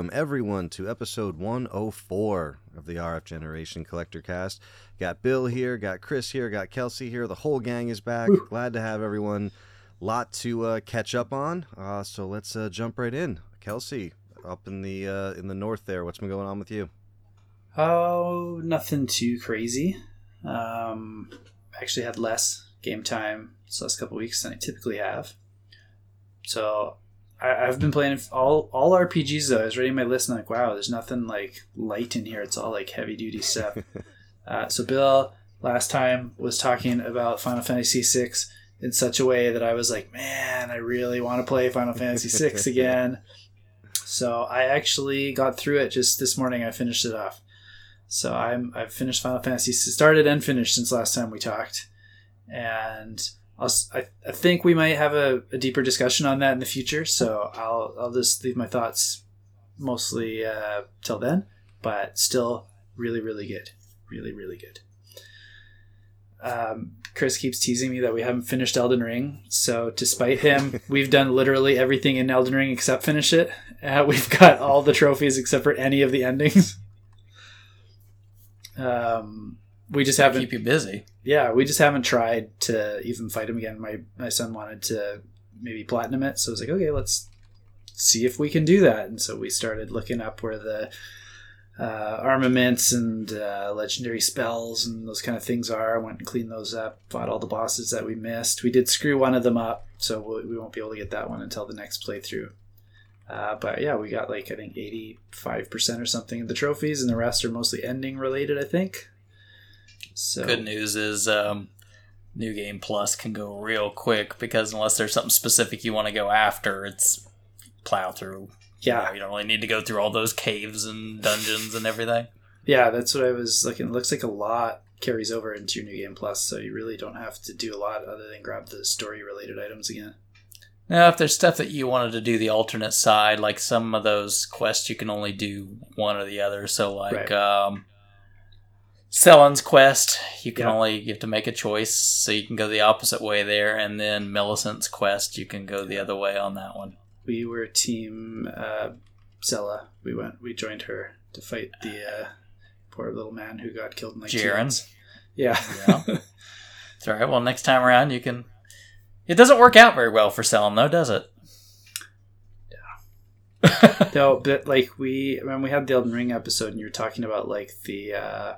Welcome, everyone, to episode 104 of the RF Generation Collector Cast. Got Bill here, got Chris here, got Kelsey here. The whole gang is back. Glad to have everyone. Lot to uh, catch up on. Uh, so let's uh, jump right in. Kelsey, up in the uh, in the north there, what's been going on with you? Oh, nothing too crazy. Um, actually had less game time this last couple weeks than I typically have. So I, I've been playing all all RPGs though. I was reading my list and I'm like, wow, there's nothing like light in here. It's all like heavy duty stuff. uh, so Bill last time was talking about Final Fantasy VI in such a way that I was like, man, I really want to play Final Fantasy VI again. So I actually got through it just this morning. I finished it off. So I'm I've finished Final Fantasy started and finished since last time we talked, and I, I think we might have a, a deeper discussion on that in the future. So I'll I'll just leave my thoughts mostly uh, till then, but still really really good, really really good. Um, Chris keeps teasing me that we haven't finished Elden Ring. So, despite him, we've done literally everything in Elden Ring except finish it. Uh, we've got all the trophies except for any of the endings. Um, we just haven't keep you busy. Yeah, we just haven't tried to even fight him again. My my son wanted to maybe platinum it, so I was like, okay, let's see if we can do that. And so we started looking up where the uh, armaments and uh, legendary spells and those kind of things are. I went and cleaned those up, fought all the bosses that we missed. We did screw one of them up, so we won't be able to get that one until the next playthrough. Uh, but yeah, we got like I think eighty five percent or something of the trophies, and the rest are mostly ending related. I think. So good news is um, New Game Plus can go real quick because unless there's something specific you want to go after, it's plow through. Yeah, you, know, you don't really need to go through all those caves and dungeons and everything. Yeah, that's what I was looking. It looks like a lot carries over into your New Game Plus, so you really don't have to do a lot other than grab the story related items again. Now, if there's stuff that you wanted to do the alternate side, like some of those quests, you can only do one or the other. So, like, right. um, Sellen's quest, you can yeah. only you have to make a choice, so you can go the opposite way there, and then Millicent's quest, you can go the other way on that one. We were team uh, Zella. We went, we joined her to fight the uh, poor little man who got killed in like Jerren. Yeah, yeah. It's all right. Well, next time around, you can. It doesn't work out very well for Sellen, though, does it? Yeah. no, but like we when we had the Elden Ring episode, and you were talking about like the. Uh,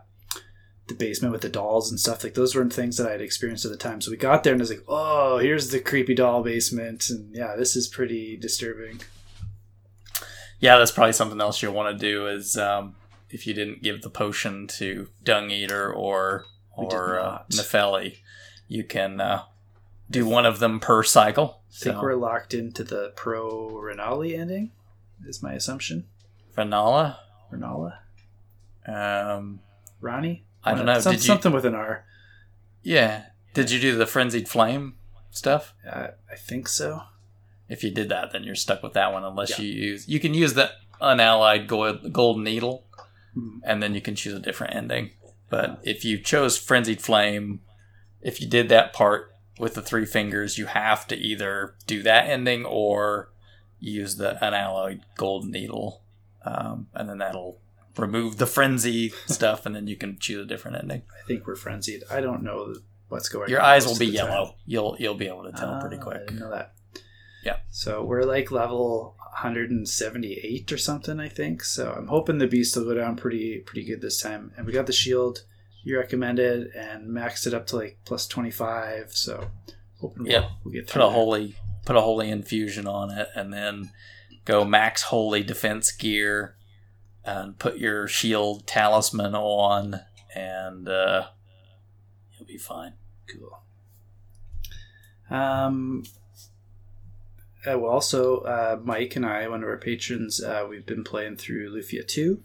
the basement with the dolls and stuff. Like those weren't things that I had experienced at the time. So we got there and I was like, oh, here's the creepy doll basement, and yeah, this is pretty disturbing. Yeah, that's probably something else you'll want to do is um, if you didn't give the potion to Dung Eater or or uh, Nepheli, you can uh, do one of them per cycle. I think we're locked into the pro Rennala ending. Is my assumption. Rennala. Rennala. Um, Ranni. I don't know. Some, Did you, something with an R. Yeah. Did you do the frenzied flame stuff? Uh, I think so. If you did that, then you're stuck with that one unless yeah. you use. You can use the unalloyed gold, gold needle, mm-hmm. and then you can choose a different ending. But if you chose frenzied flame, if you did that part with the three fingers, you have to either do that ending or use the unalloyed gold needle, um, and then that'll remove the frenzy stuff, and then you can choose a different ending. I think we're frenzied. I don't know what's going. Your eyes will be yellow. Time. You'll you'll be able to tell uh, pretty ah, quick. I know that. Yeah. So we're like level 178 or something, I think. So I'm hoping the beast will go down pretty pretty good this time. And we got the shield you recommended and maxed it up to like plus 25. So hoping we'll, we'll get through. Put a that. holy put a holy infusion on it, and then go max holy defense gear and put your shield talisman on, and uh, you'll be fine. Cool. Um, uh, well, also, uh, Mike and I, one of our patrons, uh, we've been playing through Lufia 2,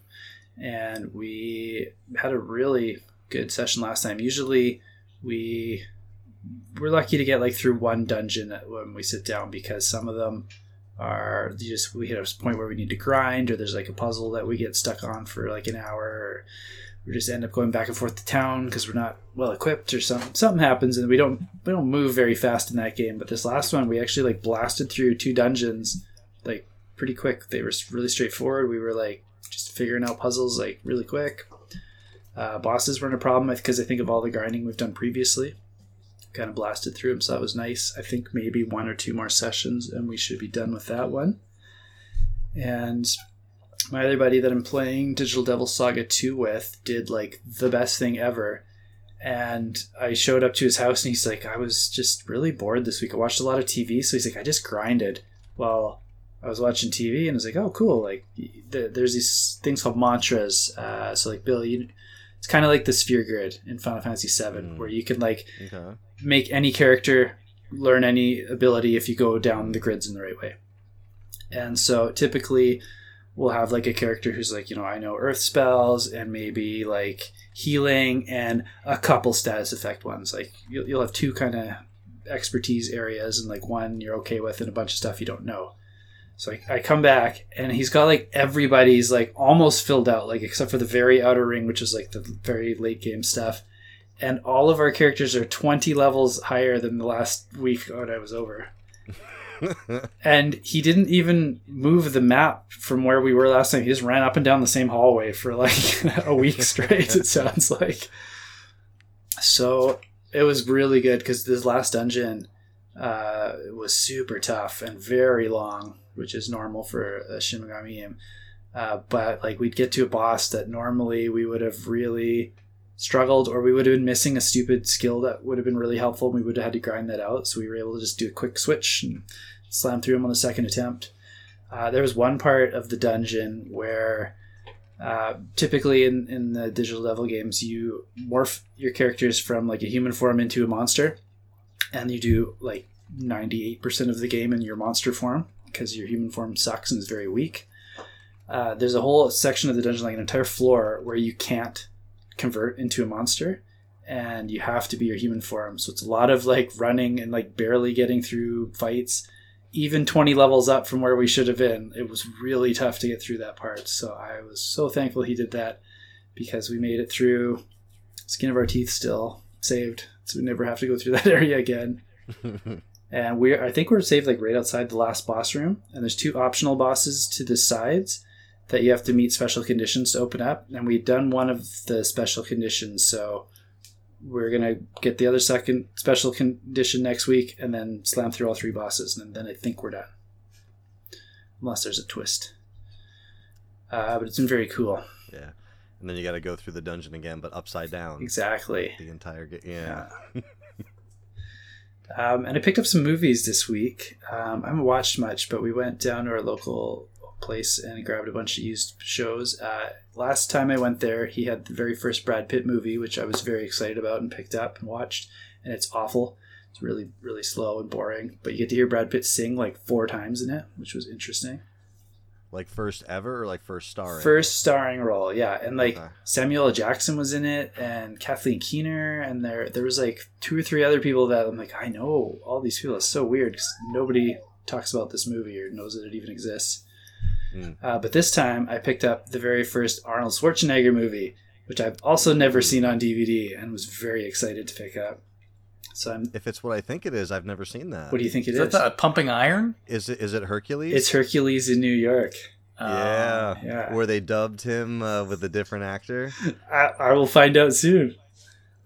and we had a really good session last time. Usually, we we're lucky to get like through one dungeon when we sit down because some of them are just we hit a point where we need to grind or there's like a puzzle that we get stuck on for like an hour or we just end up going back and forth to town because we're not well equipped or something something happens and we don't we don't move very fast in that game but this last one we actually like blasted through two dungeons like pretty quick. They were really straightforward. We were like just figuring out puzzles like really quick. Uh, bosses weren't a problem because I think of all the grinding we've done previously. Kind of blasted through them, so that was nice. I think maybe one or two more sessions and we should be done with that one. And my other buddy that I'm playing Digital Devil Saga 2 with did like the best thing ever. And I showed up to his house and he's like, I was just really bored this week. I watched a lot of TV. So he's like, I just grinded. Well, I was watching TV and I was like, oh, cool. Like, there's these things called mantras. Uh, so, like, Bill, you, it's kind of like the sphere grid in Final Fantasy VII, mm. where you can, like, okay. Make any character learn any ability if you go down the grids in the right way. And so typically we'll have like a character who's like, you know, I know earth spells and maybe like healing and a couple status effect ones. Like you'll, you'll have two kind of expertise areas and like one you're okay with and a bunch of stuff you don't know. So I, I come back and he's got like everybody's like almost filled out, like except for the very outer ring, which is like the very late game stuff. And all of our characters are 20 levels higher than the last week when I was over and he didn't even move the map from where we were last time. He just ran up and down the same hallway for like a week straight. It sounds like. So it was really good because this last dungeon uh, was super tough and very long, which is normal for a Shin Megami game. Uh, but like we'd get to a boss that normally we would have really struggled or we would have been missing a stupid skill that would have been really helpful and we would have had to grind that out so we were able to just do a quick switch and slam through them on the second attempt. Uh, there was one part of the dungeon where uh, typically in, in the digital devil games you morph your characters from like a human form into a monster and you do like 98% of the game in your monster form because your human form sucks and is very weak. Uh, there's a whole section of the dungeon like an entire floor where you can't convert into a monster and you have to be your human form. So it's a lot of like running and like barely getting through fights. Even 20 levels up from where we should have been, it was really tough to get through that part. So I was so thankful he did that because we made it through skin of our teeth still saved. So we never have to go through that area again. and we I think we're saved like right outside the last boss room and there's two optional bosses to the sides that you have to meet special conditions to open up, and we've done one of the special conditions, so we're gonna get the other second special condition next week, and then slam through all three bosses, and then I think we're done, unless there's a twist. Uh, but it's been very cool. Yeah, and then you got to go through the dungeon again, but upside down. Exactly. The entire game. Yeah. yeah. Um, and I picked up some movies this week. Um, I haven't watched much, but we went down to our local place and grabbed a bunch of used shows. Uh, last time I went there, he had the very first Brad Pitt movie, which I was very excited about and picked up and watched, and it's awful. It's really, really slow and boring, but you get to hear Brad Pitt sing like four times in it, which was interesting. Like first ever or like first starring? First starring role, yeah. And like okay. Samuel L. Jackson was in it and Kathleen Keener and there there was like two or three other people that I'm like, I know all these people. It's so weird because nobody talks about this movie or knows that it even exists. Mm. Uh, but this time I picked up the very first Arnold Schwarzenegger movie, which I've also never seen on DVD and was very excited to pick up. So I'm, if it's what I think it is, I've never seen that. What do you think it is? is? That Pumping Iron? Is it is it Hercules? It's Hercules in New York. Yeah, uh, yeah. Where they dubbed him uh, with a different actor. I, I will find out soon.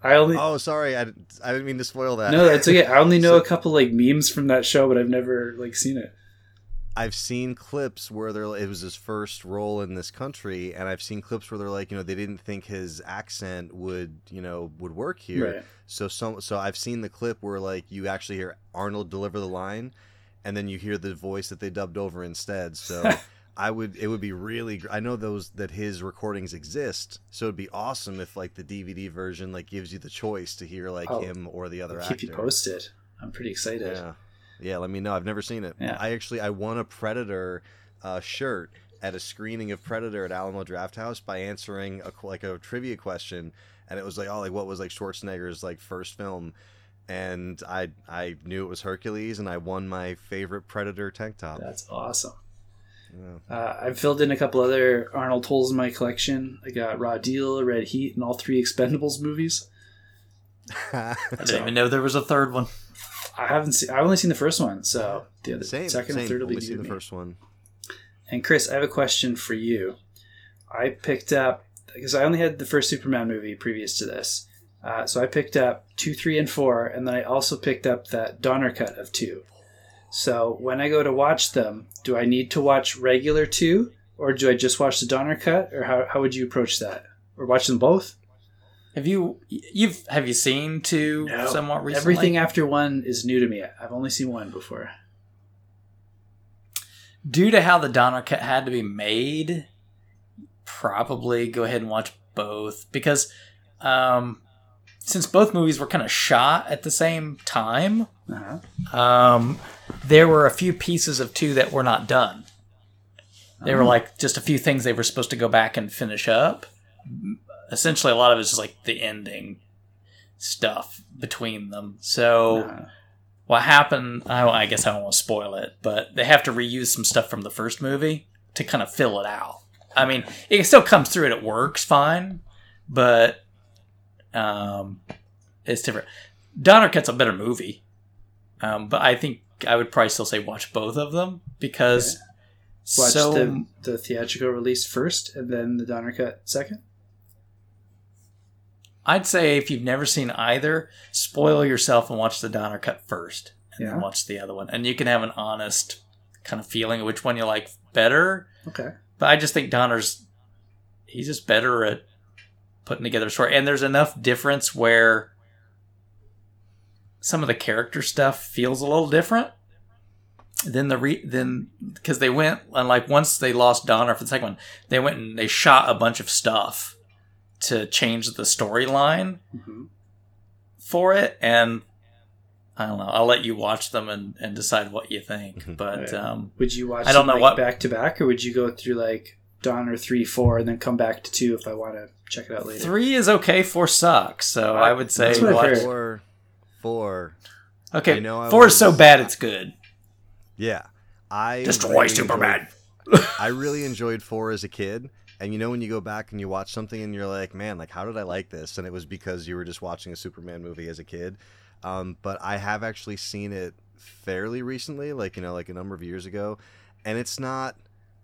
I only. Oh, sorry. I, I didn't mean to spoil that. No, that's okay. I only know so, a couple like memes from that show, but I've never like seen it. I've seen clips where they're it was his first role in this country, and I've seen clips where they're like, you know, they didn't think his accent would, you know, would work here. Right. So some so I've seen the clip where like you actually hear Arnold deliver the line, and then you hear the voice that they dubbed over instead. So I would it would be really I know those that his recordings exist, so it'd be awesome if like the DVD version like gives you the choice to hear like oh, him or the other I'll actor. Keep you posted. I'm pretty excited. Yeah. Yeah, let me know. I've never seen it. Yeah. I actually I won a Predator uh, shirt at a screening of Predator at Alamo Drafthouse by answering a like a trivia question, and it was like, oh, like what was like Schwarzenegger's like first film, and I I knew it was Hercules, and I won my favorite Predator tank top. That's awesome. Yeah. Uh, I've filled in a couple other Arnold tools in my collection. I got Raw Deal, Red Heat, and all three Expendables movies. I didn't even know there was a third one. I haven't seen. I've only seen the first one, so the other same, second same. and third will only be the first one. And Chris, I have a question for you. I picked up because I only had the first Superman movie previous to this, uh, so I picked up two, three, and four, and then I also picked up that Donner cut of two. So when I go to watch them, do I need to watch regular two, or do I just watch the Donner cut, or how, how would you approach that, or watch them both? Have you you've have you seen two No. somewhat recently? Everything after one is new to me. I've only seen one before. due to how the Donner cut had to be made, probably go ahead and watch both because um, since both movies were kind of shot at the same time, Uh-huh. um, there were a few pieces of two that were not done. They were like just a few things they were supposed to go back and finish up. Essentially, a lot of it's just like the ending stuff between them. So what happened I, I guess i don't want to spoil it but they have to reuse some stuff from the first movie to kind of fill it out i mean it still comes through and it works fine but um it's different donner cut's a better movie um but i think i would probably still say watch both of them because Watch so the, the theatrical release first, and then the Donner cut second. I'd say if you've never seen either spoil yourself and watch the donner cut first and Yeah. then watch the other one and you can have an honest kind of feeling of which one you like better Okay. But I just think Donner's he's just better at putting together a story. And there's enough difference where some of the character stuff feels a little different than the re then because they went and like once they lost Donner for the second one, they went and they shot a bunch of stuff to change the storyline hmm for it and I don't know. I'll let you watch them and, and decide what you think. Mhm. But Okay. um, Would you watch? I don't know like, what- back to back, or would you go through like Donner three, four, and then come back to two if I want to check it out later? three is okay. Four sucks. So I would say That's what I've watch. Four, four. Okay, I know I four is so bad it's good. Yeah, I Destroy really Superman. enjoyed- I really enjoyed four as a kid, and you know when you go back and you watch something and you're like, man, like how did I like this? And it was because you were just watching a Superman movie as a kid. Um, but I have actually seen it fairly recently, like you know, like a number of years ago, and it's not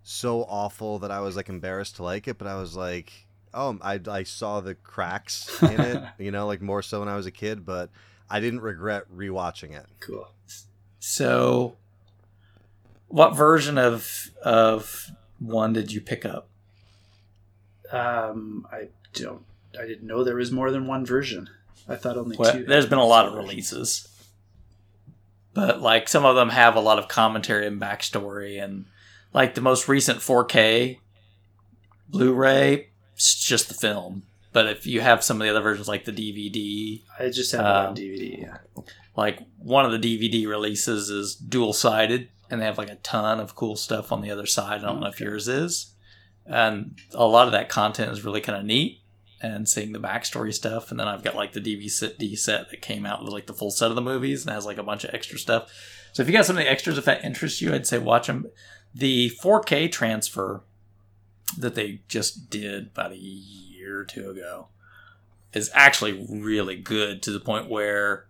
so awful that I was like embarrassed to like it, but I was like, oh, I I saw the cracks in it, you know, like more so when I was a kid, but I didn't regret rewatching it. Cool. So, what version of of one did you pick up? Um, I don't. I didn't know there was more than one version. I thought only Well, two. there's been a lot of releases, but like some of them have a lot of commentary and backstory, and like the most recent 4K Blu-ray, it's just the film. But if you have some of the other versions, like the DVD, I just have it Um, on DVD. Yeah. like one of the DVD releases is dual sided, and they have like a ton of cool stuff on the other side. I don't know if yours is, and a lot of that content is really kind of neat. And seeing the backstory stuff, and then I've got like the DVD set that came out with like the full set of the movies and has like a bunch of extra stuff. So if you got some of the extras, if that interests you, I'd say watch them. The 4K transfer that they just did about a year or two ago is actually really good to the point where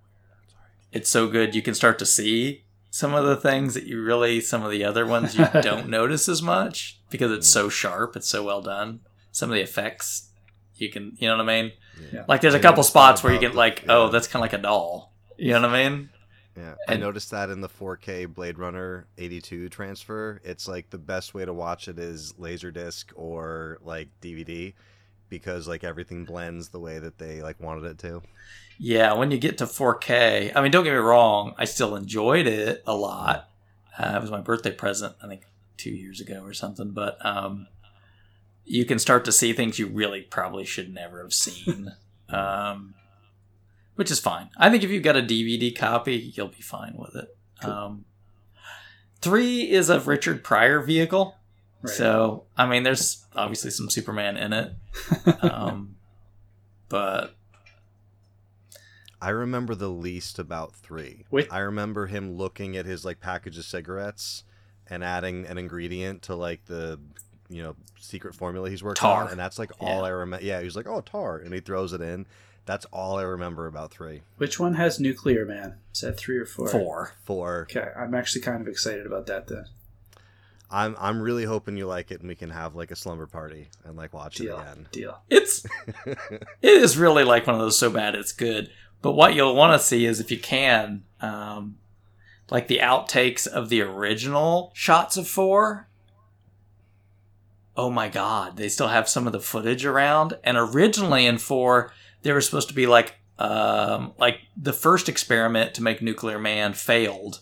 it's so good you can start to see some of the things that you really some of the other ones you don't notice as much because it's so sharp it's so well done some of the effects you can you know what i mean Yeah. like there's a I couple spots where you about get the- like yeah. oh that's kind of like a doll you know what i mean Yeah, I And- noticed that in the 4K Blade Runner 82 transfer. It's like the best way to watch it is Laserdisc or like DVD because like everything blends the way that they like wanted it to. yeah when you get to 4k i mean don't get me wrong i still enjoyed it a lot uh, it was my birthday present i think two years ago or something but um you can start to see things you really probably should never have seen um which is fine i think if you've got a dvd copy you'll be fine with it Cool. um three is a richard pryor vehicle Right. so i mean there's obviously some superman in it um but I remember the least about 3. Wait. I remember him looking at his like package of cigarettes and adding an ingredient to like the you know secret formula he's working Tar. on and that's like all Yeah. I remember. Yeah, he's like, "Oh, tar." And he throws it in. That's all I remember about 3. Which one has Nuclear Man? Is that three or four? 4 4 Okay, I'm actually kind of excited about that then. I'm I'm really hoping you like it and we can have like a slumber party and like watch Deal. it again. Deal. It's it is really like one of those so bad it's good. But what you'll want to see is if you can, um, like the outtakes of the original shots of four. Oh my god, they still have some of the footage around. And originally in four, they were supposed to be like um, like the first experiment to make Nuclear Man failed,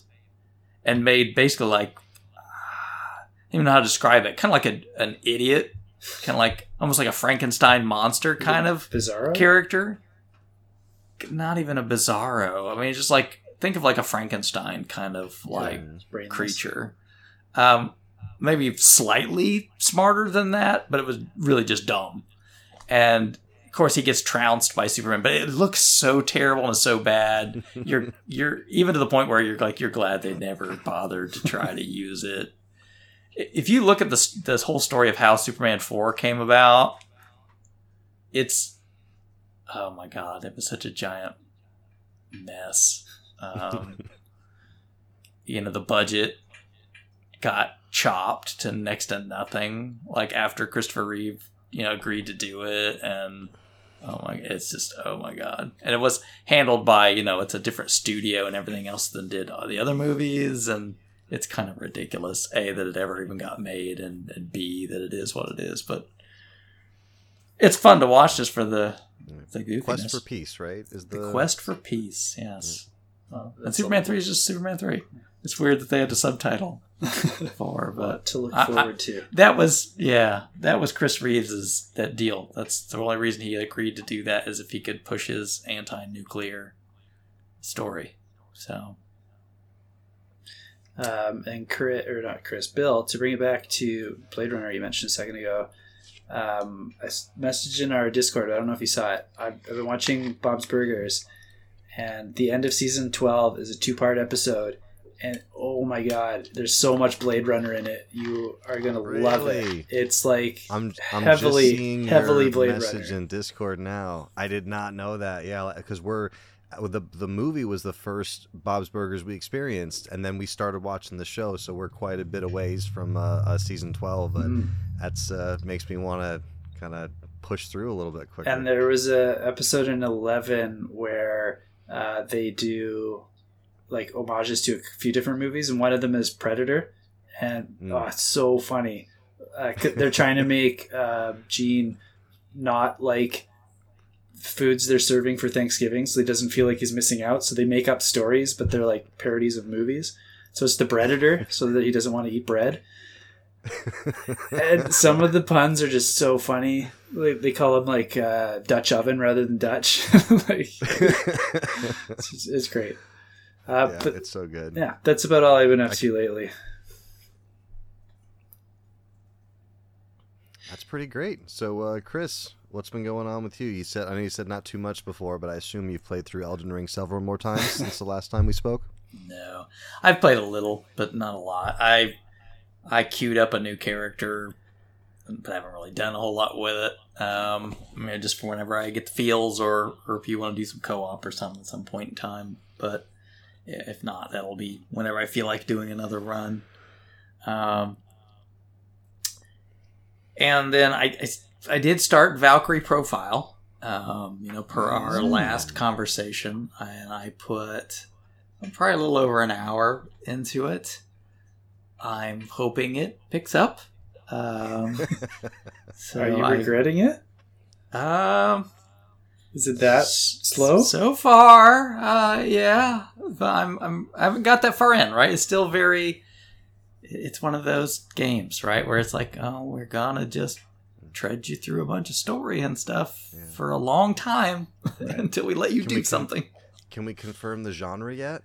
and made basically like I don't even know how to describe it. Kind of like a, an idiot, kind of like almost like a Frankenstein monster kind of Bizarro. character. Not even a bizarro. I mean, just like think of like a Frankenstein kind of like Brainless. creature. Um, maybe slightly smarter than that, but it was really just dumb. And of course, he gets trounced by Superman, but it looks so terrible and so bad. You're you're even to the point where you're like you're glad they never bothered to try to use it. If you look at this this whole story of how Superman four came about, it's oh my god, it was such a giant mess. Um, you know, the budget got chopped to next to nothing. Like after Christopher Reeve, you know, agreed to do it, and oh my, it's just oh my god. And it was handled by you know, it's a different studio and everything else than did all the other movies, and it's kind of ridiculous. A that it ever even got made, and, and B that it is what it is. But it's fun to watch just for the the goofiness. Quest for Peace, right? Is the, The quest for peace, yes. Oh, And Superman Three is just Superman Three. It's weird that they had to subtitle for, but to look I- I- forward to. that was yeah, that was Chris Reeves's that deal. That's the only reason he agreed to do that is if he could push his anti-nuclear story. So Um, and Chris, or not Chris, Bill, to bring it back to Blade Runner you mentioned a second ago. Um, I messaged in our Discord. I don't know if you saw it. I've, I've been watching Bob's Burgers, and the end of season twelve is a two-part episode. And oh my god, there's so much Blade Runner in it. You are gonna love it. It's like I'm I'm heavily- just seeing heavily your Blade message Runner. in Discord now. I did not know that. Yeah, because we're the the movie was the first Bob's Burgers we experienced, and then we started watching the show, so we're quite a bit a ways from uh, uh, season twelve. But Mm. that's uh, makes me want to kind of push through a little bit quicker. And there was a episode in eleven where uh, they do like homages to a few different movies, and one of them is Predator, and Mm. oh, it's so funny. Uh, they're trying to make uh, Gene not like foods they're serving for Thanksgiving, so he doesn't feel like he's missing out. So they make up stories, but they're like parodies of movies. So it's the Predator, so that he doesn't want to eat bread. and some of the puns are just so funny. Like, they call them like uh, Dutch oven rather than Dutch. like, it's, it's great. Uh, yeah, but it's so good. yeah, that's about all I've been up to lately. That's pretty great. So, uh, Chris, what's been going on with you? You said I know you said not too much before, but I assume you've played through Elden Ring several more times since the last time we spoke. no, I've played a little, but not a lot. I I queued up a new character, but I haven't really done a whole lot with it. Um, I mean, just for whenever I get the feels, or or if you want to do some co-op or something at some point in time. But if not, that'll be whenever I feel like doing another run. Um, and then I, I, I did start Valkyrie Profile, um, you know, per our last conversation, and I put probably a little over an hour into it. I'm hoping it picks up. Um, so Are you I- regretting it? um, Is it that slow? so far, uh, yeah, but I'm, I'm I haven't got that far in. Right, it's still very. It's one of those games, right, where it's like, oh, we're gonna just tread you through a bunch of story and stuff Yeah. for a long time until we let you Can do we con- something. Can we confirm the genre yet?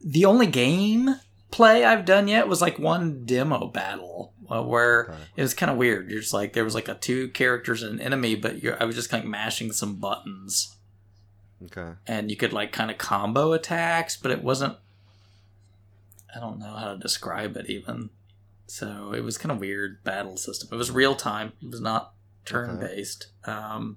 The only game play I've done yet was like one demo battle uh, where Okay. it was kind of weird. You're just like there was like a two characters and an enemy, but you're, I was just like mashing some buttons. Okay. and you could like kind of combo attacks, but it wasn't. I don't know how to describe it even. So it was kind of weird battle system. It was real time. It was not turn based. Um,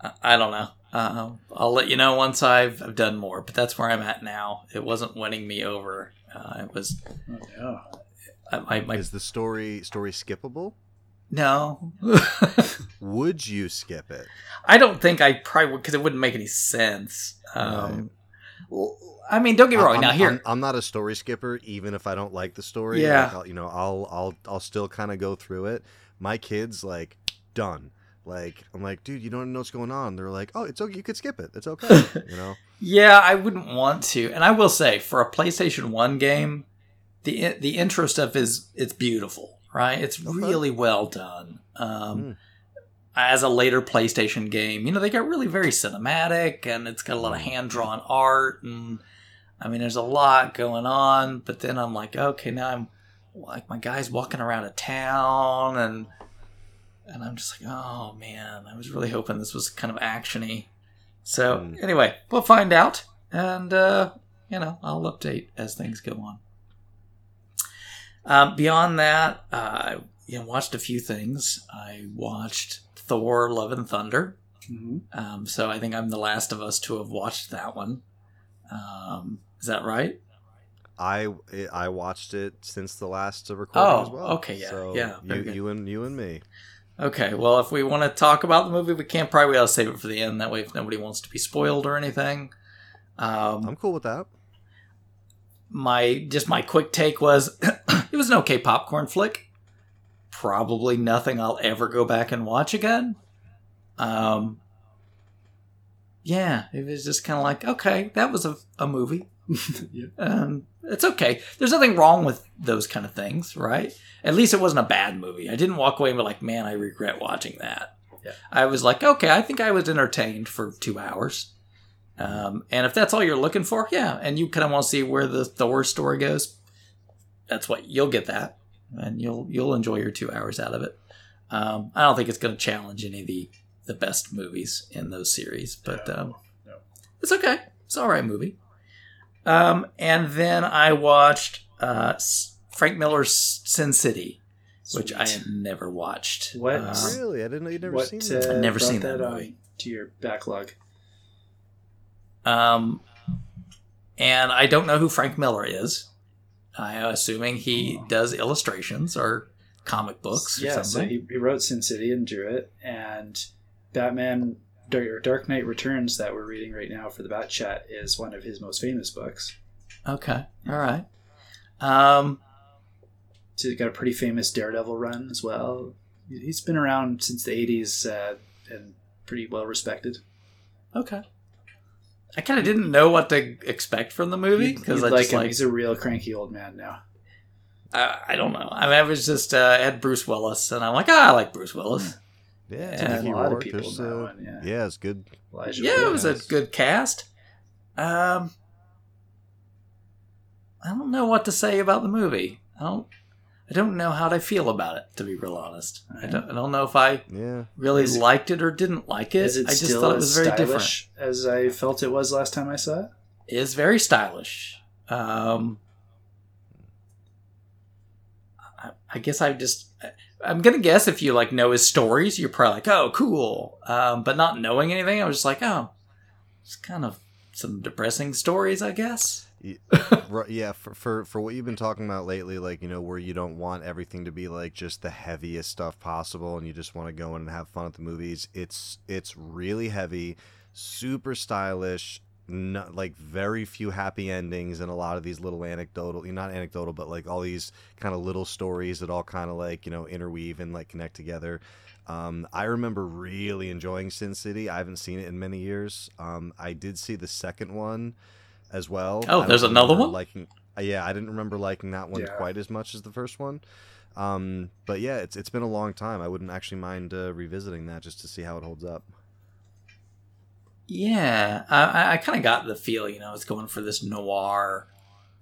I, I don't know. Uh, I'll let you know once I've, I've done more, but that's where I'm at now. It wasn't winning me over. Uh, it was. Oh, yeah. my, my, Is the story story skippable? no. Would you skip it? I don't think I probably would because it wouldn't make any sense. Um, well, I mean, don't get me wrong. I'm, now here, I'm, I'm not a story skipper, even if I don't like the story. Yeah. Like, I'll, you know, I'll I'll I'll still kind of go through it. My kids like done. Like I'm like, dude, you don't know what's going on. They're like, oh, it's okay. You could skip it. It's okay. you know. Yeah, I wouldn't want to. And I will say, for a PlayStation One game, the the intro stuff is it's beautiful, right? It's Okay. really well done. Um, Mm. As a later PlayStation game, you know, they got really very cinematic, and it's got a lot of hand drawn art, and I mean, there's a lot going on. But then I'm like, okay, now I'm like my guy's walking around a town, and and I'm just like, oh man, I was really hoping this was kind of actiony. So Mm. anyway, we'll find out, and uh, you know, I'll update as things go on. Um, beyond that, uh, you know, watched a few things. I watched Thor: Love and Thunder. hmm Um, so I think I'm the last of us to have watched that one. Um, is that right? I I watched it since the last recording Oh, as well. okay, yeah, So yeah, You, good. you and you and me. Okay, well, if we want to talk about the movie, we can't. Probably I'll save it for the end. That way, if nobody wants to be spoiled or anything. Um, I'm cool with that. my just my quick take was it was an okay popcorn flick. Probably nothing I'll ever go back and watch again. Um, yeah, it was just kind of like okay, that was a, a movie. yeah. Um, it's okay. There's nothing wrong with those kind of things, right? At least it wasn't a bad movie. I didn't walk away and be like, man, I regret watching that. Yeah. I was like, okay, I think I was entertained for two hours. Um, and if that's all you're looking for, yeah, and you kind of want to see where the Thor story goes, that's what you'll get that, and you'll you'll enjoy your two hours out of it. Um, I don't think it's going to challenge any of the the best movies in those series, but No, um, no. it's okay. It's all right movie. Um, and then I watched uh, Frank Miller's Sin City, which I had never watched. What? Um, really, I didn't know you'd never what, seen uh, that. I've never seen that on movie. to your backlog. Um, and I don't know who Frank Miller is. I'm assuming he does illustrations or comic books or yeah, so he, he wrote Sin City and drew it, and Batman Dark, Dark Knight Returns that we're reading right now for the Bat Chat is one of his most famous books. okay, all right. Um, So he's got a pretty famous Daredevil run as well. He's been around since the '80s uh, and pretty well respected. okay. I kind of didn't know what to expect from the movie because I like just him. like He's a real cranky old man now. I, I don't know. I mean, I was just uh, I had Bruce Willis, and I'm like, ah, I like Bruce Willis. Yeah, it's Yeah, a lot of people There's, in that uh, one, yeah. yeah, it's good. Elijah Yeah, it was a good cast. Um, I don't know what to say about the movie. I don't. I don't know how to feel about it, to be real honest. I don't. I don't know if I Yeah, really Is it- liked it or didn't like it. Is it I just still thought it was very different. stylish as I felt it was last time I saw it? It is very stylish. Um, I, I guess I just. I'm gonna guess if you like know his stories, you're probably like, oh, cool. Um, but not knowing anything, I was just like, oh, it's kind of some depressing stories, I guess. Yeah. For, for for what you've been talking about lately, like you know, where you don't want everything to be like just the heaviest stuff possible, and you just want to go in and have fun at the movies. It's it's really heavy, super stylish. Not, like very few happy endings and a lot of these little anecdotal not anecdotal but like all these kind of little stories that all kind of like you know interweave and like connect together um, I remember really enjoying Sin City. I haven't seen it in many years. Um, I did see the second one as well. Oh, there's another one? Liking, yeah, I didn't remember liking that one Yeah. quite as much as the first one. Um, but yeah, it's it's been a long time. I wouldn't actually mind uh, revisiting that just to see how it holds up. Yeah, I, I- I kind of got the feel, you know, it's going for this noir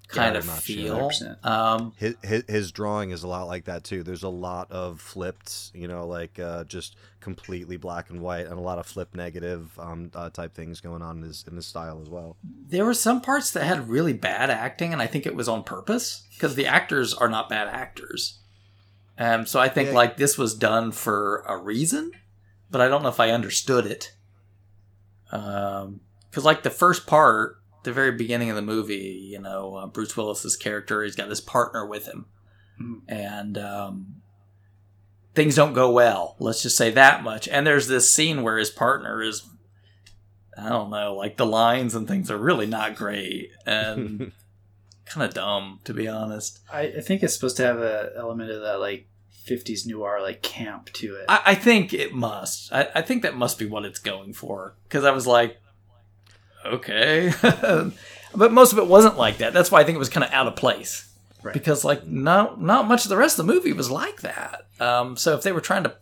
kind Yeah, of feel. 100%. Um, His, his his drawing is a lot like that too. There's a lot of flipped, you know, like uh, just completely black and white, and a lot of flip negative um, uh, type things going on in his in his style as well. there were some parts that had really bad acting, and I think it was on purpose because the actors are not bad actors. Um, so I think Yeah. like this was done for a reason, but I don't know if I understood it. Because like the first part, the very beginning of the movie, you know, uh, Bruce Willis's character, he's got this partner with him, Mhm. and um, things don't go well. Let's just say that much. And there's this scene where his partner is, I don't know, like the lines and things are really not great and kind of dumb, to be honest. I, I think it's supposed to have a element of that like 50s noir like camp to it. I, I think it must. I, I think that must be what it's going for. Because I was like, okay. but most of it wasn't like that. That's why I think it was kind of out of place. Right. Because like not not much of the rest of the movie was like that. Um, so if they were trying to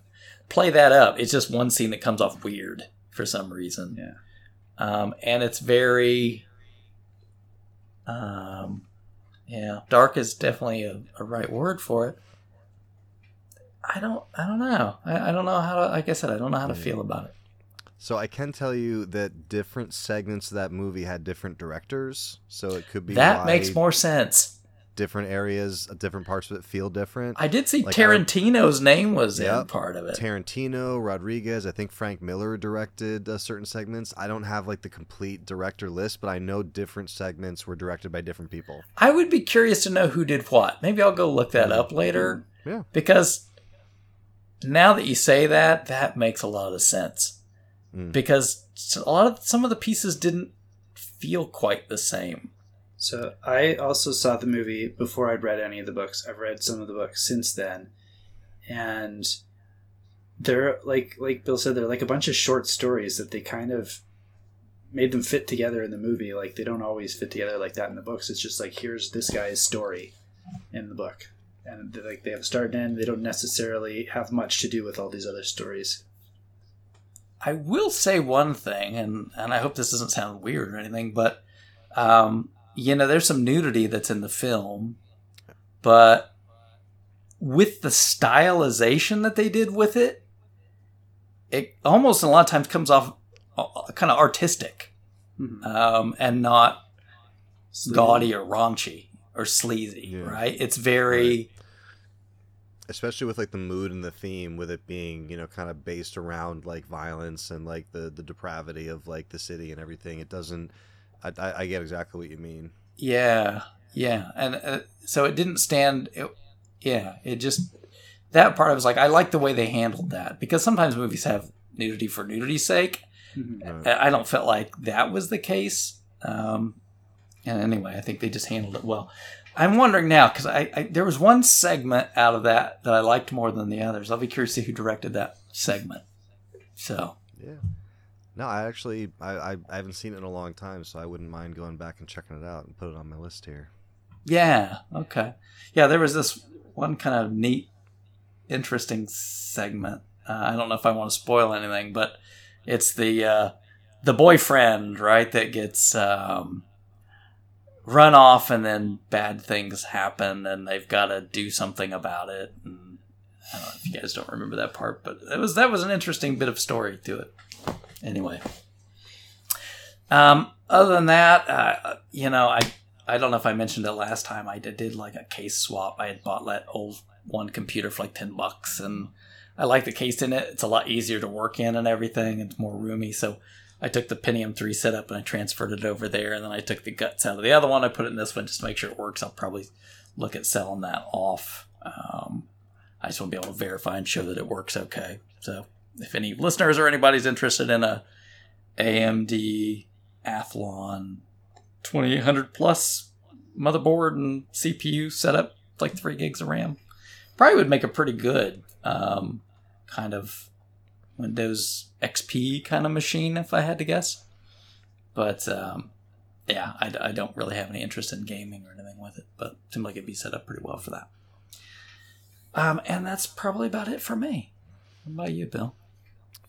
play that up, it's just one scene that comes off weird for some reason. Yeah. Um, and it's very, um, yeah, dark is definitely a, a right word for it. I don't, I don't know. I, I don't know how to. Like I said, I don't know how to feel about it. So I can tell you that different segments of that movie had different directors, so it could be That makes more sense. different areas, uh, different parts of it feel different. I did see Like, I- Tarantino's name was in part of it. Tarantino, Rodriguez, I think Frank Miller directed uh, certain segments. I don't have like the complete director list, but I know different segments were directed by different people. I would be curious to know who did what. Maybe I'll go look that up later. Yeah. Because now that you say that, that makes a lot of sense. Mm. Because a lot of some of the pieces didn't feel quite the same. So I also saw the movie before I'd read any of the books. I've read some of the books since then, and they're like like Bill said, they're like a bunch of short stories that they kind of made them fit together in the movie. Like they don't always fit together like that in the books. It's just like here's this guy's story in the book, and they like they have a start and end. They don't necessarily have much to do with all these other stories. I will say one thing, and, and I hope this doesn't sound weird or anything, but um, you know, there's some nudity that's in the film, but with the stylization that they did with it, it almost a lot of times comes off kind of artistic Mhm. um, and not gaudy or raunchy or sleazy, Yeah. right? It's very especially with like the mood and the theme with it being you know kind of based around like violence and like the the depravity of like the city and everything it doesn't i i, I get exactly what you mean Yeah, yeah, and uh, so it didn't stand. It, yeah, it just that part. I was like, I like the way they handled that because sometimes movies have nudity for nudity's sake. Mhm. Right. I I don't feel like that was the case. Um, and anyway, I think they just handled it well. I'm wondering now because I, I there was one segment out of that that I liked more than the others. I'll be curious to see who directed that segment. So yeah no i actually I, I i haven't seen it in a long time so i wouldn't mind going back and checking it out and put it on my list here Yeah. Okay. Yeah, there was this one kind of neat, interesting segment. Uh, I don't know if I want to spoil anything, but it's the uh, the boyfriend, right, that gets um, run off, and then bad things happen, and they've got to do something about it. And I don't know if you guys don't remember that part, but it was that was an interesting bit of story to it. Anyway. Um, other than that, uh, you know, I I don't know if I mentioned it last time. I did, did like a case swap. I had bought that old one computer for like ten bucks, and I like the case in it. It's a lot easier to work in and everything. It's more roomy. So I took the Pentium three setup and I transferred it over there, and then I took the guts out of the other one. I put it in this one just to make sure it works. I'll probably look at selling that off. Um, I just want to be able to verify and show that it works okay. So if any listeners or anybody's interested in a AMD Athlon 2800 plus motherboard and CPU setup, like three gigs of RAM. Probably would make a pretty good um, kind of Windows XP kind of machine if I had to guess. But um, yeah, I, I don't really have any interest in gaming or anything with it, but it seemed like it'd be set up pretty well for that. Um, and that's probably about it for me. What about you, Bill?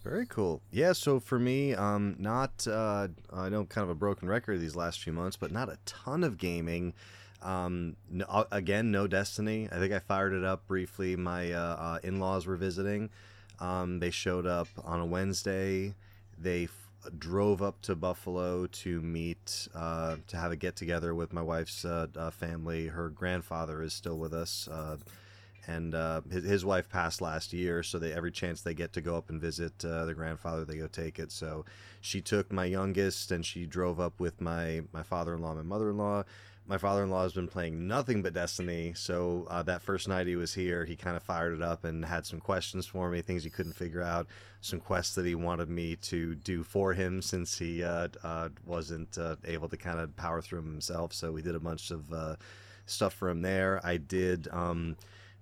Very cool. Yeah, so for me, um, not uh, I know kind of a broken record these last few months, but not a ton of gaming. Um, no, uh, again, no Destiny. I think I fired it up briefly. My uh, uh, in-laws were visiting. Um, they showed up on a Wednesday. They f- drove up to Buffalo to meet uh, to have a get together with my wife's uh, uh, family. Her grandfather is still with us. Uh, and uh, his, his wife passed last year, so they every chance they get to go up and visit their grandfather, they go take it. So she took my youngest, and she drove up with my my father in law, my mother in law. My father in law has been playing nothing but Destiny, so uh, that first night he was here, he kind of fired it up and had some questions for me, things he couldn't figure out, some quests that he wanted me to do for him since he uh, uh, wasn't uh, able to kind of power through them himself. So we did a bunch of uh, stuff for him there. I did. Um,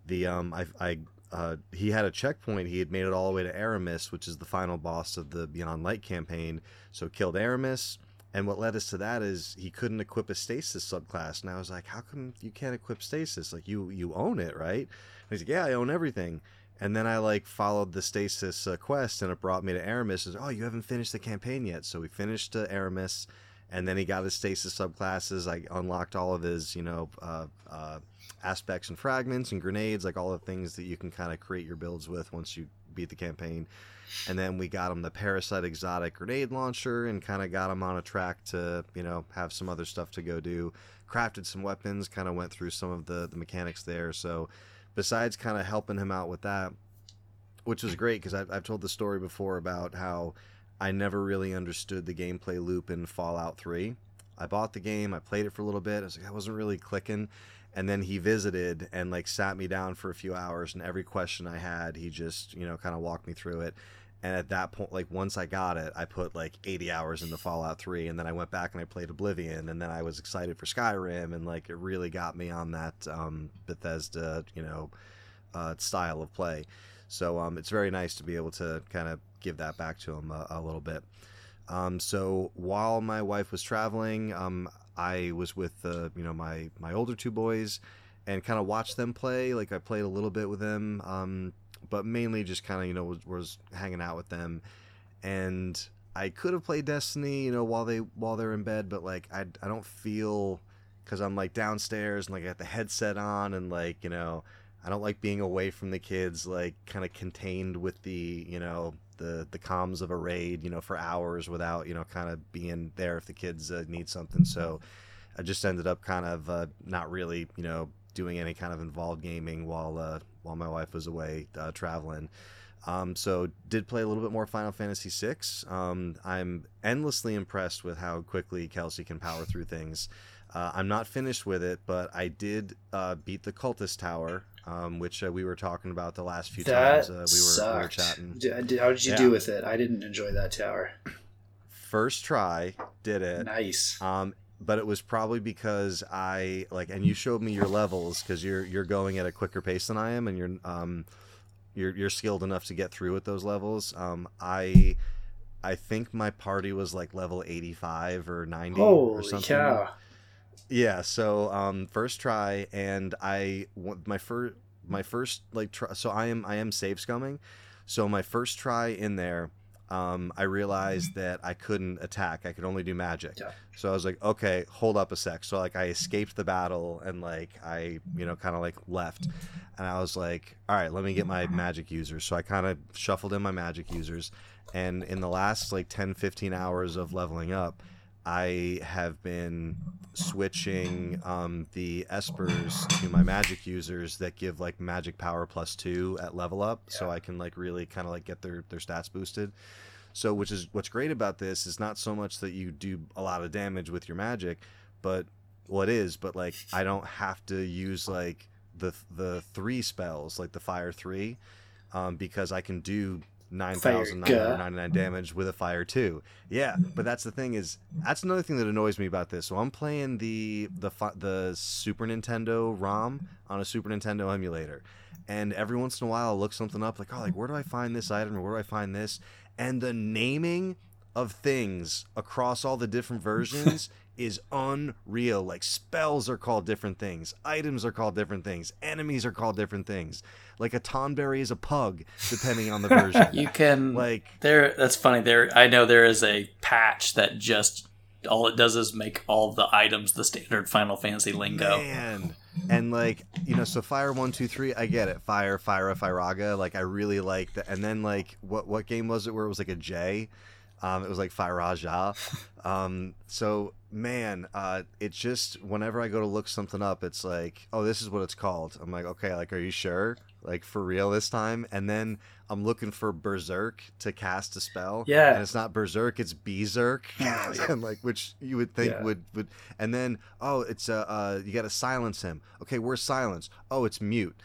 the um I I uh, he had a checkpoint. He had made it all the way to Eramis, which is the final boss of the Beyond Light campaign. So killed Eramis, and what led us to that is he couldn't equip a stasis subclass. And I was like, how come you can't equip stasis? Like you you own it, right? And he's like, yeah, I own everything. And then I like followed the stasis uh, quest, and it brought me to Eramis. Says, oh, you haven't finished the campaign yet. So we finished uh, Eramis, and then he got his stasis subclasses. I unlocked all of his, you know. Uh, uh aspects and fragments and grenades, like all the things that you can kind of create your builds with once you beat the campaign. And then we got him the Parasite Exotic grenade launcher and kind of got him on a track to, you know, have some other stuff to go do. Crafted some weapons, kind of went through some of the, the mechanics there. So, besides kind of helping him out with that, which was great because I've, I've told the story before about how I never really understood the gameplay loop in Fallout 3. I bought the game, I played it for a little bit. I was like, I wasn't really clicking and then he visited and like sat me down for a few hours and every question i had he just you know kind of walked me through it and at that point like once i got it i put like 80 hours into fallout 3 and then i went back and i played oblivion and then i was excited for skyrim and like it really got me on that um, bethesda you know uh, style of play so um, it's very nice to be able to kind of give that back to him a, a little bit um, so while my wife was traveling, um, I was with uh, you know my my older two boys and kind of watched them play. Like I played a little bit with them, um, but mainly just kind of you know was, was hanging out with them. And I could have played Destiny, you know, while they while they're in bed, but like I I don't feel because I'm like downstairs and like I got the headset on and like you know I don't like being away from the kids, like kind of contained with the you know the the comms of a raid, you know, for hours without you know kind of being there if the kids uh, need something. So I just ended up kind of uh, not really you know doing any kind of involved gaming while uh, while my wife was away uh, traveling. Um, so did play a little bit more Final Fantasy VI. Um, I'm endlessly impressed with how quickly Kelsey can power through things. Uh, I'm not finished with it, but I did uh, beat the Cultist Tower um, which uh, we were talking about the last few that times uh, we, were, we, were, chatting. How did you yeah. do with it? I didn't enjoy that tower. First try, did it. Nice. Um, but it was probably because I like, and you showed me your levels because you're you're going at a quicker pace than I am, and you're um, you're you're skilled enough to get through with those levels. Um, I. I think my party was like level 85 or 90 Holy or something. Cow yeah so um first try and i my first my first like try so i am i am save scumming so my first try in there um, I realized that I couldn't attack. I could only do magic. Yeah. So I was like, okay, hold up a sec. So like I escaped the battle and like I, you know, kind of like left. And I was like, all right, let me get my magic users. So I kind of shuffled in my magic users. And in the last like 10, 15 hours of leveling up, I have been switching um, the espers to my magic users that give like magic power plus two at level up, yeah. so I can like really kind of like get their their stats boosted. So, which is what's great about this is not so much that you do a lot of damage with your magic, but well, it is, but like I don't have to use like the the three spells like the fire three, um, because I can do 9,999 damage with a fire too. Yeah, but that's the thing is that's another thing that annoys me about this. So I'm playing the the the Super Nintendo ROM on a Super Nintendo emulator, and every once in a while I'll look something up like oh like where do I find this item or where do I find this, and the naming of things across all the different versions is unreal. Like spells are called different things, items are called different things, enemies are called different things. Like a Tonberry is a pug, depending on the version. you can like there. That's funny. There, I know there is a patch that just all it does is make all the items the standard Final Fantasy lingo. Man. And like you know, so fire one two three, I get it. Fire, fire, Firaga. Like I really like that. And then like what what game was it where it was like a J? Um, it was like Firaja. Um, so man, uh, it's just whenever I go to look something up, it's like, oh, this is what it's called. I'm like, okay, like, are you sure? Like for real this time? And then I'm looking for Berserk to cast a spell. Yeah. And it's not Berserk, it's Berserk. Yeah. and like which you would think Yeah. would would and then oh it's uh, uh you got to silence him. Okay, where's silence? Oh, it's mute.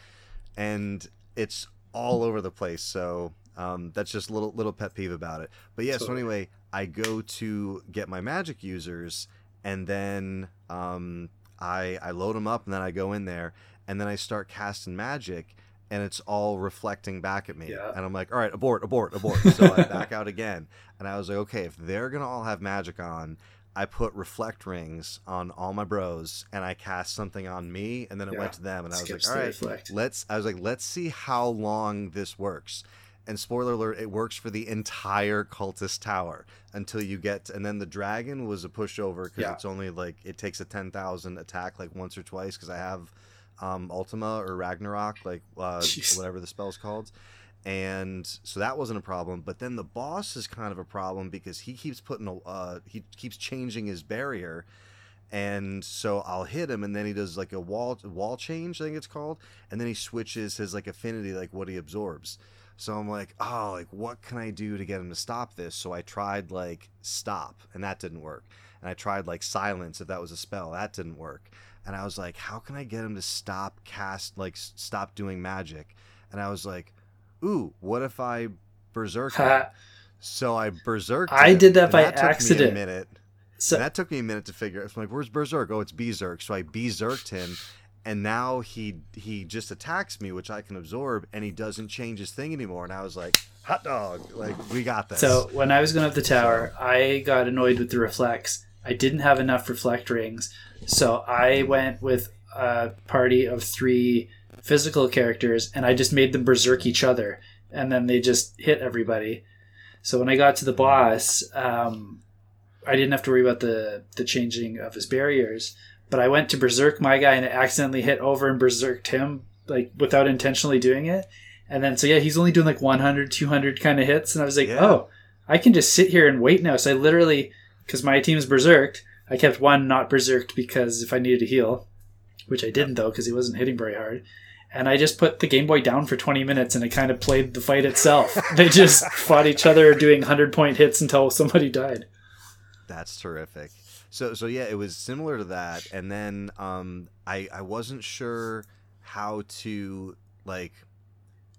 And it's all over the place. So um, that's just a little little pet peeve about it. But yeah, so anyway, I go to get my magic users, and then um, I I load them up, and then I go in there, and then I start casting magic, and it's all reflecting back at me, Yeah. and I'm like, all right, abort, abort, abort. So I back out again, and I was like, okay, if they're gonna all have magic on. I put reflect rings on all my bros, and I cast something on me, and then it Yeah. went to them, and I was Skips like, "All right, reflect. let's." I was like, "Let's see how long this works." And spoiler alert, it works for the entire cultist tower until you get, and then the dragon was a pushover because Yeah. it's only like it takes a ten thousand attack like once or twice because I have um, Ultima or Ragnarok, like uh, whatever the spell's called, and so that wasn't a problem. But then the boss is kind of a problem because he keeps putting a, uh, he keeps changing his barrier, and so I'll hit him, and then he does like a wall wall change, I think it's called, and then he switches his like affinity, like what he absorbs. So I'm like, oh, like what can I do to get him to stop this? So I tried like stop, and that didn't work. And I tried like silence, if that was a spell, that didn't work. And I was like, how can I get him to stop cast, like stop doing magic? And I was like, ooh, what if I berserk? him? So I berserked. I him, did that by took me a accident. minute. so And that took me a minute to figure. out. I'm like, "Where's Berserk? Oh, it's Berserk." So I Berserked him, and now he he just attacks me, which I can absorb, and he doesn't change his thing anymore. And I was like, "Hot dog! Like we got this." So when I was going up the tower, I got annoyed with the reflex I didn't have enough reflect rings, so I went with a party of three physical characters, and I just made them berserk each other, and then they just hit everybody. So when I got to the boss, um, I didn't have to worry about the the changing of his barriers. But I went to berserk my guy, and it accidentally hit over and berserked him, like without intentionally doing it. And then so yeah, he's only doing like 100, 200 kind of hits, and I was like, Yeah. oh, I can just sit here and wait now. So I literally, because my team's berserked, I kept one not berserked because if I needed to heal, which I didn't though because he wasn't hitting very hard. And I just put the Game Boy down for 20 minutes and it kind of played the fight itself. they just fought each other doing 100 point hits until somebody died. That's terrific. So so yeah, it was similar to that, and then um, I I wasn't sure how to like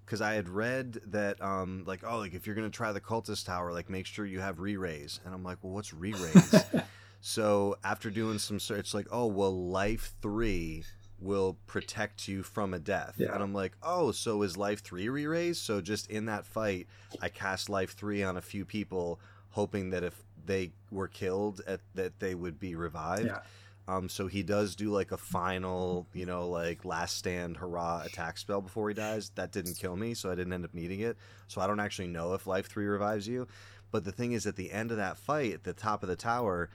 because I had read that um like oh like if you're gonna try the cultist tower like make sure you have re-raise and I'm like well what's re-raise so after doing some search like oh well life three will protect you from a death. Yeah. and I'm like oh so is life three re-raise so just in that fight I cast life three on a few people hoping that if they were killed at that they would be revived Yeah. um, so he does do like a final, you know, like last stand hurrah attack spell before he dies. That didn't kill me, so I didn't end up needing it. So I don't actually know if life three revives you. But the thing is, at the end of that fight, at the top of the tower,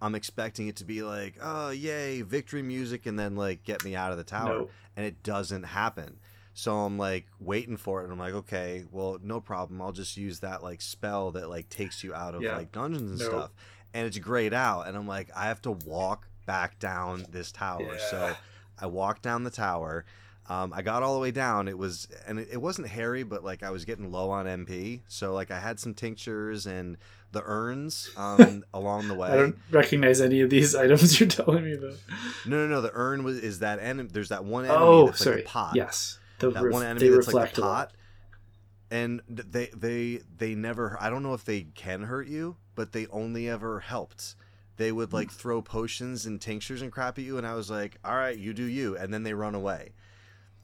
I'm expecting it to be like, oh yay, victory music, and then like get me out of the tower, Nope. and it doesn't happen. So I'm like waiting for it, and I'm like, okay, well, no problem. I'll just use that like spell that like takes you out of Yeah. like dungeons and Nope. stuff and it's grayed out and i'm like i have to walk back down this tower so i walked down the tower um, i got all the way down it was and it, it wasn't hairy but like i was getting low on mp so like i had some tinctures and the urns um, along the way. I don't recognize any of these items you're telling me about. no no no the urn was is that enemy there's that one enemy Oh, that's sorry. like a pot Yes. The that ref- one enemy that's like a pot and they they they never i don't know if they can hurt you but they only ever helped they would Hmm. like throw potions and tinctures and crap at you and i was like all right you do you and then they run away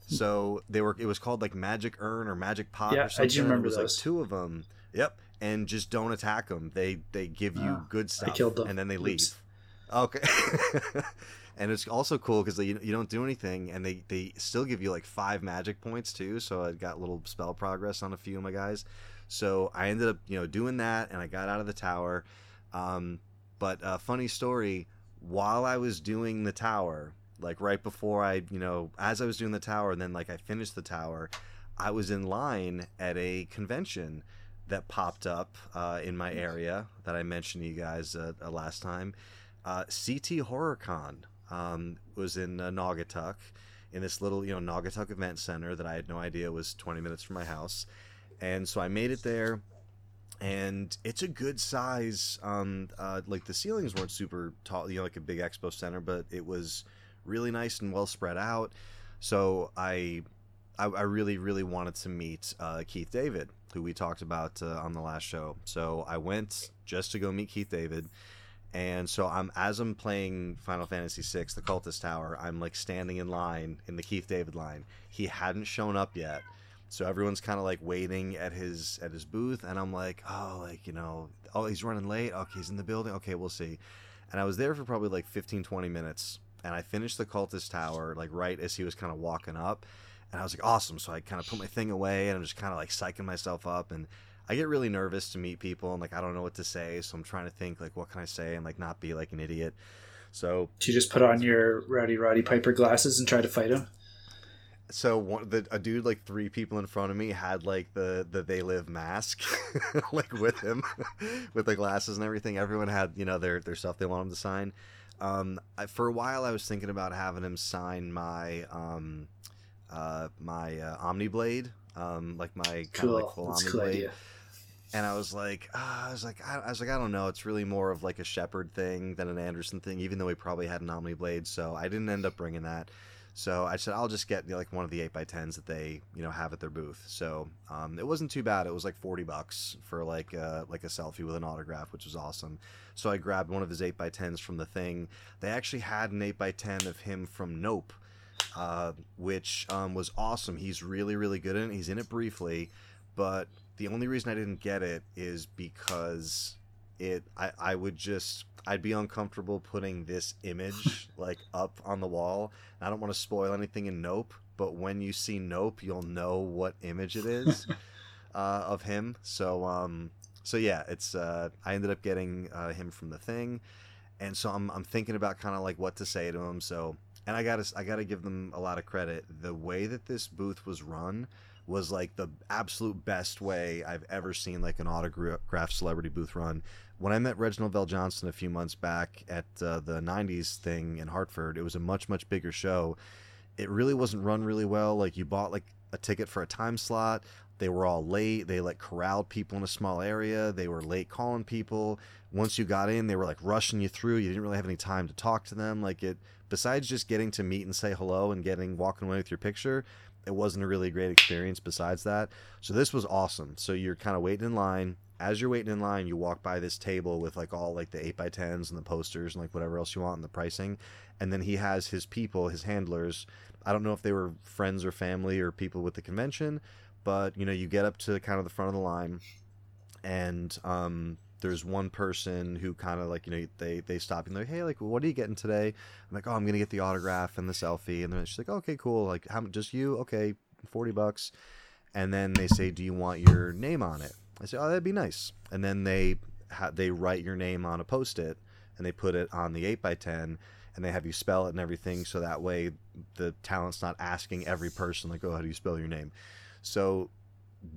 so they were it was called like magic urn or magic pot Yeah, I or do something and remember it was those. like two of them yep and just don't attack them they they give you Ah, good stuff killed them. and then they leave Oops. Okay. and it's also cool because you, you don't do anything and they, they still give you like five magic points too. So I got little spell progress on a few of my guys. So I ended up, you know, doing that and I got out of the tower. Um, but uh, funny story, while I was doing the tower, like right before I, you know, as I was doing the tower and then like I finished the tower, I was in line at a convention that popped up uh, in my area that I mentioned to you guys uh, uh last time. Uh, CT HorrorCon um, was in uh, Naugatuck in this little, you know, Naugatuck Event Center that I had no idea was 20 minutes from my house. And so I made it there, and it's a good size. Um, uh, like the ceilings weren't super tall, you know, like a big expo center, but it was really nice and well spread out. So I, I, I really, really wanted to meet uh, Keith David, who we talked about uh, on the last show. So I went just to go meet Keith David and so I'm as I'm playing Final Fantasy VI, the Cultist Tower, I'm like standing in line in the Keith David line. He hadn't shown up yet, so everyone's kind of like waiting at his at his booth, and I'm like, oh, like you know, oh, he's running late. Okay, he's in the building. Okay, we'll see. And I was there for probably like 15, 20 minutes, and I finished the Cultist Tower like right as he was kind of walking up, and I was like, awesome. So I kind of put my thing away, and I'm just kind of like psyching myself up and I get really nervous to meet people and like I don't know what to say, so I'm trying to think like what can I say and like not be like an idiot. So you just put on your Rowdy Roddy Piper glasses and try to fight him? So one the a dude like three people in front of me had like the the they live mask like with him with the glasses and everything. Everyone had you know their their stuff they want him to sign. Um, I, for a while I was thinking about having him sign my um, uh, my uh, Omniblade, um, like my kind cool. of like full cool idea and I was like, uh, I was like, I, I, was like, I don't know. It's really more of like a Shepard thing than an Anderson thing, even though he probably had an Omni Blade. So I didn't end up bringing that. So I said I'll just get you know, like one of the eight x tens that they you know have at their booth. So um, it wasn't too bad. It was like forty bucks for like uh, like a selfie with an autograph, which was awesome. So I grabbed one of his eight x tens from the thing. They actually had an eight x ten of him from Nope, uh, which um, was awesome. He's really really good in it. He's in it briefly, but the only reason I didn't get it is because it I, I would just I'd be uncomfortable putting this image like up on the wall. I don't want to spoil anything in Nope, but when you see Nope, you'll know what image it is uh, of him. So um so yeah, it's uh I ended up getting uh, him from the thing, and so I'm I'm thinking about kind of like what to say to him. So and I gotta I gotta give them a lot of credit. The way that this booth was run was like the absolute best way I've ever seen like an autograph celebrity booth run. When I met Reginald VelJohnson a few months back at uh, the 90s thing in Hartford, it was a much, much bigger show. It really wasn't run really well. Like you bought like a ticket for a time slot. They were all late. They like corralled people in a small area. They were late calling people. Once you got in, they were like rushing you through. You didn't really have any time to talk to them. Like it, besides just getting to meet and say hello and getting walking away with your picture, it wasn't a really great experience besides that. So this was awesome. So you're kind of waiting in line. As you're waiting in line, you walk by this table with like all like the 8x10s and the posters and like whatever else you want and the pricing. And then he has his people, his handlers. I don't know if they were friends or family or people with the convention, but you know, you get up to kind of the front of the line and um, there's one person who kind of like you know they they stop and they're like hey like what are you getting today? I'm like oh i'm gonna get the autograph and the selfie. And then she's like okay cool. Like how just you? Okay 40 bucks. And then they say do you want your name on it? I say oh that'd be nice. And then they ha- they write your name on a post-it and they put it on the 8x10 and they have you spell it and everything so that way the talent's not asking every person like oh how do you spell your name? So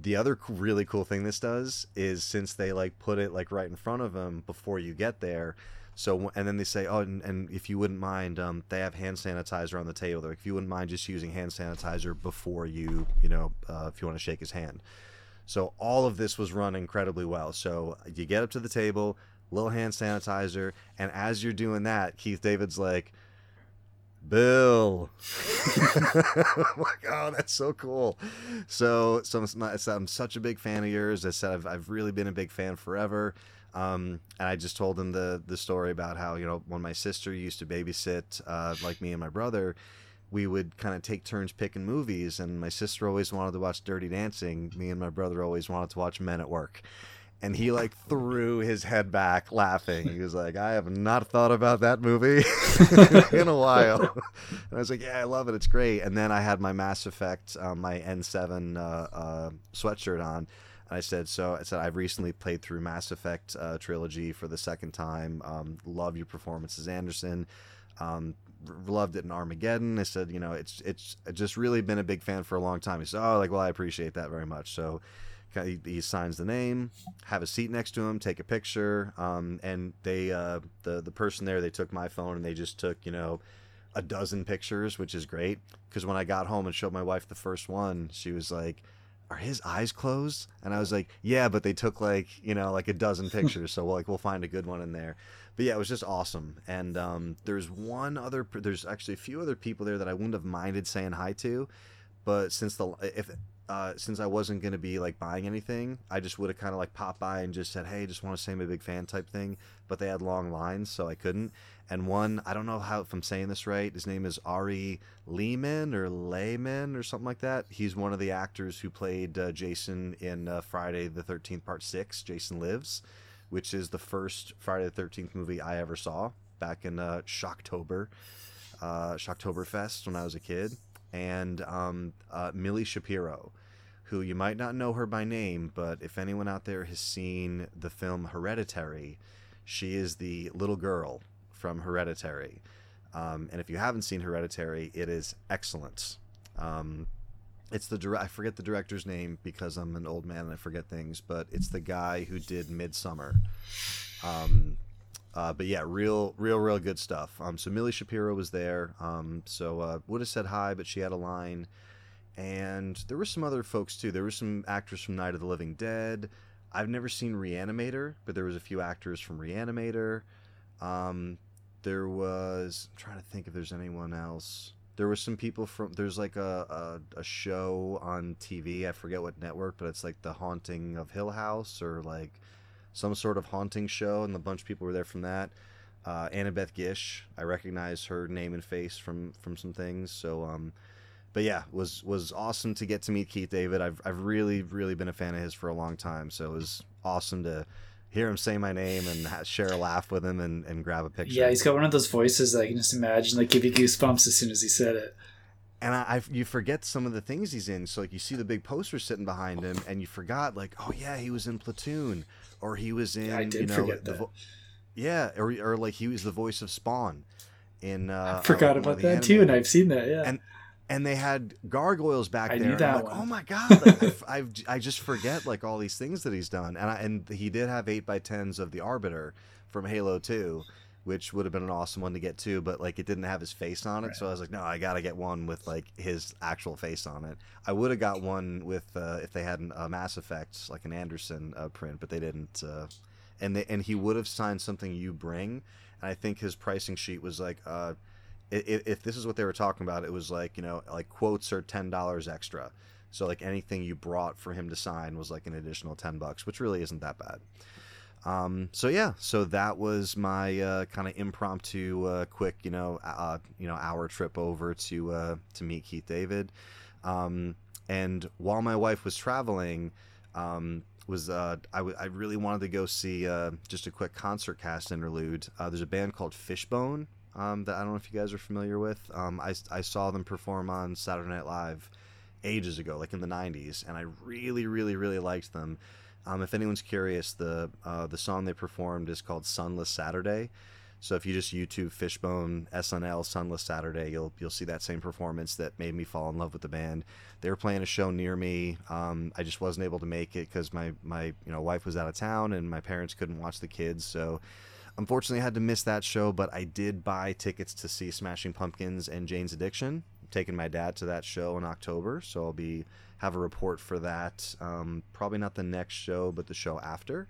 the other really cool thing this does is since they like put it like right in front of them before you get there so and then they say oh and, and if you wouldn't mind um, they have hand sanitizer on the table They're like if you wouldn't mind just using hand sanitizer before you you know uh, if you want to shake his hand so all of this was run incredibly well. So you get up to the table little hand sanitizer and as you're doing that keith david's like Bill. like, oh, that's so cool. So, so I'm, I'm, such a big fan of yours. I said I've, I've really been a big fan forever. Um, and I just told him the the story about how you know when my sister used to babysit, uh, like me and my brother, we would kind of take turns picking movies. And my sister always wanted to watch Dirty Dancing. Me and my brother always wanted to watch Men at Work and he like threw his head back laughing. He was like, "I have not thought about that movie in a while." and I was like, "Yeah, I love it. It's great." And then I had my Mass Effect, um, my N7 uh, uh, sweatshirt on. And I said, "So I said I've recently played through Mass Effect uh, trilogy for the second time. Um, love your performances, Anderson. Um, loved it in Armageddon. I said, you know, it's it's just really been a big fan for a long time. He said, oh, like well, I appreciate that very much. So." He, he signs the name, have a seat next to him, take a picture, um, and they uh, the the person there they took my phone and they just took you know a dozen pictures, which is great because when I got home and showed my wife the first one, she was like. Are his eyes closed? And I was like, yeah, but they took like you know like a dozen pictures, so like we'll find a good one in there. But yeah, it was just awesome. And um, there's one other, there's actually a few other people there that I wouldn't have minded saying hi to, but since the if uh, since I wasn't gonna be like buying anything, I just would have kind of like popped by and just said, "Hey, just want to say I'm a big fan" type thing. But they had long lines, so I couldn't. And one, I don't know how if I'm saying this right. His name is Ari Lehman or Lehman or something like that. He's one of the actors who played uh, Jason in uh, Friday the Thirteenth Part Six. Jason Lives, which is the first Friday the Thirteenth movie I ever saw back in uh, Shocktober, uh, Shocktoberfest when I was a kid. And um, uh, Millie Shapiro, who you might not know her by name, but if anyone out there has seen the film Hereditary, she is the little girl from Hereditary. Um, and if you haven't seen Hereditary, it is excellent. Um, it's the dir- I forget the director's name because I'm an old man and I forget things, but it's the guy who did Midsummer. Um, uh, but yeah, real, real, real good stuff. Um, so Millie Shapiro was there. Um, so uh, would have said hi, but she had a line and there were some other folks too. There were some actors from Night of the Living Dead. I've never seen Reanimator, but there was a few actors from Reanimator. Um, there was I'm trying to think if there's anyone else. There was some people from there's like a, a, a show on TV. I forget what network, but it's like the Haunting of Hill House or like some sort of haunting show, and a bunch of people were there from that. Uh, Annabeth Gish, I recognize her name and face from from some things. So um, but yeah, was was awesome to get to meet Keith David. I've I've really really been a fan of his for a long time, so it was awesome to hear him say my name and ha- share a laugh with him and, and grab a picture. Yeah, he's got one of those voices that I can just imagine like give you goosebumps as soon as he said it. And I, I you forget some of the things he's in. So like you see the big poster sitting behind him, and you forgot like oh yeah he was in Platoon, or he was in Yeah, I did you know forget the that. vo- yeah or or like he was the voice of Spawn in uh, I forgot about that too, and I've seen that. Yeah, And- and they had gargoyles back I there. knew that I'm like, oh my god! Like, I've, I've I just forget like all these things that he's done, and I, and he did have eight by tens of the Arbiter from Halo Two, which would have been an awesome one to get too, but like it didn't have his face on it, Right. so I was like, no, I gotta get one with like his actual face on it. I would have got one with uh, if they had a Mass Effect like an Anderson uh, print, but they didn't. Uh, and they, and he would have signed something you bring, and I think his pricing sheet was like. If, if this is what they were talking about, it was like you know like quotes are ten dollars extra. So like anything you brought for him to sign was like an additional ten bucks, which really isn't that bad. Um, so yeah, so that was my uh, kind of impromptu, uh, quick, you know, uh, you know, hour trip over to uh, to meet Keith David. Um, and while my wife was traveling, um, was uh, I, w- I really wanted to go see uh, just a quick concert cast interlude. There's a band called Fishbone um, that I don't know if you guys are familiar with. Um, I, I saw them perform on Saturday Night Live ages ago, like in the 90s, and I really, really, really liked them. Um, if anyone's curious, the uh, the song they performed is called "Sunless Saturday." So if you just YouTube Fishbone SNL Sunless Saturday, you'll you'll see that same performance that made me fall in love with the band. They were playing a show near me. Um, I just wasn't able to make it because my my you know wife was out of town and my parents couldn't watch the kids. So unfortunately, I had to miss that show. But I did buy tickets to see Smashing Pumpkins and Jane's Addiction. I'm taking my dad to that show in October, so I'll be have a report for that. Um, probably not the next show, but the show after.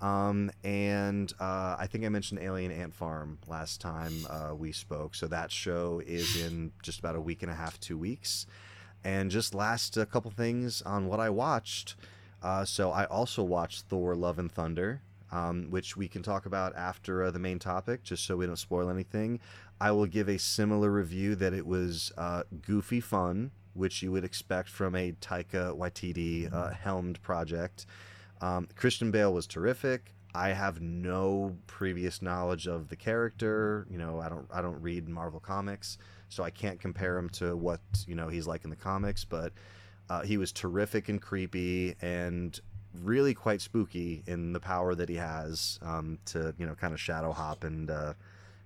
Um, and uh, I think I mentioned Alien Ant Farm last time uh, we spoke. So that show is in just about a week and a half, two weeks. And just last a couple things on what I watched. Uh, so I also watched Thor: Love and Thunder, um, which we can talk about after uh, the main topic, just so we don't spoil anything. I will give a similar review that it was uh, goofy fun, which you would expect from a Taika Waititi uh, helmed project. Um, Christian Bale was terrific. I have no previous knowledge of the character. You know, I don't I don't read Marvel comics, so I can't compare him to what you know he's like in the comics. But uh, he was terrific and creepy and really quite spooky in the power that he has um, to you know kind of shadow hop and uh,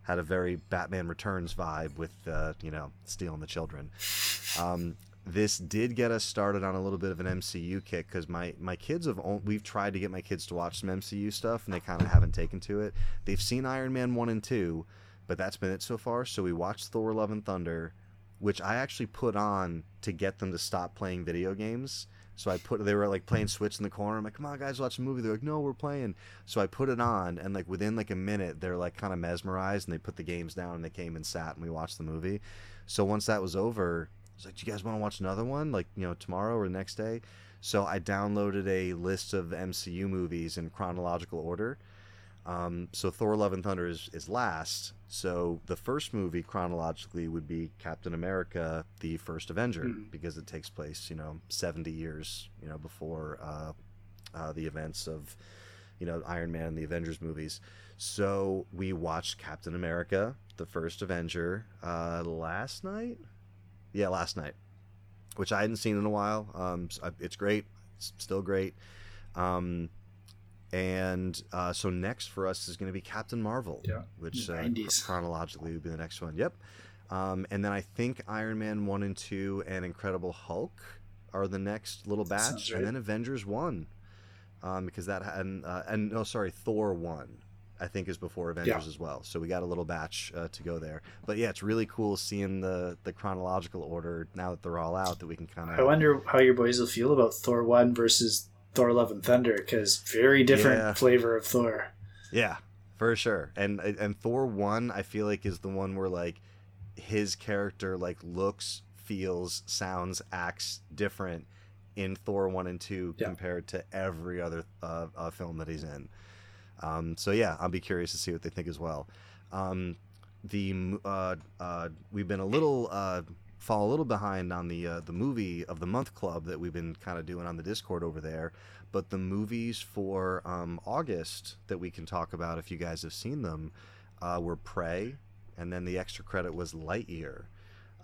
had a very Batman Returns vibe with uh, you know stealing the children. Um, this did get us started on a little bit of an MCU kick because my my kids have on, we've tried to get my kids to watch some MCU stuff and they kind of haven't taken to it. They've seen Iron Man one and two, but that's been it so far. So we watched Thor: Love and Thunder, which I actually put on to get them to stop playing video games. So I put they were like playing Switch in the corner. I'm like, come on, guys, watch a movie. They're like, no, we're playing. So I put it on, and like within like a minute, they're like kind of mesmerized, and they put the games down, and they came and sat, and we watched the movie. So once that was over, I was like, do you guys want to watch another one, like you know tomorrow or the next day? So I downloaded a list of MCU movies in chronological order. Um, so Thor: Love and Thunder is, is last. So the first movie chronologically would be Captain America: The First Avenger Mhm. because it takes place, you know, seventy years, you know, before uh, uh, the events of, you know, Iron Man and the Avengers movies. So we watched Captain America: The First Avenger uh, last night. Yeah, last night, which I hadn't seen in a while. Um, it's great. It's still great. Um, and uh, so next for us is going to be Captain Marvel, Yeah. which uh, chronologically would be the next one. Yep. Um, and then I think Iron Man one and two and Incredible Hulk are the next little batch, right. and then Avengers one, um, because that had and, uh, and no sorry Thor one. I think is before Avengers as well, so we got a little batch uh, to go there. But yeah, it's really cool seeing the the chronological order now that they're all out that we can kind of. I wonder how your boys will feel about Thor 1 versus Thor Love and Thunder because very different Yeah. flavor of Thor. Yeah, for sure. And and Thor one, I feel like is the one where like his character like looks, feels, sounds, acts different in Thor one and two Yeah. compared to every other uh, uh, film that he's in. Um, so yeah, I'll be curious to see what they think as well. Um, the uh, uh, we've been a little uh, fall a little behind on the uh, the movie of the month club that we've been kind of doing on the Discord over there, but the movies for um, August that we can talk about if you guys have seen them uh, were Prey, and then the extra credit was Lightyear.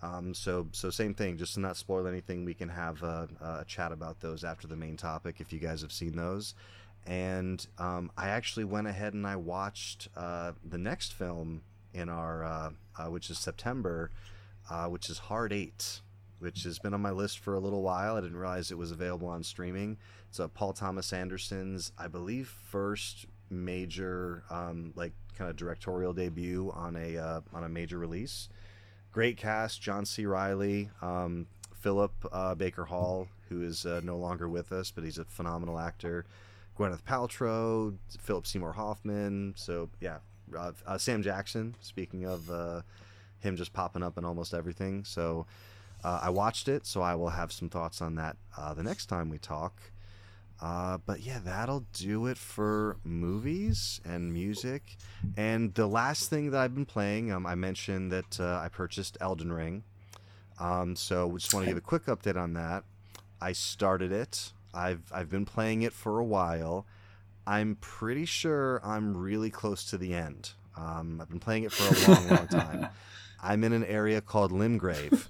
Um, so so same thing, just to not spoil anything, we can have a, a chat about those after the main topic if you guys have seen those. And um, I actually went ahead and I watched uh, the next film in our, uh, uh, which is September, uh, which is Hard Eight, which has been on my list for a little while. I didn't realize it was available on streaming. It's Paul Thomas Anderson's, I believe, first major um, like kind of directorial debut on a uh, on a major release. Great cast: John C. Reilly, um, Philip uh, Baker Hall, who is uh, no longer with us, but he's a phenomenal actor. Gwyneth Paltrow, Philip Seymour Hoffman. So yeah, uh, uh, Sam Jackson. Speaking of uh, him just popping up in almost everything. So uh, I watched it, so I will have some thoughts on that uh, the next time we talk. Uh, but yeah, that'll do it for movies and music. And the last thing that I've been playing, um, I mentioned that uh, I purchased Elden Ring. Um, so we just want to give a quick update on that. I started it. I've I've been playing it for a while. I'm pretty sure I'm really close to the end. Um, I've been playing it for a long, long time. I'm in an area called Limgrave,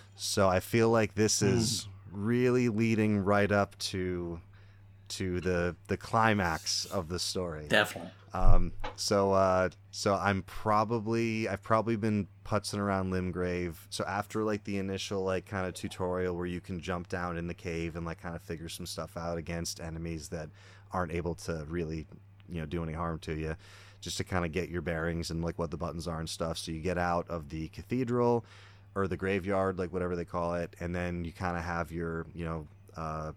so I feel like this is really leading right up to to the the climax of the story. Definitely. Um, so uh, so I'm probably I've probably been putzing around Limgrave. So after like the initial like kind of tutorial where you can jump down in the cave and like kind of figure some stuff out against enemies that aren't able to really you know do any harm to you, just to kind of get your bearings and like what the buttons are and stuff. So you get out of the cathedral or the graveyard, like whatever they call it, and then you kind of have your you know. Uh,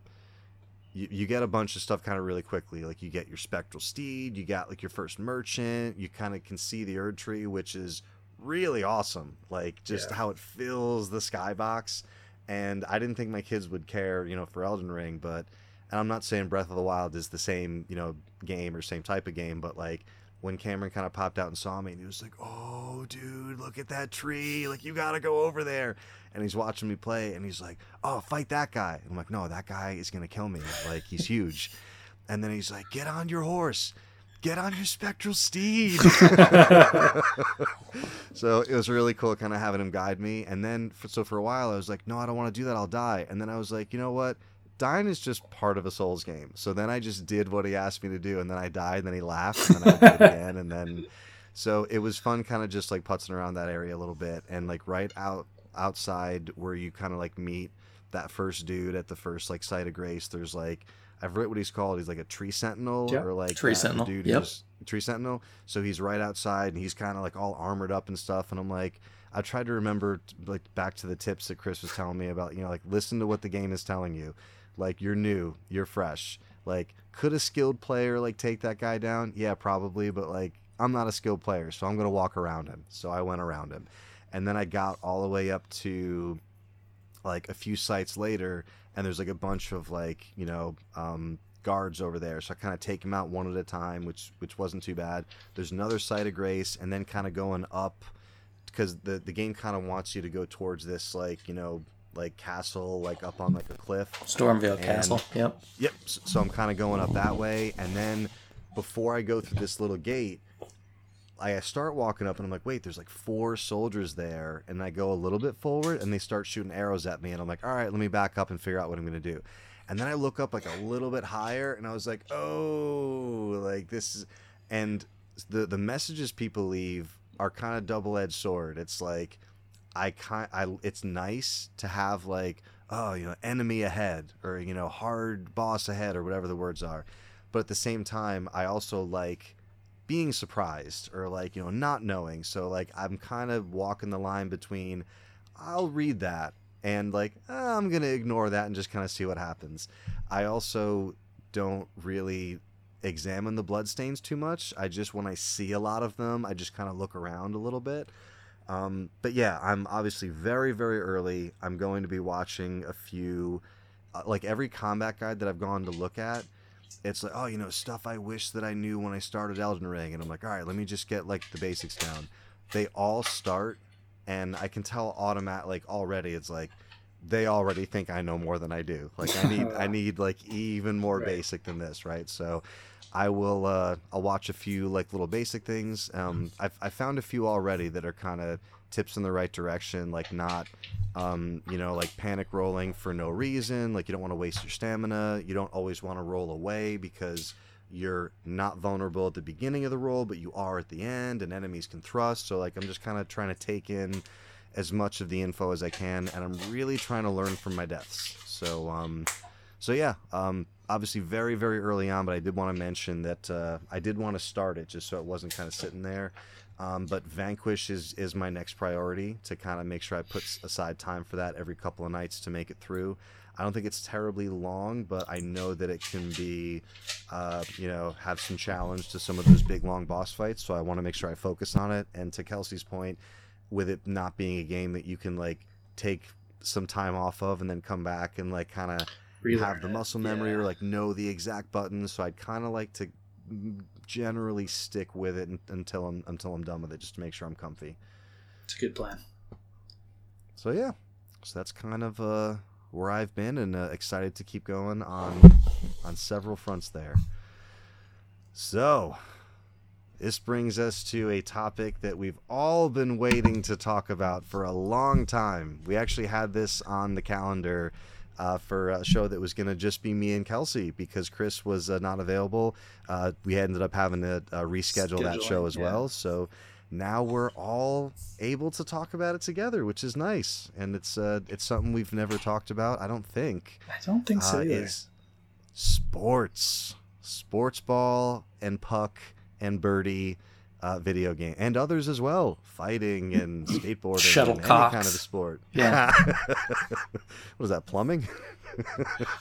you, you get a bunch of stuff kind of really quickly. Like you get your spectral steed, you got like your first merchant, you kind of can see the Erdtree, which is really awesome. Like just Yeah. how it fills the skybox. And I didn't think my kids would care, you know, for Elden Ring, but and I'm not saying Breath of the Wild is the same, you know, game or same type of game, but like when Cameron kind of popped out and saw me and he was like, "Oh, dude, look at that tree. Like you got to go over there." And he's watching me play and he's like, "Oh, fight that guy." I'm like, "No, that guy is going to kill me. Like he's huge." and then he's like, "Get on your horse. Get on your spectral steed." so it was really cool kind of having him guide me. And then for, so for a while I was like, "No, I don't want to do that. I'll die." And then I was like, "You know what? Dying is just part of a Souls game." So then I just did what he asked me to do and then I died and then he laughed and then I did again and then so it was fun kind of just like putzing around that area a little bit and like right out outside where you kind of like meet that first dude at the first like site of grace. There's like I've read what he's called. He's like a tree sentinel Yep. or like Tree sentinel. Dude Yep. tree sentinel. So he's right outside and he's kind of like all armored up and stuff. And I'm like, I tried to remember like back to the tips that Chris was telling me about. You know, like listen to what the game is telling you. Like you're new, you're fresh. Like could a skilled player like take that guy down? Yeah, probably. But like I'm not a skilled player, so I'm gonna walk around him. So I went around him, and then I got all the way up to like a few sites later and there's like a bunch of like you know um, guards over there so i kind of take them out one at a time which which wasn't too bad there's another site of grace and then kind of going up because the the game kind of wants you to go towards this like you know like castle like up on like a cliff Stormveil And- Castle. Yep. Yep. So I'm kind of going up that way, and then before I go through this little gate, I start walking up, and I'm like, wait, there's like four soldiers there, and I go a little bit forward, and they start shooting arrows at me, and I'm like, all right, let me back up and figure out what I'm gonna do. And then I look up like a little bit higher, and I was like, oh, like this is, and the the messages people leave are kind of double edged sword. It's like I kind I it's nice to have like oh you know enemy ahead or you know hard boss ahead or whatever the words are, but at the same time I also like being surprised or like you know not knowing. So like I'm kind of walking the line between I'll read that and like "Ah, I'm gonna ignore that and just kind of see what happens. I also don't really examine the bloodstains too much. I just when I see a lot of them, I just kind of look around a little bit. Um, but yeah, I'm obviously very very early. I'm going to be watching a few, uh, like every combat guide that I've gone to look at. It's like oh you know stuff I wish that I knew when I started Elden Ring, and I'm like all right, let me just get like the basics down. They all start, and I can tell automat like already. It's like they already think I know more than I do. Like I need I need like even more Right. basic than this, right? So I will uh I'll watch a few like little basic things. Um I've I found a few already that are kind of tips in the right direction, like not um, you know, like panic rolling for no reason, like you don't want to waste your stamina, you don't always want to roll away because you're not vulnerable at the beginning of the roll, but you are at the end and enemies can thrust. So like I'm just kind of trying to take in as much of the info as I can, and I'm really trying to learn from my deaths. So, um, so yeah, um, obviously very very early on, but I did want to mention that uh, I did want to start it just so it wasn't kind of sitting there. Um, but Vanquish is is my next priority to kind of make sure I put aside time for that every couple of nights to make it through. I don't think it's terribly long, but I know that it can be, uh, you know, have some challenge to some of those big long boss fights. So I want to make sure I focus on it. And to Kelsey's point, with it not being a game that you can like take some time off of and then come back and like kind of have the muscle memory Yeah. or like know the exact buttons. So I'd kind of like to generally stick with it until I'm until I'm done with it, just to make sure I'm comfy. It's a good plan. So yeah, so that's kind of uh, where I've been, and uh, excited to keep going on on several fronts there. So this brings us to a topic that we've all been waiting to talk about for a long time. We actually had this on the calendar. Uh, for a show that was going to just be me and Kelsey because Chris was uh, not available. Uh, we ended up having to uh, reschedule that show as yeah. well. So now we're all able to talk about it together, which is nice, and it's uh, it's something we've never talked about. I don't think I don't think so uh, either. is sports, sports ball and puck and birdie. Uh, video game and others as well, fighting and skateboarding, and any kind of a sport. Yeah. what is that? Plumbing?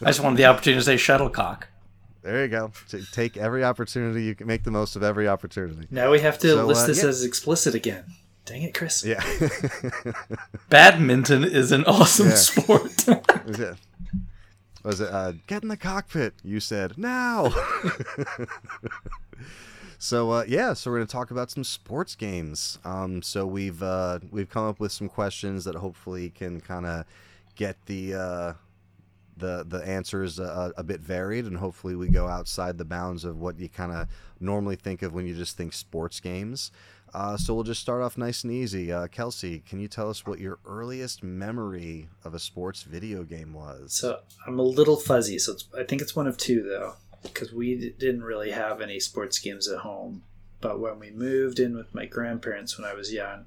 I just wanted the opportunity to say shuttlecock. There you go. T- Take every opportunity. You can make the most of every opportunity. now we have to So, list uh, this yeah. as explicit again. Dang it, Chris. Yeah. Badminton is an awesome Yeah. sport. Was it? Was it? Uh, get in the cockpit. You said now. So uh, yeah, so we're gonna talk about some sports games. Um, so we've uh, we've come up with some questions that hopefully can kind of get the uh, the the answers a, a bit varied, and hopefully we go outside the bounds of what you kind of normally think of when you just think sports games. Uh, so we'll just start off nice and easy. Uh, Kelsey, can you tell us what your earliest memory of a sports video game was? So I'm a little fuzzy. So I think it's one of two though, because we d- didn't really have any sports games at home. But when we moved in with my grandparents when I was young,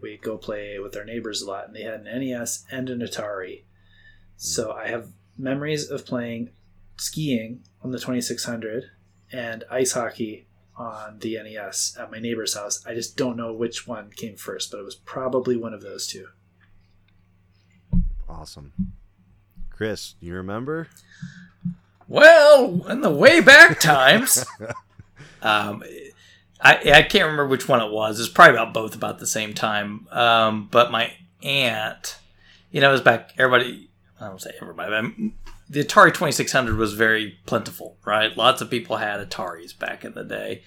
we'd go play with our neighbors a lot, and they had an NES and an Atari. So I have memories of playing skiing on the 2600 and ice hockey on the NES at my neighbor's house. I just don't know which one came first, but it was probably one of those two. Awesome. Chris, you remember? Well, in the way back times, um, I I can't remember which one it was. It's probably about both about the same time. Um, but my aunt, you know, it was back. Everybody, I don't say everybody, but the Atari Twenty Six Hundred was very plentiful, right? Lots of people had Ataris back in the day.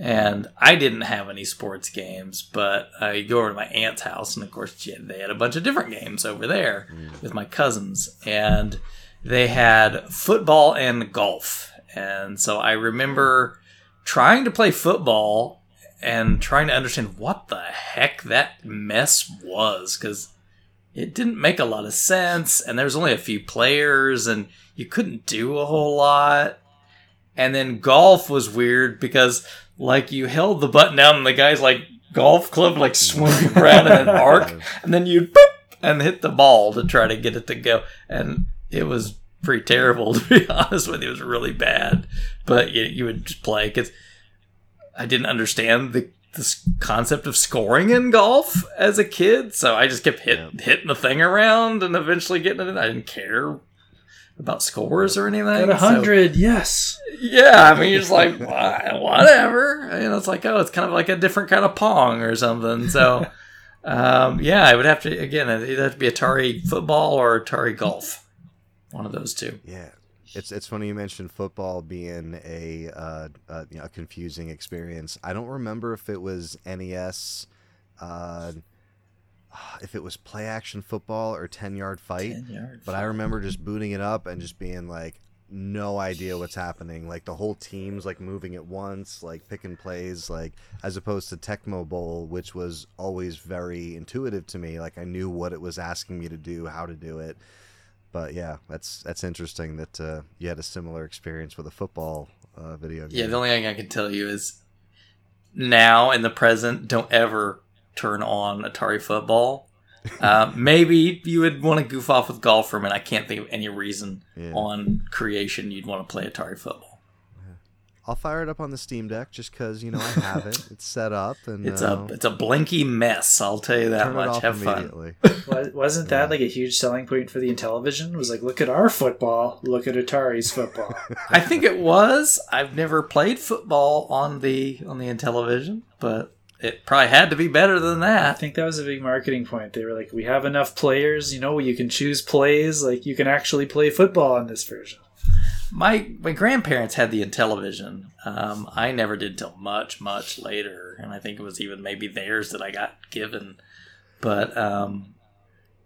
And I didn't have any sports games, but I go over to my aunt's house, and of course, they had a bunch of different games over there mm. with my cousins. And they had football and golf. And so I remember trying to play football and trying to understand what the heck that mess was because it didn't make a lot of sense and there was only a few players and you couldn't do a whole lot and then golf was weird because like you held the button down and the guy's like golf club like swinging around in an arc and then you'd boop and hit the ball to try to get it to go and it was pretty terrible to be honest with you. It was really bad, but you, you would just play because I didn't understand the this concept of scoring in golf as a kid, so I just kept hit, yeah. hitting the thing around and eventually getting it. In. I didn't care about scores or anything. At a hundred, so, yes. Yeah, I mean, you're just like whatever. You know, it's like oh, it's kind of like a different kind of pong or something. So. Um, yeah, I would have to again. It'd have to be Atari football or Atari golf. One of those two. Yeah. It's it's funny you mentioned football being a uh, uh, you know, a confusing experience. I don't remember if it was NES, uh, if it was play action football or ten yard fight. 10 yard but I remember just booting it up and just being like, no idea what's happening. Like the whole team's like moving at once, like picking plays, like as opposed to Tecmo Bowl, which was always very intuitive to me. Like I knew what it was asking me to do, how to do it but yeah, that's that's interesting that uh, you had a similar experience with a football uh, video game. Yeah, the only thing I can tell you is now in the present, don't ever turn on Atari football. uh, maybe you would want to goof off with golf for a minute. I can't think of any reason yeah. on creation you'd want to play Atari football. I'll fire it up on the Steam Deck just because you know I have it. It's set up and it's uh, a it's a blinky mess. I'll tell you that much. Have fun. Wasn't that yeah. like a huge selling point for the Intellivision? It was like, look at our football, look at Atari's football. I think it was. I've never played football on the on the Intellivision, but it probably had to be better than that. I think that was a big marketing point. They were like, we have enough players. You know, you can choose plays. Like you can actually play football on this version my my grandparents had the Intellivision. Um, I never did till much much later, and I think it was even maybe theirs that I got given. But um,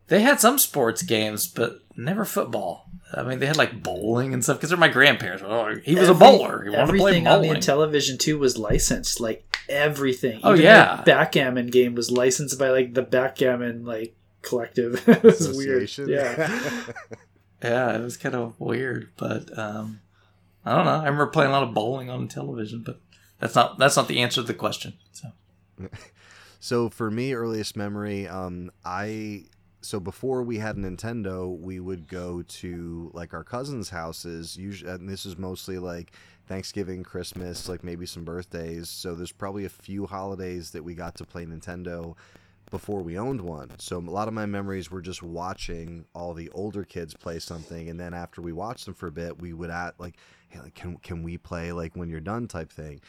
they had some sports games, but never football. I mean, they had like bowling and stuff because they're my grandparents. Oh, he was Every, a bowler. He wanted to play bowling. on the Intellivision too was licensed. Like everything. Oh, Even oh yeah, the backgammon game was licensed by like the backgammon like collective. it was weird. Yeah. yeah, it was kind of weird, but um, I don't know. I remember playing a lot of bowling on television, but that's not that's not the answer to the question. So, so for me, earliest memory, um, I so before we had Nintendo, we would go to like our cousins' houses. Usually, and this is mostly like Thanksgiving, Christmas, like maybe some birthdays. So there's probably a few holidays that we got to play Nintendo before we owned one. So a lot of my memories were just watching all the older kids play something, and then after we watched them for a bit, we would at like, hey, like can can we play like when you're done type thing.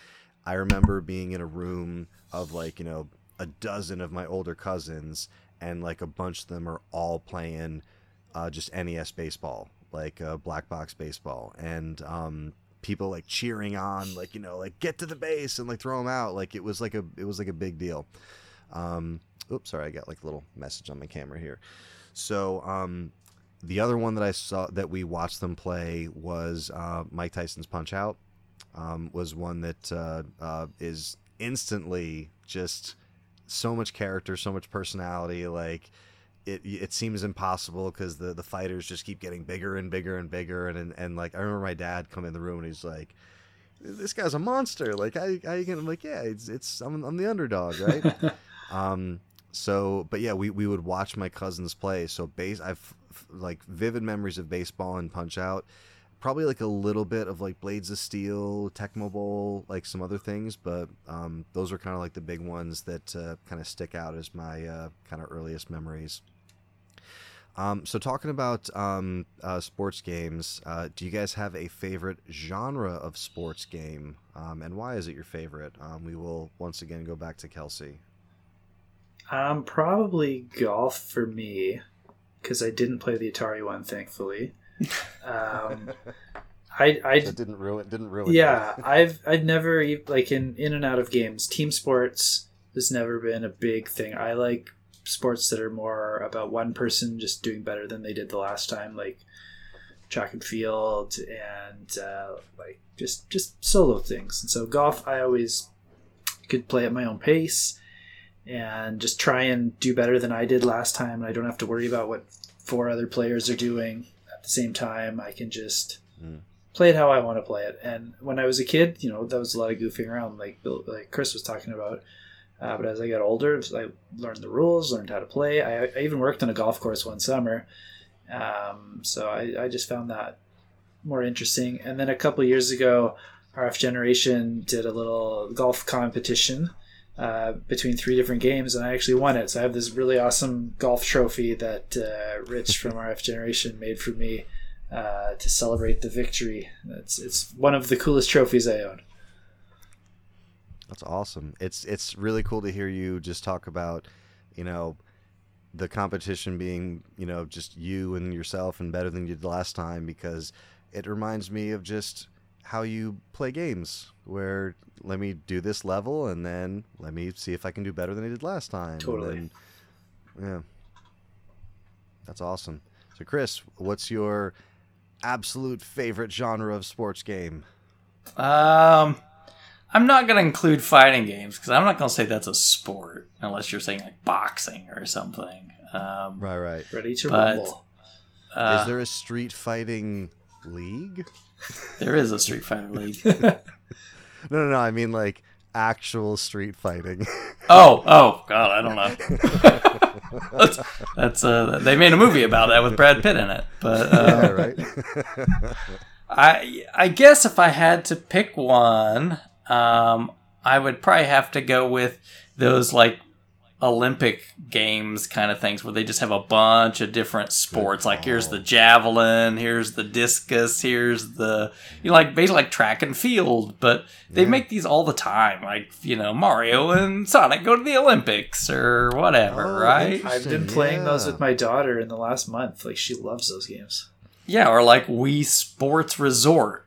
I remember being in a room of like you know a dozen of my older cousins, and like a bunch of them are all playing uh, just NES baseball, like uh, black box baseball, and um, people like cheering on, like you know, like get to the base and like throw them out. Like it was like a it was like a big deal. Um, oops, sorry, I got like a little message on my camera here. So um, the other one that I saw that we watched them play was uh, Mike Tyson's Punch Out. Um, was one that uh, uh, is instantly just so much character, so much personality. Like it, it seems impossible because the the fighters just keep getting bigger and bigger and bigger. And, and and like I remember my dad come in the room and he's like, "This guy's a monster." Like I I can I'm like yeah, it's it's I'm, I'm the underdog, right? um, so, but yeah, we, we would watch my cousins play. So base, I've like vivid memories of baseball and Punch Out. Probably like a little bit of like Blades of Steel, Tecmo Bowl, like some other things, but um, those are kind of like the big ones that uh, kind of stick out as my uh, kind of earliest memories. Um, so talking about um, uh, sports games, uh, do you guys have a favorite genre of sports game, um, and why is it your favorite? Um, we will once again go back to Kelsey. Um, probably golf for me, because I didn't play the Atari one, thankfully. Um, I I That didn't ruin didn't ruin. yeah I've I've never like in in and out of games. Team sports has never been a big thing. I like sports that are more about one person just doing better than they did the last time, like track and field and uh, like just just solo things. And so golf, I always could play at my own pace and just try and do better than I did last time. And I don't have to worry about what four other players are doing at the same time. I can just Mm. play it how I want to play it. And when I was a kid, you know, that was a lot of goofing around, like Bill, like Chris was talking about. Uh, but as I got older, I learned the rules, learned how to play. I, I even worked on a golf course one summer, um, so I, I just found that more interesting. And then a couple years ago, RF Generation did a little golf competition uh, between three different games, and I actually won it. So I have this really awesome golf trophy that uh, Rich from RF Generation made for me uh, to celebrate the victory. It's it's one of the coolest trophies I own. That's awesome. It's it's really cool to hear you just talk about, you know, the competition being, you know, just you and yourself and better than you did last time because it reminds me of just how you play games where let me do this level and then let me see if I can do better than I did last time. and Totally. then- yeah. That's awesome. So Chris, what's your absolute favorite genre of sports game? Um, I'm not going to include fighting games because I'm not going to say that's a sport unless you're saying like boxing or something. Um, Right, right. Ready to But- rumble. uh, Is there a street fighting league? there is a Street Fighter League. No, no, no. I mean like actual street fighting. Oh, oh, God, I don't know. that's, that's uh, they made a movie about that with Brad Pitt in it. But yeah, uh, right. I, I guess if I had to pick one, um, I would probably have to go with those like Olympic games kind of things where they just have a bunch of different sports. Like here's the javelin, here's the discus, here's the you know, like basically like track and field. But they Yeah. make these all the time. Like you know Mario and Sonic go to the Olympics or whatever, Oh, right? I've been playing those with my daughter in the last month. Like she loves those games. Yeah, or like Wii Sports Resort,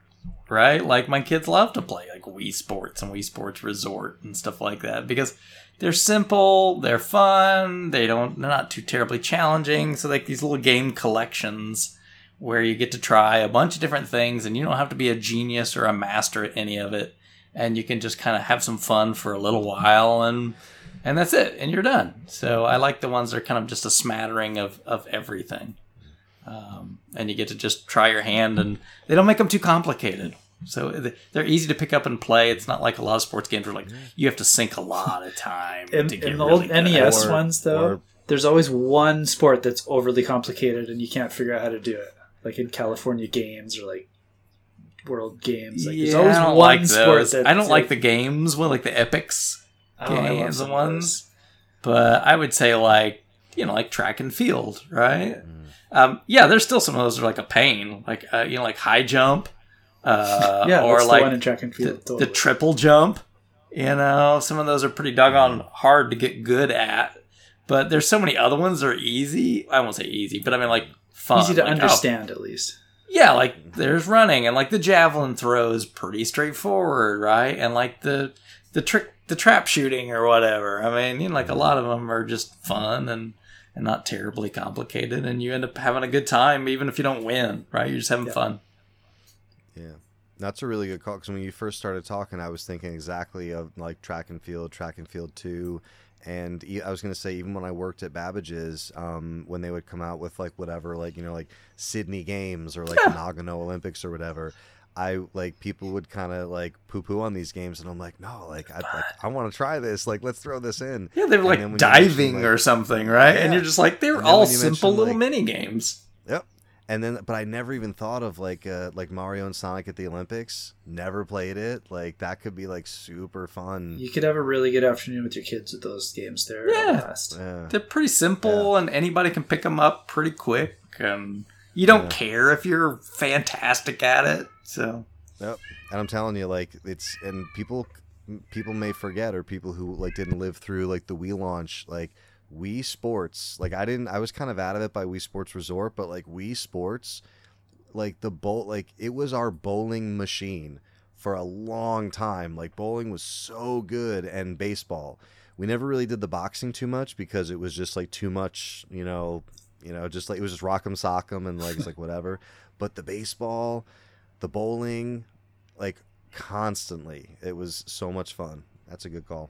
right? Like my kids love to play like Wii Sports and Wii Sports Resort and stuff like that because they're simple, they're fun, they don't they're not too terribly challenging. So like these little game collections where you get to try a bunch of different things and you don't have to be a genius or a master at any of it and you can just kind of have some fun for a little while and and that's it and you're done. So I like the ones that are kind of just a smattering of of everything um, and you get to just try your hand and they don't make them too complicated so they're easy to pick up and play it's not like a lot of sports games where like you have to sink a lot of time In, to get in the really old good. NES Or- ones, though, or- there's always one sport that's overly complicated and you can't figure out how to do it. Like in California games or like World Games. Like, there's yeah, always I don't one like sport those. that I don't like the games with like the epics Oh, games some and ones but I would say like you know like track and field right Mm. um, yeah there's still some of those that are like a pain like uh, you know like high jump uh, Yeah, or like the one in track and the, field. the totally. triple jump. You know, some of those are pretty doggone hard to get good at. But there's so many other ones that are easy. I won't say easy, but I mean like fun. Easy to Like, oh, understand, at least. yeah, like there's running and like the javelin throw is pretty straightforward, right? And like the the trick the trap shooting or whatever. I mean, you know, like a lot of them are just fun and and not terribly complicated and you end up having a good time even if you don't win, right? You're just having Yeah. fun. Yeah, that's a really good call. Because when you first started talking, I was thinking exactly of like track and field, track and field two, and I was gonna say even when I worked at Babbage's, um, when they would come out with like whatever, like you know, like Sydney Games or like Nagano Olympics or whatever. I like people would kind of like poo poo on these games, and I'm like, no, like I like, I want to try this. Like let's throw this in. Yeah, they were like diving like- or something, right? And you're just like, they're all simple little like- mini games. Yep. And then, but I never even thought of like uh, like Mario and Sonic at the Olympics. Never played it. Like that could be like super fun. You could have a really good afternoon with your kids with those games. They're Yeah. Yeah. They're pretty simple, and anybody can pick them up pretty quick. And you don't Yeah. care if you're fantastic at it. So Yep. And I'm telling you, like it's and people people may forget or people who like didn't live through like the Wii launch, like Wii Sports. Like I didn't. I was kind of out of it by Wii Sports Resort, but like Wii Sports, like the bowl, like it was our bowling machine for a long time. Like bowling was so good, and baseball. We never really did the boxing too much because it was just like too much, you know, you know, just like it was just rock'em sock'em and like it's like whatever. But the baseball, the bowling, like constantly, it was so much fun. That's a good call.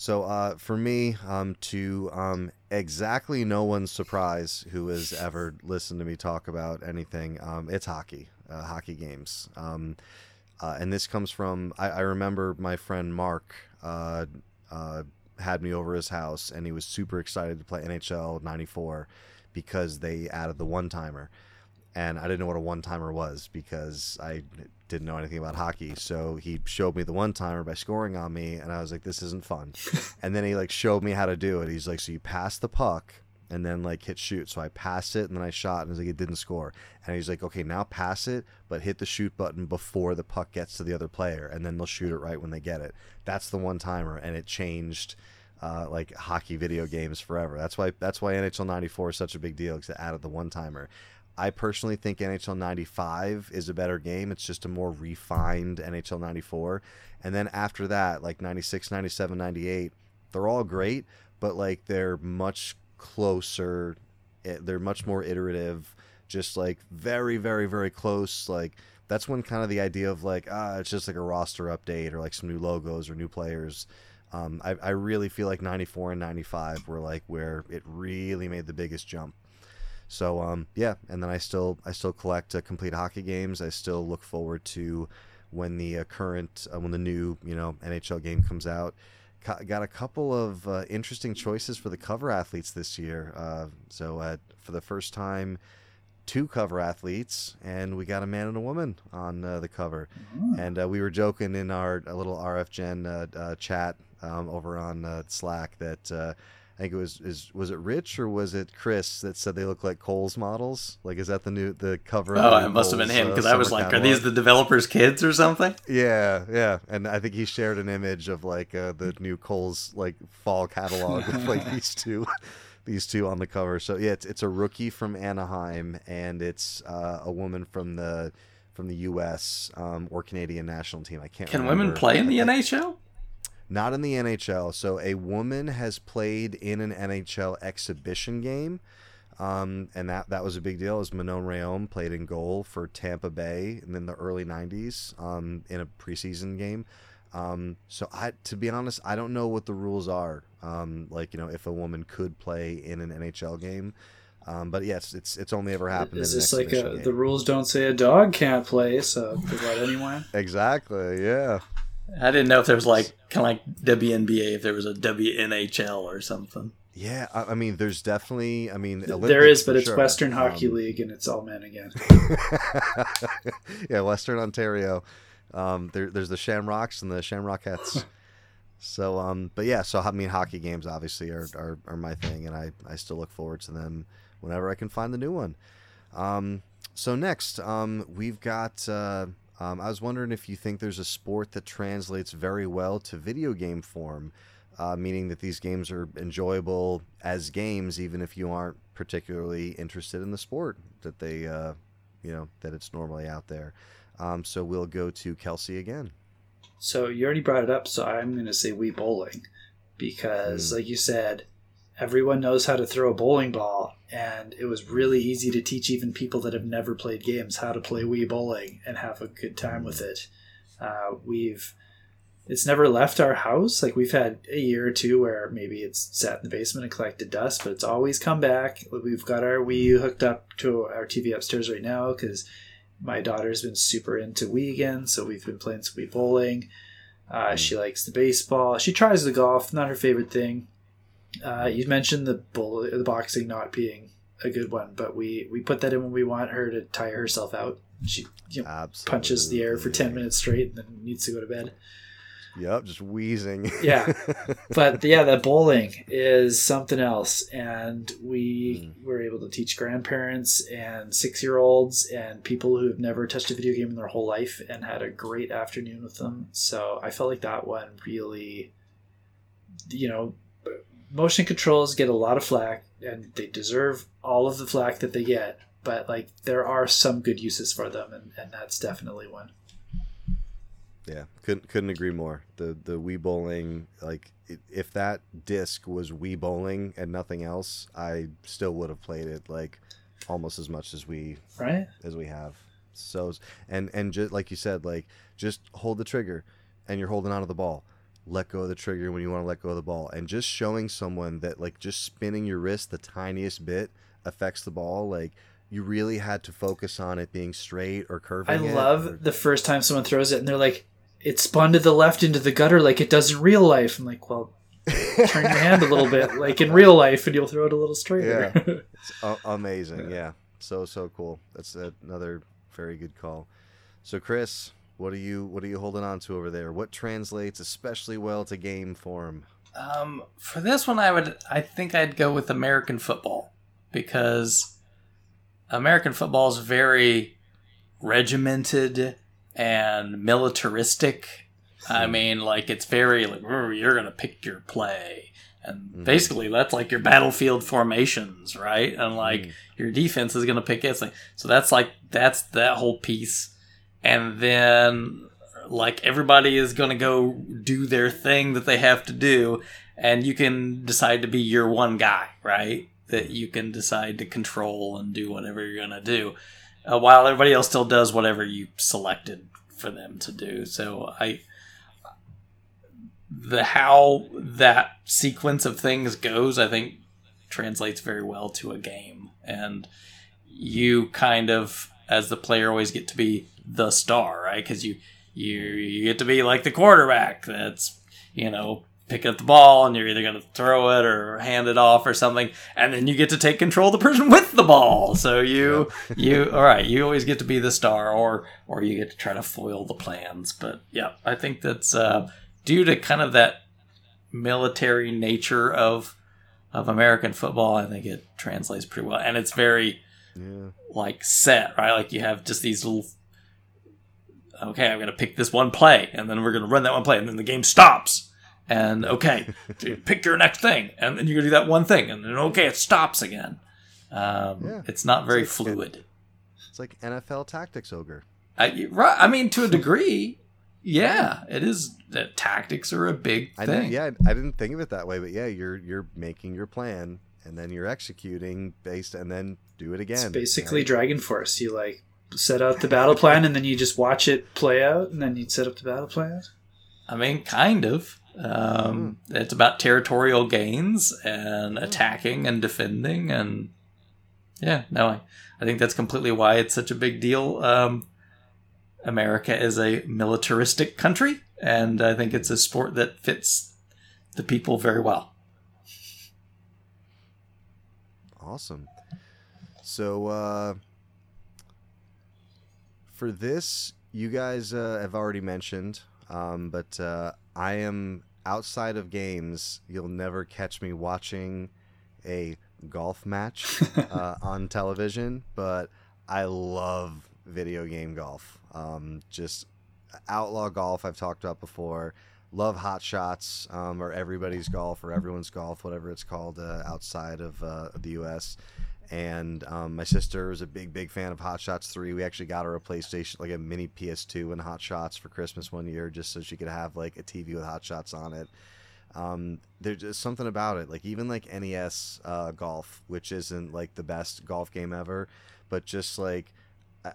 So uh, for me, um, to um, exactly no one's surprise who has ever listened to me talk about anything, um, it's hockey, uh, hockey games. Um, uh, and this comes from I, I remember my friend Mark uh, uh, had me over his house, and he was super excited to play NHL '94 because they added the one timer, and I didn't know what a one timer was because I didn't know anything about hockey. So he showed me the one timer by scoring on me, and I was like, "This isn't fun." and then he like showed me how to do it. He's like, "So you pass the puck." And then like hit shoot. So I passed it and then I shot and he's like it didn't score. And he's like, okay, now pass it, but hit the shoot button before the puck gets to the other player, and then they'll shoot it right when they get it. That's the one timer, and it changed uh, like hockey video games forever. That's why that's why NHL '94 is such a big deal because it added the one timer. I personally think NHL 95 is a better game. It's just a more refined NHL 94. And then after that, like 96, 97, 98, they're all great, but like they're much closer. eh, They're much more iterative, just like very, very, very close. Like that's when kind of the idea of like, ah, it's just like a roster update or like some new logos or new players. Um, I, I really feel like 94 and 95 were like where it really made the biggest jump. So um, yeah, and then I still I still collect uh, complete hockey games. I still look forward to when the uh, current uh, when the new you know NHL game comes out. Ca- Got a couple of uh, interesting choices for the cover athletes this year. Uh, so uh, for the first time, two cover athletes, and we got a man and a woman on uh, the cover. And uh, we were joking in our a little RF Gen uh, uh, chat um, over on uh, Slack that uh, I think it was is was it Rich or was it Chris that said they look like Kohl's models? Like, is that the new the cover? Oh, it must have been him uh, because I was like, are these the developers' kids or something? Yeah, yeah, and I think he shared an image of like uh, the new Kohl's like fall catalog with like these two, these two on the cover. So yeah, it's it's a rookie from Anaheim, and it's uh, a woman from the from the U.S. Um, or Canadian national team. I can't. Can remember. women play in the NHL? Not in the NHL. So a woman has played in an NHL exhibition game. Um, and that, that was a big deal. As Manon Rhéaume played in goal for Tampa Bay in the early '90s um, in a preseason game. Um, so I, to be honest, I don't know what the rules are. Um, like you know, if a woman could play in an NHL game, um, but yes, it's it's only ever happened. Is this like a, the rules don't say a dog can't play, so they let anyone? exactly? Yeah. I didn't know if there was like kind of like WNBA, if there was a WNHL or something. Yeah, I, I mean, there's definitely. I mean, there Olympics is, but it's sure. Western Um, Hockey League, and it's all men again. yeah, Western Ontario. Um, there, there's the Shamrocks and the Shamrockettes. so, um, but yeah, so I mean, hockey games obviously are, are, are my thing, and I, I still look forward to them whenever I can find the new one. Um, so next, um, we've got. Uh, um, I was wondering if you think there's a sport that translates very well to video game form, uh, meaning that these games are enjoyable as games, even if you aren't particularly interested in the sport that they, uh, you know, that it's normally out there. Um, so we'll go to Kelsey again. So you already brought it up, so I'm going to say Wii Bowling because, Hmm. like you said, everyone knows how to throw a bowling ball, and it was really easy to teach even people that have never played games how to play Wii Bowling and have a good time with it. Uh, we've it's never left our house. Like we've had a year or two where maybe it's sat in the basement and collected dust, but it's always come back. We've got our Wii U hooked up to our TV upstairs right now because my daughter's been super into Wii again, so we've been playing some Wii bowling. Uh, Mm. She likes the baseball. She tries the golf, not her favorite thing. Uh, you mentioned the bull, the boxing not being a good one, but we we put that in when we want her to tire herself out. She you know, punches the air for ten minutes straight and then needs to go to bed. Yep, just wheezing. Yeah. But yeah, that bowling is something else, and we were able to teach grandparents and six year olds and people who have never touched a video game in their whole life and had a great afternoon with them. So I felt like that one really, you know, motion controls get a lot of flack, and they deserve all of the flack that they get. But like, there are some good uses for them, and, and that's definitely one. Yeah, couldn't couldn't agree more. The the Wii bowling, like if that disc was Wii bowling and nothing else, I still would have played it like almost as much as we Right? as we have. So and and just like you said, like just hold the trigger, and you're holding onto the ball. Let go of the trigger when you want to let go of the ball, and just showing someone that like just spinning your wrist the tiniest bit affects the ball. Like you really had to focus on it being straight or curving. I love or- the first time someone throws it and they're like, it spun to the left into the gutter like it does in real life. I'm like, well, turn your hand a little bit like in real life and you'll throw it a little straighter. It's a- amazing. Yeah. So so cool. That's another very good call. So Chris, what are you what are you holding on to over there? What translates especially well to game form? Um, for this one, I would, I think I'd go with American football because American football is very regimented and militaristic. I mean, like it's very like you're gonna pick your play, and Mhm. basically that's like your battlefield formations, right? And like Mm. your defense is gonna pick its thing. So that's like that's that whole piece, and then like everybody is gonna go do their thing that they have to do, and you can decide to be your one guy, right? That you can decide to control and do whatever you're gonna do, uh, while everybody else still does whatever you selected for them to do. So I the how that sequence of things goes, I think translates very well to a game. And you kind of, as the player, always get to be the star, right? Because you, you you get to be like the quarterback that's you know picking up the ball and you're either going to throw it or hand it off or something and then you get to take control of the person with the ball. So you you all right you always get to be the star or or you get to try to foil the plans. But yeah i think that's uh due to kind of that military nature of of American football, I think it translates pretty well, and it's very Yeah. like set, right? Like you have just these little. Okay, I'm gonna pick this one play, and then we're gonna run that one play, and then the game stops. And okay, pick your next thing, and then you're gonna do that one thing, and then okay, it stops again. Um, Yeah. It's not very It's like- fluid. It's like NFL tactics ogre. I, right, I mean, to a degree, yeah, it is. That tactics are a big thing. didn't, yeah, I didn't think of it that way, but yeah, you're you're making your plan and then you're executing based and then do it again. It's basically right? Dragon Force. You like set out the battle plan and then you just watch it play out and then you set up the battle plan. I mean, kind of. Um, It's about territorial gains and attacking and defending, and yeah, no, I, I think that's completely why it's such a big deal. Um, America is a militaristic country, and I think it's a sport that fits the people very well. Awesome. So uh, for this, you guys uh, have already mentioned, um, but uh, I am outside of games. You'll never catch me watching a golf match uh, on television, but I love video game golf. Um, just outlaw golf. I've talked about before. Love hot shots um, or everybody's golf or everyone's golf, whatever it's called uh, outside of uh, the U.S. And um, my sister is a big, big fan of Hot Shots 3. We actually got her a PlayStation, like a mini PS2 and Hot Shots for Christmas one year just so she could have like a TV with Hot Shots on it. Um, there's just something about it. Like even like NES uh, golf, which isn't like the best golf game ever, but just like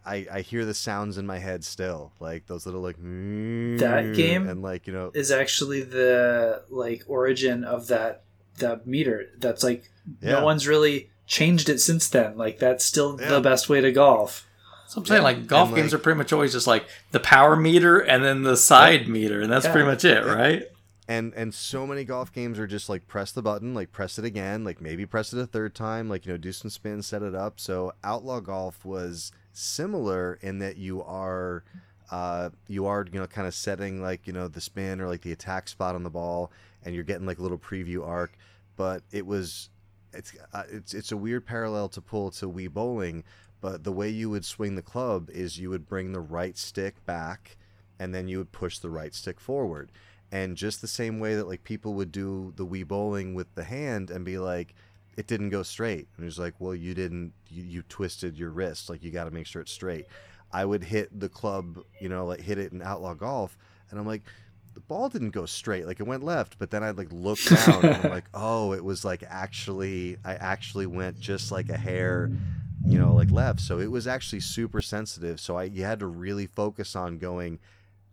I, I hear the sounds in my head still, like those little like That game and like you know Is actually the like origin of that that meter. That's like Yeah. no one's really changed it since then. Like that's still Yeah. the best way to golf. So I'm saying Yeah, like golf and, games like- are pretty much always just like the power meter and then the side meter, and that's Yeah. pretty much it, right? and and so many golf games are just like press the button like press it again like maybe press it a third time like you know do some spins set it up so outlaw golf was similar in that you are uh you are you know kind of setting like you know the spin or like the attack spot on the ball and you're getting like a little preview arc. But it was it's uh, it's it's a weird parallel to pull to Wii bowling but the way you would swing the club is you would bring the right stick back and then you would push the right stick forward. And just the same way that like people would do the Wii bowling with the hand and be like it didn't go straight. And it's like well you didn't you, you twisted your wrist. Like you got to make sure it's straight. I would hit the club you know like hit it in outlaw golf. And i'm like the ball didn't go straight. Like it went left. But then i'd like look down and i'm like oh it was like actually i actually went just like a hair you know like left. So it was actually super sensitive. So i you had to really focus on going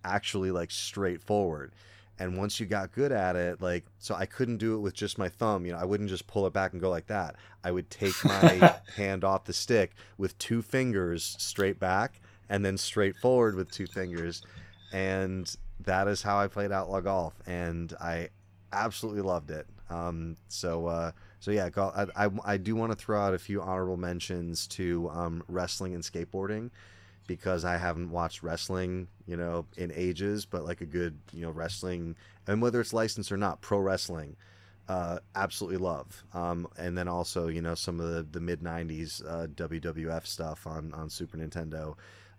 actually like straight forward and once you got good at it like so i couldn't do it with just my thumb you know i wouldn't just pull it back and go like that. I would take my hand off the stick with two fingers straight back and then straight forward with two fingers. And that is how i played outlaw golf and i absolutely loved it. Um, so uh, so yeah I, I, I do want to throw out a few honorable mentions to um, wrestling and skateboarding because I haven't watched wrestling, you know, in ages, but like a good, you know, wrestling, and whether it's licensed or not, pro wrestling, uh, absolutely love. Um, and then also, you know, some of the, the mid '90s uh, WWF stuff on on Super Nintendo,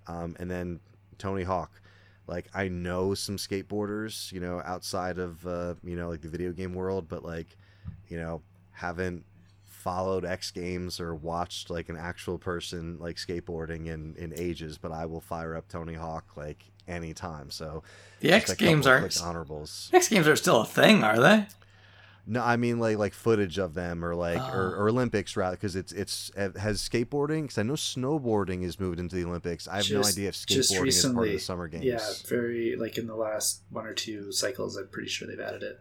um, and then Tony Hawk. Like I know some skateboarders, you know, outside of uh, you know like the video game world, but like, you know, haven't followed X Games or watched like an actual person like skateboarding in in ages, but I will fire up Tony Hawk like anytime. So The just X games are honorables. X games are still a thing, are they? No, I mean like like footage of them or like or, Oh. or Olympics rather because it's it's it has skateboarding because I know snowboarding is moved into the Olympics. I have no idea if just skateboarding is part of recently, the summer games. Yeah, very like in the last one or two cycles, I'm pretty sure they've added it.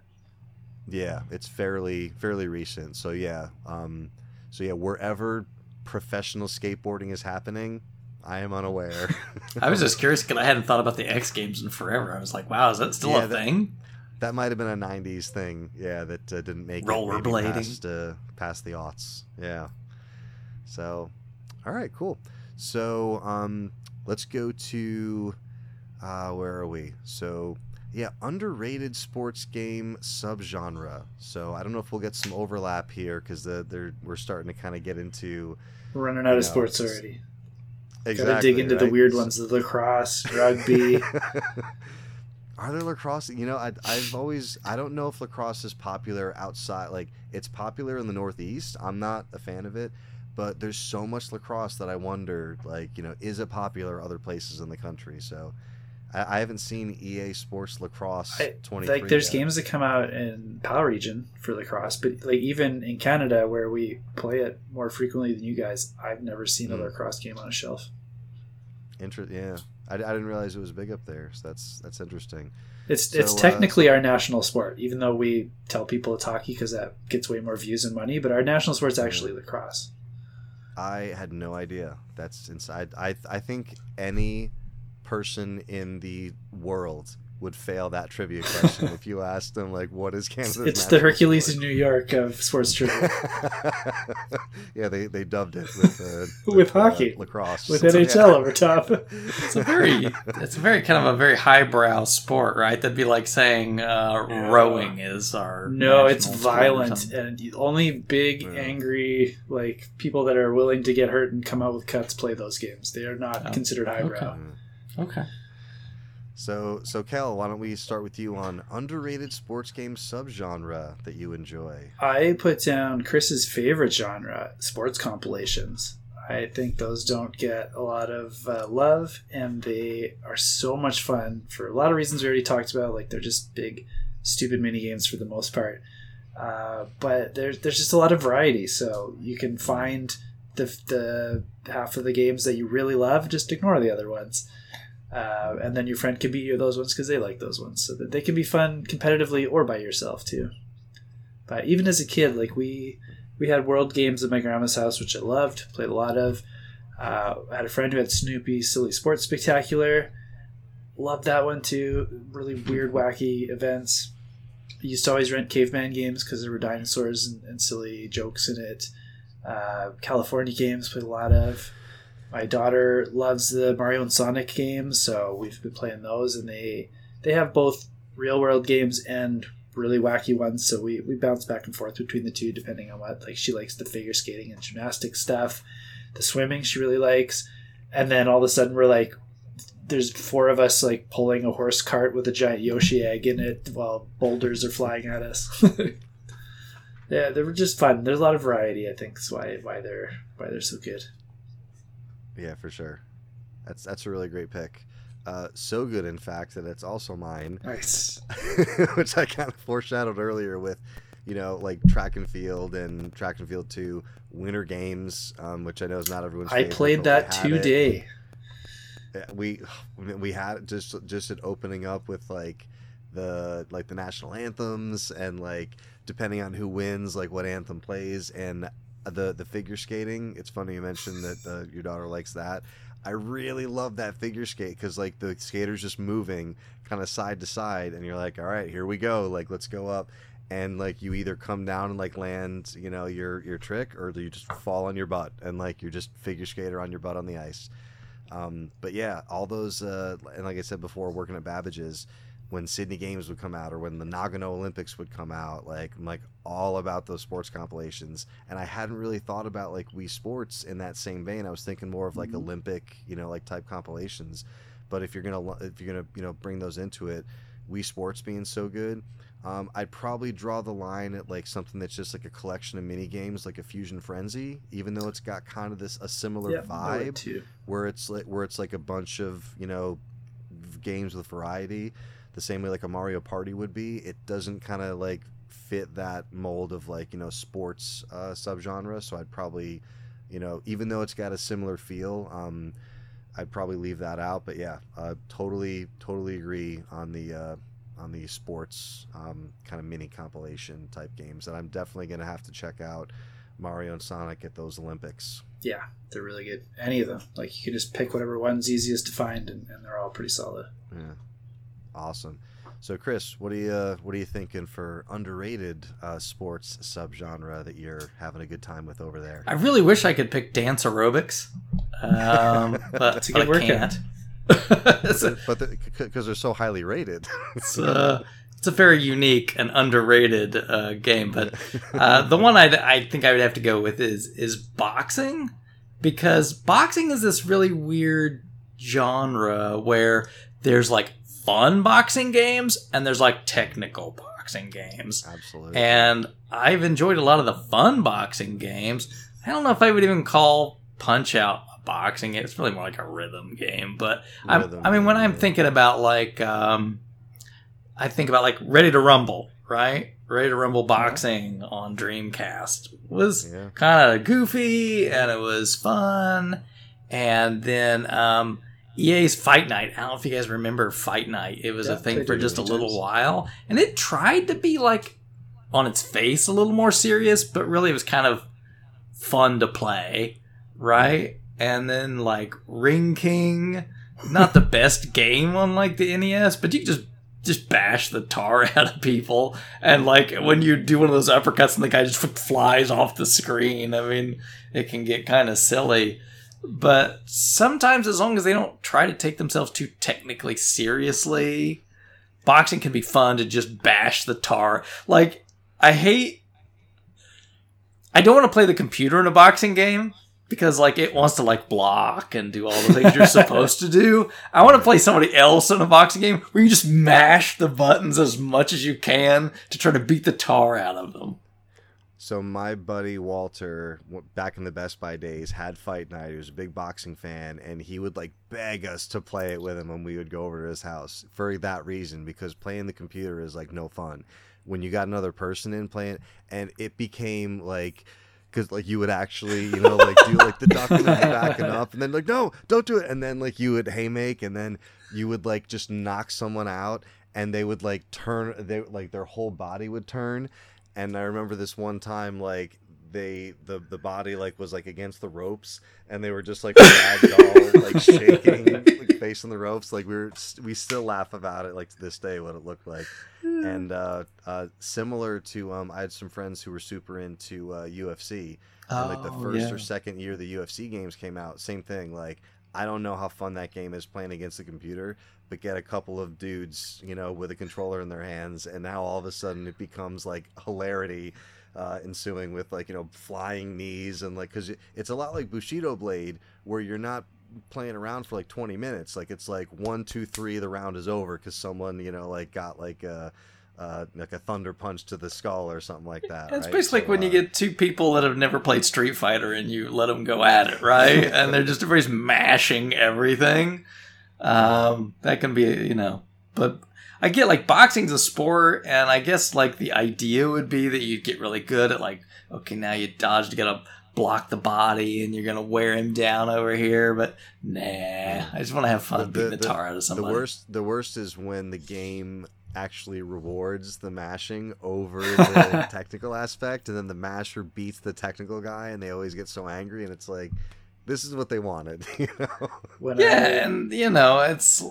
Yeah, it's fairly fairly recent. So yeah, um, so yeah, wherever professional skateboarding is happening, I am unaware. I was just curious because I hadn't thought about the X Games in forever. I was like, wow, is that still Yeah, a that- thing? that might have been a '90s thing. Yeah, that uh, didn't make Rollerblading. past, uh, past the aughts. Yeah. So, all right, cool. So, um, let's go to uh, where are we? So, yeah, underrated sports game subgenre. So, I don't know if we'll get some overlap here because the they're we're starting to kind of get into We're running out of Yeah, sports already. exactly Gotta dig into the weird ones: the lacrosse, rugby. Are there lacrosse? You know, I, I've always I don't know if lacrosse is popular outside. Like it's popular in the Northeast. I'm not a fan of it, but there's so much lacrosse that I wonder, like you know, is it popular other places in the country? So I, I haven't seen EA Sports Lacrosse 23. like there's yet. games that come out in PAL region for lacrosse, but like even in Canada where we play it more frequently than you guys, I've never seen a Hmm. lacrosse game on a shelf. Inter- yeah, I, I didn't realize it was big up there. So that's that's interesting. It's So, it's uh, technically our national sport, even though we tell people it's hockey because that gets way more views and money. But our national sport's actually lacrosse. I had no idea. That's inside. I I think any person in the world would fail that trivia question if you asked them like, "What is Canada's?" It's the Hercules sport?" in New York of sports trivia yeah, they, they dubbed it with uh, With uh, hockey. lacrosse with So, NHL yeah. over top. It's a very, it's a very kind of a very highbrow sport, right? That'd be like saying uh, Yeah. rowing is our No, it's sport violent and only big, Yeah. angry like people that are willing to get hurt and come out with cuts play those games. They are not Oh, considered highbrow. Mm. Okay. So so Kel, why don't we start with you on underrated sports game subgenre that you enjoy? I put down Chris's favorite genre, sports compilations. I think those don't get a lot of uh, love, and they are so much fun for a lot of reasons we already talked about. Like they're just big, stupid mini games for the most part, uh, but there's there's just a lot of variety. So you can find the the half of the games that you really love, just ignore the other ones. Uh, and then your friend can beat you those ones because they like those ones, so that they can be fun competitively or by yourself too. But even as a kid, like we we had world games at my grandma's house, which I loved, played a lot of. Uh, I had a friend who had Snoopy Silly Sports Spectacular. Loved that one too. Really weird, wacky events. I used to always rent caveman games because there were dinosaurs and, and, silly jokes in it. Uh, California games played a lot of. My daughter loves the Mario and Sonic games, so we've been playing those, and they they have both real world games and really wacky ones. So we we bounce back and forth between the two depending on what like she likes the figure skating and gymnastics stuff, the swimming she really likes, and then all of a sudden we're like, there's four of us like pulling a horse cart with a giant Yoshi egg in it while boulders are flying at us. yeah, they were just fun. There's a lot of variety. I think is why why they're why they're so good. Yeah, for sure. That's that's a really great pick. Uh, so good, in fact, that it's also mine. Nice. which I kind of foreshadowed earlier with, you know, like track and field and track and field two winter games, um, which I know is not everyone's. I favorite, played that today. We we had just just it opening up with like the like the national anthems and like depending on who wins, like what anthem plays and the the figure skating. It's funny you mentioned that uh, your daughter likes that. I really love that figure skate because like the skater's just moving kind of side to side, and you're like, all right, here we go, like let's go up, and like you either come down and like land, you know, your your trick, or you just fall on your butt and like you're just figure skater on your butt on the ice. Um, but yeah, all those, uh, and like I said before, working at Babbage's, when Sydney Games would come out or when the Nagano Olympics would come out. Like I'm like all about those sports compilations, and I hadn't really thought about like Wii Sports in that same vein. I was thinking more of like mm-hmm. Olympic, you know, like type compilations. But if you're gonna if you're gonna you know bring those into it, Wii Sports being so good, um, I'd probably draw the line at like something that's just like a collection of mini games, like a Fusion Frenzy, even though it's got kind of this a similar yeah, vibe, where it's like where it's like a bunch of you know games with variety the same way like a Mario Party would be. It doesn't kind of like fit that mold of like you know sports uh, subgenre. So I'd probably, you know, even though it's got a similar feel, um, I'd probably leave that out. But yeah, uh, totally, totally agree on the uh, on the sports um, kind of mini compilation type games. And I'm definitely gonna have to check out Mario and Sonic at those Olympics. Yeah, they're really good. Any of them, like you can just pick whatever one's easiest to find, and, and they're all pretty solid. Yeah. Awesome. So, Chris, what are you uh, what are you thinking for underrated uh, sports subgenre that you're having a good time with over there? I really wish I could pick dance aerobics, um, but, it's a good but I can't. but because the, they're so highly rated, it's, uh, it's a very unique and underrated uh, game. But uh, the one I I think I would have to go with is is boxing because boxing is this really weird genre where there's like fun boxing games and there's like technical boxing games. Absolutely. And I've enjoyed a lot of the fun boxing games. I don't know if I would even call Punch Out a boxing game. It's really more like a rhythm game. But rhythm i mean, when I'm thinking about like, um, I think about like Ready to Rumble, right? Ready to Rumble boxing on Dreamcast was yeah. kind of goofy and it was fun. And then um, EA's Fight Night. I don't know if you guys remember Fight Night. It was yeah, a thing for just a little while, and it tried to be like on its face a little more serious, but really it was kind of fun to play, right? And then like Ring King, not the best game on like the NES, but you just just bash the tar out of people, and like when you do one of those uppercuts and the guy just flies off the screen. I mean, it can get kind of silly. But sometimes, as long as they don't try to take themselves too technically seriously, boxing can be fun to just bash the tar. Like, I hate. I don't want to play the computer in a boxing game because like it wants to like block and do all the things you're supposed to do. I want to play somebody else in a boxing game where you just mash the buttons as much as you can to try to beat the tar out of them. So my buddy Walter, back in the Best Buy days, had Fight Night. He was a big boxing fan, and he would like beg us to play it with him when we would go over to his house for that reason. Because playing the computer is like no fun when you got another person in playing, and it became like because like you would actually you know like do like the duck and then backing up and then like no don't do it and then like you would haymake and then you would like just knock someone out and they would like turn they like their whole body would turn and I remember this one time, like they the the body like was like against the ropes and they were just like ragdoll like shaking like facing the ropes. Like we were we still laugh about it like to this day what it looked like. And uh, uh, similar to um, I had some friends who were super into uh, UFC and like the Oh, first yeah. or second year the UFC games came out same thing like I don't know how fun that game is playing against the computer but get a couple of dudes you know with a controller in their hands and now all of a sudden it becomes like hilarity uh, ensuing with like you know flying knees and like because it's a lot like Bushido Blade where you're not playing around for like 20 minutes. Like it's like one two three the round is over because someone you know like got like a uh, like a thunder punch to the skull or something like that It's right? basically So, when you uh, get two people that have never played Street Fighter and you let them go at it, right? and they're just everybody's mashing everything. Um, that can be, you know, but I get like boxing's a sport, and I guess like the idea would be that you get really good at like, okay, now you dodge to get a block the body and you're gonna wear him down over here, but nah, I just want to have fun The- beating the, the- tar out of the worst the worst is when the game actually rewards the mashing over the technical aspect and then the masher beats the technical guy and they always get so angry and it's like this is what they wanted you know Yeah, I, and you know, it's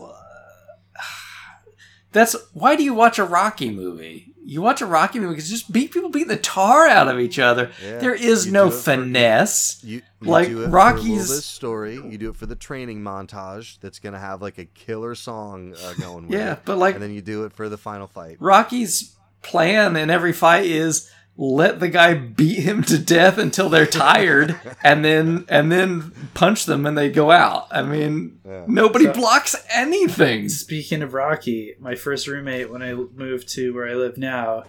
that's why do you watch a Rocky movie? You watch a Rocky movie because just beat people beat the tar out of each other. Yeah, there is you no it for- finesse. You, you Like, do it Rocky's- for a bit story. You do it for the training montage that's gonna have like a killer song uh, going with yeah, it, but like and then you do it for the final fight. Rocky's plan in every fight is let the guy beat him to death until they're tired and then and then punch them and they go out. I mean, Yeah. nobody So- blocks anything. Speaking of Rocky, my first roommate when I moved to where I live now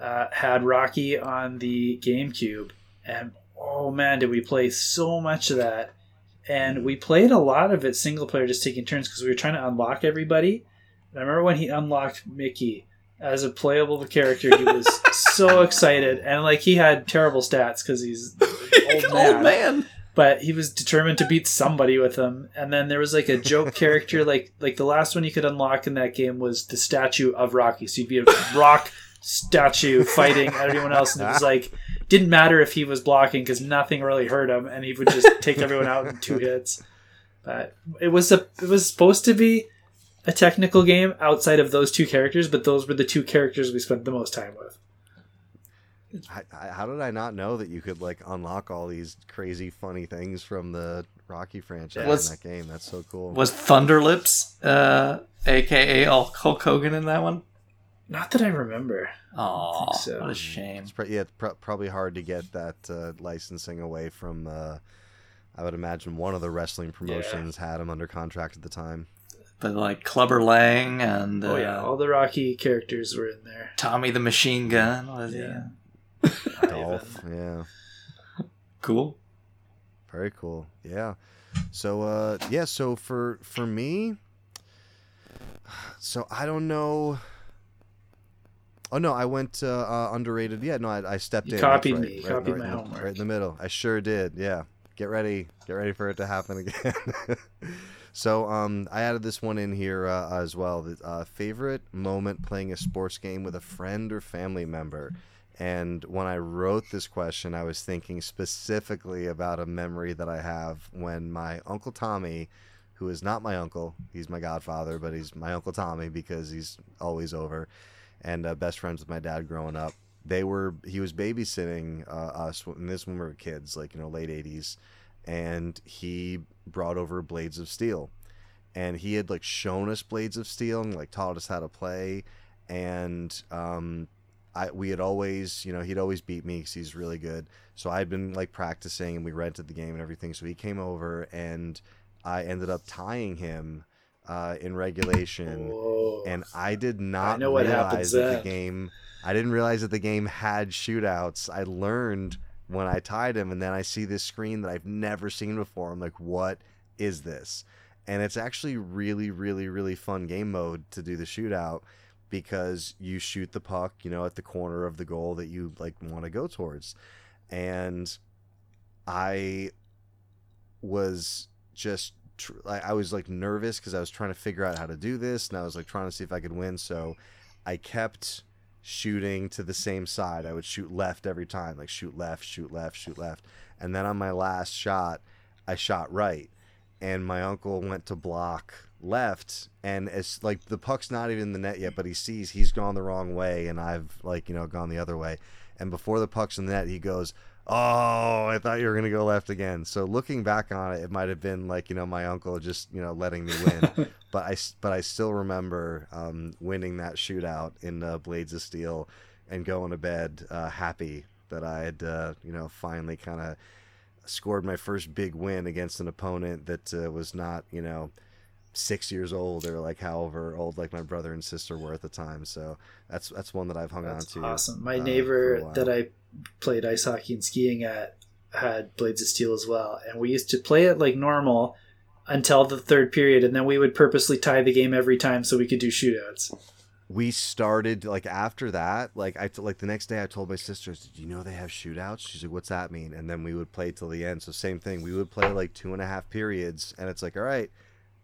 uh, had Rocky on the GameCube, and oh man, did we play so much of that! And we played a lot of it single player, just taking turns because we were trying to unlock everybody. And I remember when he unlocked Mickey as a playable character, he was so excited, and like he had terrible stats because he's an old man Old man. but he was determined to beat somebody with him. And then there was like a joke character like like the last one you could unlock in that game was the statue of rocky. So you'd be a rock statue fighting everyone else. And it was like didn't matter if he was blocking because nothing really hurt him. And he would just take everyone out in two hits. But it was a it was supposed to be a technical game outside of those two characters but those were the two characters we spent the most time with I, I, how did I not know that you could like unlock all these crazy funny things from the Rocky franchise Was- in that game? That's so cool. Was Thunderlips, uh, aka Hulk Hulk Hogan, in that one? not that i remember Oh, so. what a shame. It's pro- yeah, it's pro- probably hard to get that uh, licensing away from. Uh, I would imagine one of the wrestling promotions had him under contract at the time. But like Clubber Lang and uh, oh yeah all the rocky characters were in there Tommy the Machine Gunn. Was Yeah. he? Dolph, yeah, Cool. very cool. Yeah. So uh, yeah, so for for me, so I don't know. Oh no, I went uh, uh, underrated. Yeah, no, I, I stepped You in. copied That's me. You right, copied right, my in the, homework. right in the middle. I sure did. Yeah, get ready, get ready for it to happen again. so um, I added this one in here uh, as well. Uh, favorite moment playing a sports game with a friend or family member. And when I wrote this question, I was thinking specifically about a memory that I have when my uncle Tommy, who is not my uncle, he's my godfather, but he's my uncle Tommy because he's always over, and uh, best friends with my dad growing up. They were he was babysitting uh, us when this when we were kids, like you know late '80s, and he brought over Blades of Steel, and he had like shown us Blades of Steel and like taught us how to play, and um, I we had always you know he'd always beat me because he's really good. So I'd been like practicing, and we rented the game and everything. So he came over, and I ended up tying him uh, in regulation Whoa. and I did not know what realize happens that then. the game. I didn't realize that the game had shootouts. I learned when I tied him, and then I see this screen that I've never seen before. I'm like, what is this? And it's actually really, really, really fun game mode to do the shootout because you shoot the puck, you know, at the corner of the goal that you like want to go towards. And I was just tr- I was like nervous because I was trying to figure out how to do this, and I was like trying to see if I could win. So I kept shooting to the same side. I would shoot left every time, like shoot left, shoot left, shoot left. And then on my last shot, I shot right. And my uncle went to block left and it's like the puck's not even in the net yet, but he sees he's gone the wrong way and I've like, you know, gone the other way. And before the puck's in the net, he goes, Oh, I thought you were gonna go left again. So looking back on it, it might have been like you know my uncle just you know letting me win, but I but I still remember um, winning that shootout in uh, Blades of Steel and going to bed uh, happy that I had uh, you know finally kind of scored my first big win against an opponent that uh, was not you know six years old or like however old like my brother and sister were at the time. So that's that's one that I've hung That's on to. awesome. My uh, neighbor that I played ice hockey and skiing at had Blades of Steel as well, and we used to play it like normal until the third period, and then we would purposely tie the game every time so we could do shootouts. we started like after that like i like the next day i told my sisters did you know they have shootouts? She's like what's that mean? And then we would play till the end. So same thing we would play like two and a half periods and it's like all right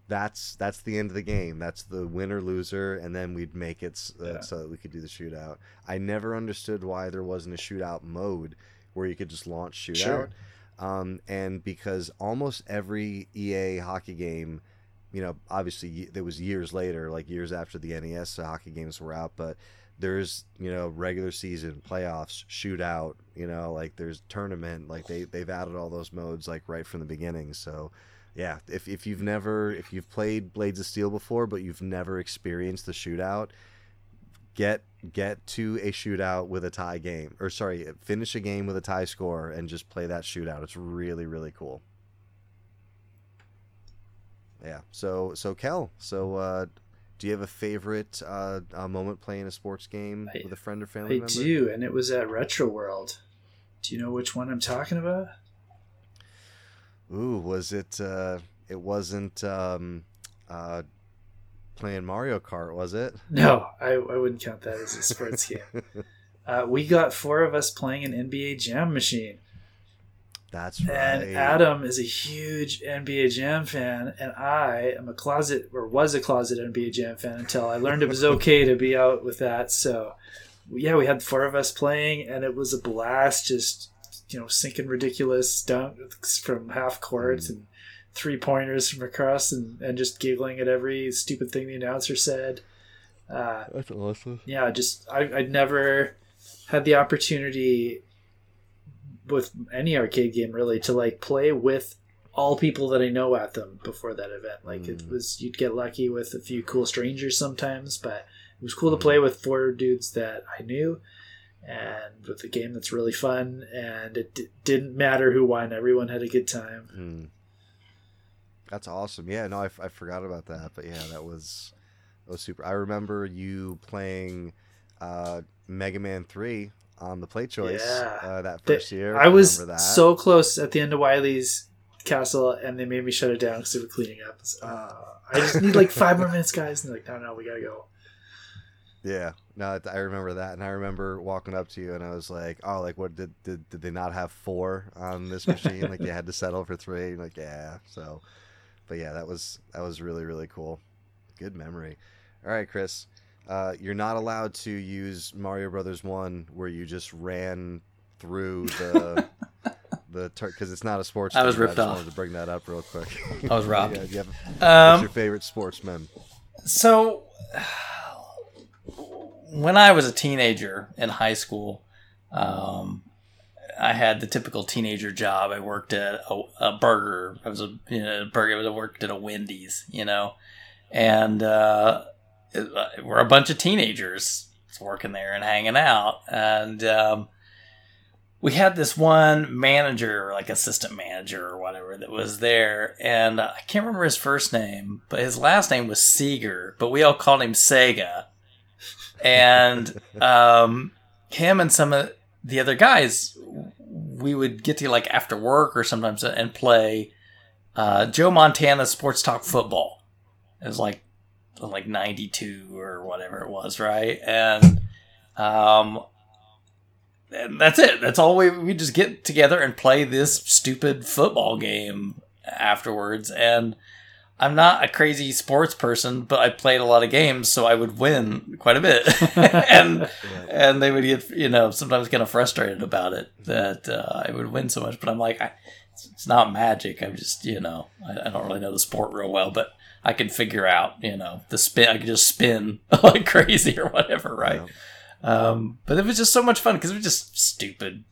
that's that's the end of the game that's the winner loser and then we'd make it uh, Yeah. so that we could do the shootout i never understood why there wasn't a shootout mode where you could just launch shootout Sure. um, and because almost every ea hockey game you know, obviously there was years later, like years after the NES hockey games were out, but there's you know regular season playoffs, shootout, you know, like there's tournament, like they they've added all those modes like right from the beginning. So yeah, if if you've never if you've played Blades of Steel before, but you've never experienced the shootout, get get to a shootout with a tie game, or sorry, finish a game with a tie score and just play that shootout. It's really really cool. Yeah. So so Kel, so uh, do you have a favorite uh, uh, moment playing a sports game I- with a friend or family I member? do, and it was at Retro World. Do you know which one I'm talking about? Ooh, was it? Uh, it wasn't um, uh, playing Mario Kart, was it? No, I, I wouldn't count that as a sports game. Uh, we got four of us playing an NBA Jam machine. That's right. And Adam is a huge NBA Jam fan, and I am a closet or was a closet NBA Jam fan until I learned it was okay to be out with that. So, yeah, we had four of us playing, and it was a blast. Just you know, sinking ridiculous dunks from half court Mm. and three pointers from across, and, and just giggling at every stupid thing the announcer said. Uh, That's awesome. yeah, just I, I'd never had the opportunity with any arcade game really to like play with all people that I know at them before that event. Like it Mm. was, you'd get lucky with a few cool strangers sometimes, but it was cool to play with four dudes that I knew and with a game that's really fun. And it d- didn't matter who won; everyone had a good time. Hmm. That's awesome. Yeah, no, I, f- I forgot about that, but yeah, that was that was super. I remember you playing uh, Mega Man Three on the PlayChoice Yeah. uh, that The- first year. I was that. so close at the end of Wily's castle, and they made me shut it down because they were cleaning up. Uh, I just need like five more minutes, guys. And they're like, no, no, we gotta go. Yeah, no, I remember that, and I remember walking up to you, and I was like, "Oh, like what did did, did they not have four on this machine? like they had to settle for three? Like yeah, so, but yeah, that was that was really really cool. Good memory. All right, Chris, uh, you're not allowed to use Mario Brothers One where you just ran through the the because it's not a sports. I was game, ripped just off. Wanted to bring that up real quick. I was robbed. yeah, you have, what's Um, your favorite sportsman? So, when I was a teenager in high school, um, I had the typical teenager job. I worked at a, a burger. I was a you know, burger. I worked at a Wendy's, you know, and uh, we're a bunch of teenagers working there and hanging out, and um, we had this one manager, like assistant manager or whatever, that was there, and I can't remember his first name, but his last name was Seeger, but we all called him Sega. And um, him and some of the other guys, we would get to like after work or sometimes and play uh, Joe Montana Sports Talk Football. It was like like ninety two or whatever it was, right? And um, and that's it. That's all we we just get together and play this stupid football game afterwards. And I'm not a crazy sports person, but I played a lot of games, so I would win quite a bit, and Yeah. and they would get you know sometimes kind of frustrated about it that uh, I would win so much. But I'm like, I, it's not magic. I'm just you know I, I don't really know the sport real well, but I can figure out you know the spin. I can just spin like crazy or whatever, right? Um, but it was just so much fun because it was just stupid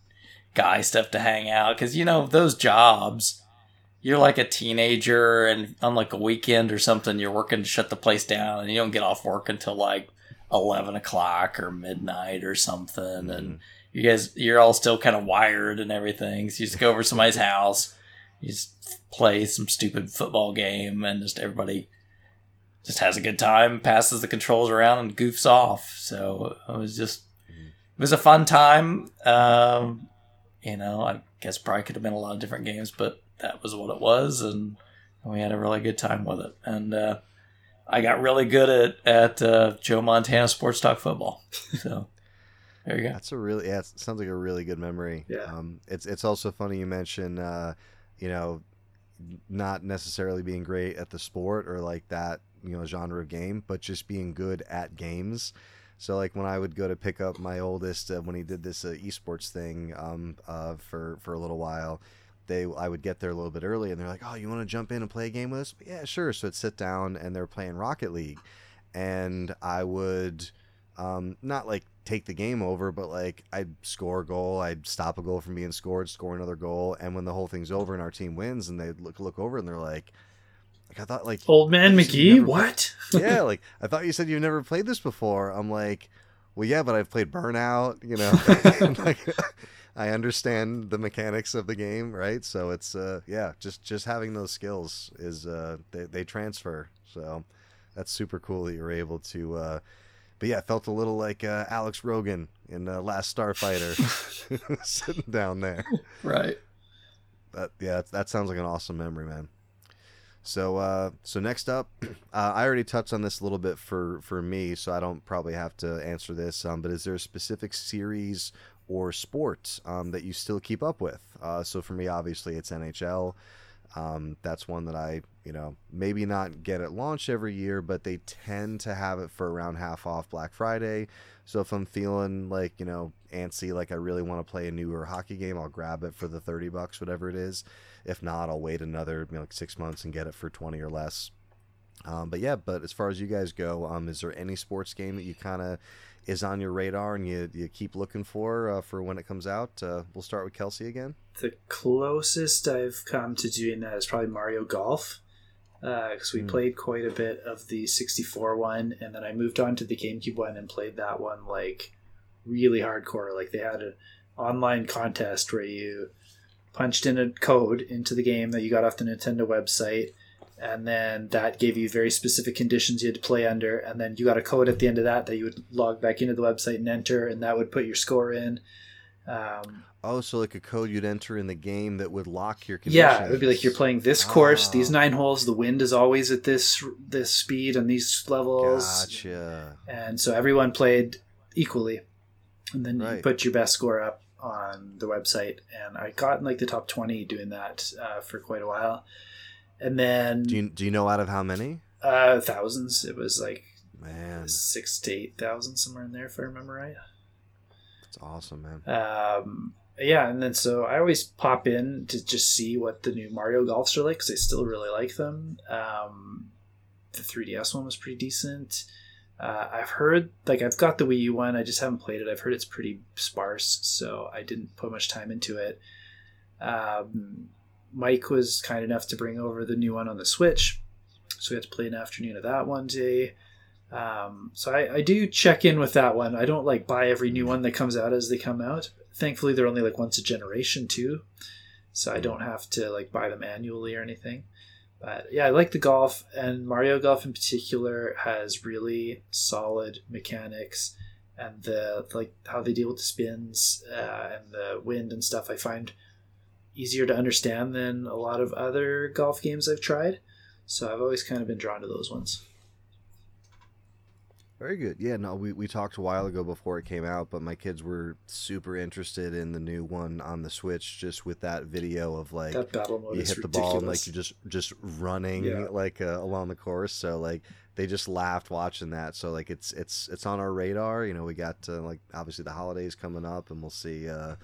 guy stuff to hang out. Because you know those jobs, you're like a teenager, and on like a weekend or something, you're working to shut the place down, and you don't get off work until like eleven o'clock or midnight or something, and you guys you're all still kind of wired and everything. So you just go over to somebody's house, you just play some stupid football game, and just everybody just has a good time, passes the controls around, and goofs off. So it was just it was a fun time. Um, you know, I guess probably could have been a lot of different games, but that was what it was, and we had a really good time with it. And uh, I got really good at at uh, Joe Montana sports talk football. So there you go. That's a really yeah. It sounds like a really good memory. Yeah. Um, it's it's also funny you mention, uh, you know, not necessarily being great at the sport or like that you know genre of game, but just being good at games. So like when I would go to pick up my oldest uh, when he did this uh, esports thing um, uh, for for a little while, they I would get there a little bit early and they're like, oh, you want to jump in and play a game with us? Yeah, sure. So I'd sit down and they're playing Rocket League, and I would um, not like take the game over, but like I'd score a goal, I'd stop a goal from being scored, score another goal, and when the whole thing's over and our team wins, and they look look over and they're like, like I thought like Old man McGee, what? yeah, like I thought you said you've never played this before. I'm like, well, yeah, but I've played Burnout, you know. like, I understand the mechanics of the game, right? So it's uh, yeah, just just having those skills is uh, they they transfer. So that's super cool that you're able to. Uh, but yeah, it felt a little like uh, Alex Rogan in uh, Last Starfighter, sitting down there Right. that yeah that, that sounds like an awesome memory man so uh so next up uh, i already touched on this a little bit for for me so i don't probably have to answer this um but is there a specific series or sport um, that you still keep up with uh so for me obviously it's nhl um, that's one that I, you know, maybe not get at launch every year, but they tend to have it for around half off Black Friday. So if I'm feeling like, you know, antsy, like I really want to play a newer hockey game, I'll grab it for the 30 bucks, whatever it is. If not, I'll wait another, you know, like six months and get it for 20 or less. Um, but yeah, but as far as you guys go, um, is there any sports game that you kind of is on your radar and you, you keep looking for uh, for when it comes out? Uh, we'll start with Kelsey again. The closest I've come to doing that is probably Mario Golf. Because we Hmm. played quite a bit of the 64 one, and then I moved on to the GameCube one and played that one like really hardcore. Like they had an online contest where you punched in a code into the game that you got off the Nintendo website, and then that gave you very specific conditions you had to play under, and then you got a code at the end of that that you would log back into the website and enter, and that would put your score in. Um, Oh, so like a code you'd enter in the game that would lock your conditions. yeah, it would be like you're playing this course, Ah. these nine holes. The wind is always at this this speed and these levels, Gotcha. and so everyone played equally. And then you put your best score up on the website, and I got in like the top twenty doing that uh, for quite a while. And then Do you do you know out of how many? uh, thousands. It was like Man, six to eight thousand somewhere in there, if I remember right. it's awesome, man. um, yeah, and then so I always pop in to just see what the new Mario Golfs are like because I still really like them. Um, the 3DS one was pretty decent. Uh, I've heard like I've got the Wii U one. I just haven't played it. I've heard it's pretty sparse, so I didn't put much time into it. Um, Mike was kind enough to bring over the new one on the Switch, so we had to play an afternoon of that one day. Um, so I, I do check in with that one. I don't like buy every new one that comes out as they come out. Thankfully, they're only like once a generation too, so I don't have to like buy them annually or anything. But yeah, I like the golf, and Mario Golf in particular has really solid mechanics, and the like how they deal with the spins uh, and the wind and stuff. I find easier to understand than a lot of other golf games I've tried. So I've always kind of been drawn to those ones. Very good. Yeah, no, we, we talked a while ago before it came out, but my kids were super interested in the new one on the Switch, just with that video of like that battle mode you hit the ridiculous. ball and like you're just just running Yeah. like uh, along the course. So like they just laughed watching that. So like it's it's it's on our radar. You know, we got uh, like obviously the holidays coming up, and we'll see uh,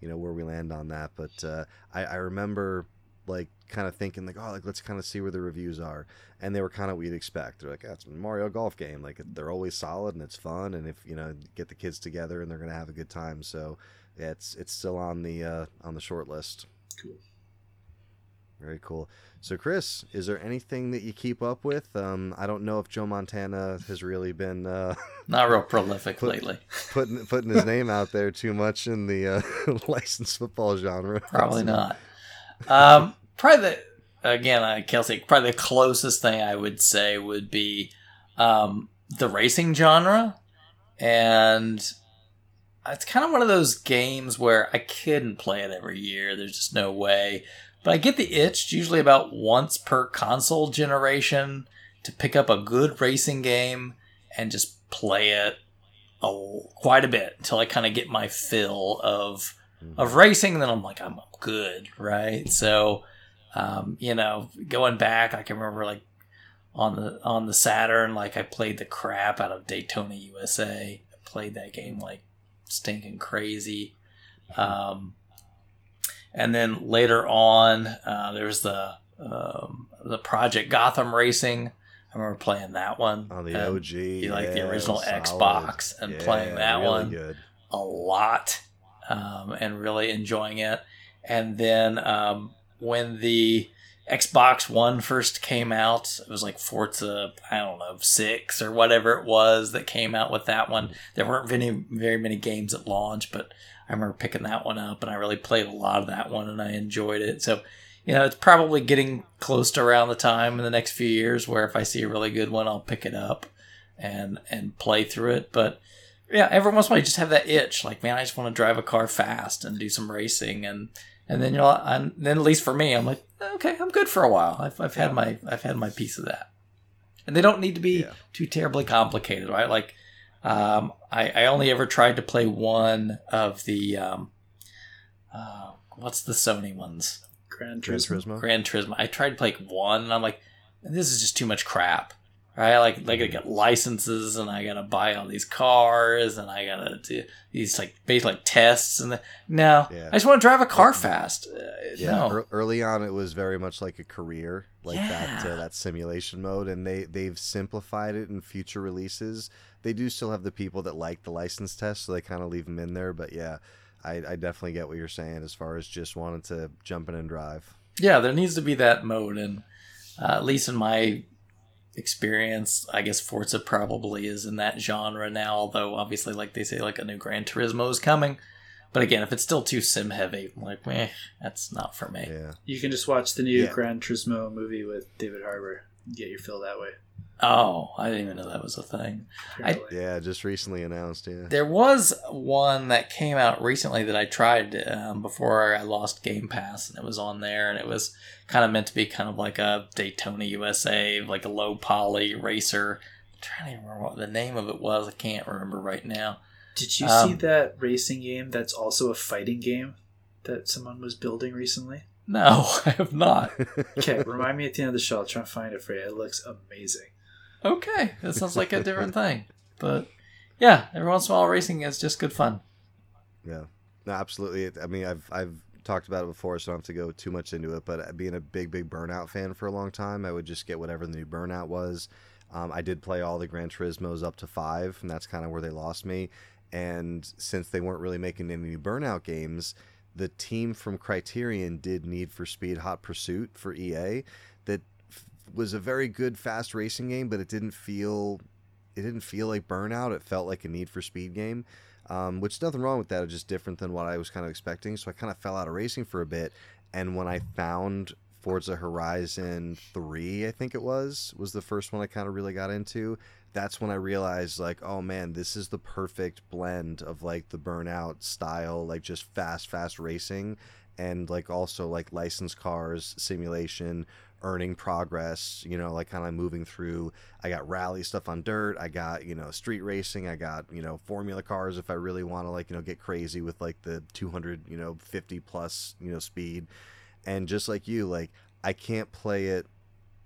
you know where we land on that. But uh, I I remember like kind of thinking like oh like let's kind of see where the reviews are. And they were kind of what you'd expect. They're like that's a mario golf game. Like they're always solid and it's fun and if you know get the kids together and they're gonna have a good time. So it's it's still on the uh on the short list. Cool. Very cool so chris is there anything that you keep up with um i don't know if joe montana has really been uh Not real prolific Put- lately. putting putting his name out there too much in the uh licensed football genre Probably not. Um, probably the again, uh, Kelsey. Probably the closest thing I would say would be um, the racing genre, and it's kind of one of those games where I couldn't play it every year. There's just no way. But I get the itch usually about once per console generation to pick up a good racing game and just play it oh, quite a bit until I kind of get my fill of of racing. Then I'm like, I'm good, right? So, um, you know, going back, I can remember like on the on the Saturn, like I played the crap out of Daytona USA. I played that game like stinking crazy. Um, and then later on, uh, there's the um, the Project Gotham Racing. I remember playing that one on the And og you like the original. Xbox and playing that really one good. a lot um, and really enjoying it. And then um, when the Xbox One first came out, it was like Forza, I don't know, six or whatever it was that came out with that one. There weren't very, very many games at launch, but I remember picking that one up and I really played a lot of that one and I enjoyed it. So, you know, it's probably getting close to around the time in the next few years where if I see a really good one, I'll pick it up and and play through it. But yeah, every once in a while you just have that itch, like man, I just want to drive a car fast and do some racing, and and then you're and then at least for me, I'm like, okay, I'm good for a while. I've I've had my I've had my piece of that, and they don't need to be Yeah. too terribly complicated, right? Like, um, I I only ever tried to play one of the um, uh, what's the Sony ones, Gran Gran Turismo. Turismo. Gran Turismo. I tried to play one, and I'm like, this is just too much crap. Right? Like, I gotta get licenses, and I gotta buy all these cars, and I gotta do these like basically like tests, and the, no, Yeah. I just want to drive a car fast. Uh, Yeah, no, ear- early on it was very much like a career, like that uh, that simulation mode, and they they've simplified it in future releases. They do still have the people that like the license test, so they kind of leave them in there. But yeah, I, I definitely get what you're saying as far as just wanting to jump in and drive. yeah, there needs to be that mode, and uh, at least in my experience, I guess Forza probably is in that genre now. Although obviously, like they say, like a new Gran Turismo is coming. But again, if it's still too sim heavy, I'm like, meh, that's not for me. Yeah, You can just watch the new Yeah. Gran Turismo movie with David Harbour. And Get your fill that way. Oh, I didn't even know that was a thing. apparently. yeah, just recently announced. Yeah, There was one that came out recently that I tried um, before I lost Game Pass, and it was on there, and it was kind of meant to be kind of like a Daytona USA, like a low poly racer. I'm trying to remember what the name of it was. I can't remember right now. Did you Um, see that racing game that's also a fighting game that someone was building recently? No, I have not. Okay, remind me at the end of the show. I'll try and find it for you. It looks amazing. Okay, that sounds like a different thing, but yeah, every once in a while, racing is just good fun. Yeah, no, absolutely. I mean, I've I've talked about it before, so I don't have to go too much into it. But being a big big Burnout fan for a long time, I would just get whatever the new Burnout was. Um, I did play all the Gran Turismos up to five, and that's kind of where they lost me. And since they weren't really making any new Burnout games, the team from Criterion did Need for Speed Hot Pursuit for EA. That f- was a very good fast racing game, but it didn't feel it didn't feel like Burnout. It felt like a Need for Speed game um, which nothing wrong with that. It's just different than what I was kind of expecting. So I kind of fell out of racing for a bit. And when I found Forza Horizon 3, I think it was, was the first one I kind of really got into. That's when I realized, like, oh man, this is the perfect blend of like the burnout style, like just fast, fast racing, and like also like licensed cars simulation earning progress, you know, like kind of moving through. I got rally stuff on dirt. I got, you know, street racing. I got, you know, formula cars if I really want to, like, you know, get crazy with like the 200, you know, 50 plus, you know, speed. And just like you, like, I can't play it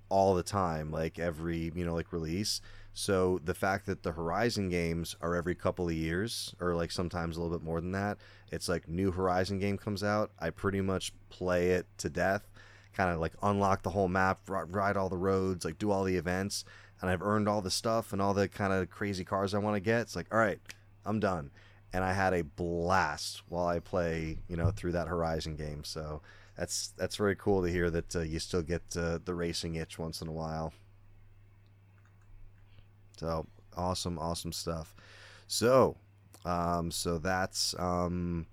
all the time, like every, you know, like release. So the fact that the Horizon games are every couple of years, or like sometimes a little bit more than that, it's like new Horizon game comes out. I pretty much play it to death kind of like unlock the whole map, ride all the roads, like do all the events, and I've earned all the stuff and all the kind of crazy cars I want to get. It's like, all right, I'm done. And I had a blast while I play, you know, through that Horizon game. So that's that's very cool to hear that uh, you still get uh, the racing itch once in a while. So awesome, awesome stuff. So, um, so that's um,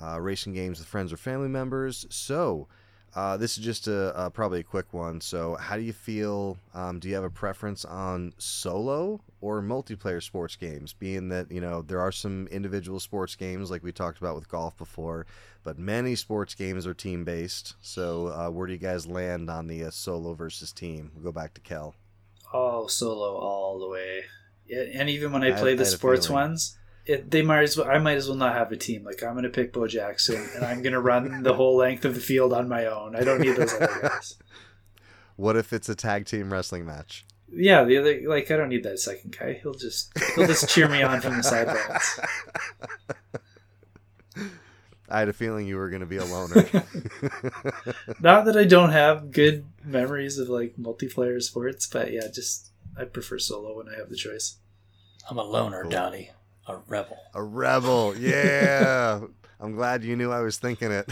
uh, racing games with friends or family members. So, uh, this is just a, a, probably a quick one. So, how do you feel? Um, do you have a preference on solo or multiplayer sports games? Being that you know there are some individual sports games like we talked about with golf before, but many sports games are team based. So, uh, where do you guys land on the uh, solo versus team? We'll go back to Kel. Oh, solo all the way. And even when I play I, the I sports ones, it, they might as well. I might as well not have a team. Like I'm going to pick Bo Jackson, and I'm going to run the whole length of the field on my own. I don't need those other guys. What if it's a tag team wrestling match? Yeah, the other like I don't need that second guy. He'll just he'll just cheer me on from the sidelines. I had a feeling you were going to be a loner. Not that I don't have good memories of like multiplayer sports, but yeah, just I prefer solo when I have the choice. I'm a loner, cool. Dottie. A rebel. A rebel. Yeah. I'm glad you knew I was thinking it.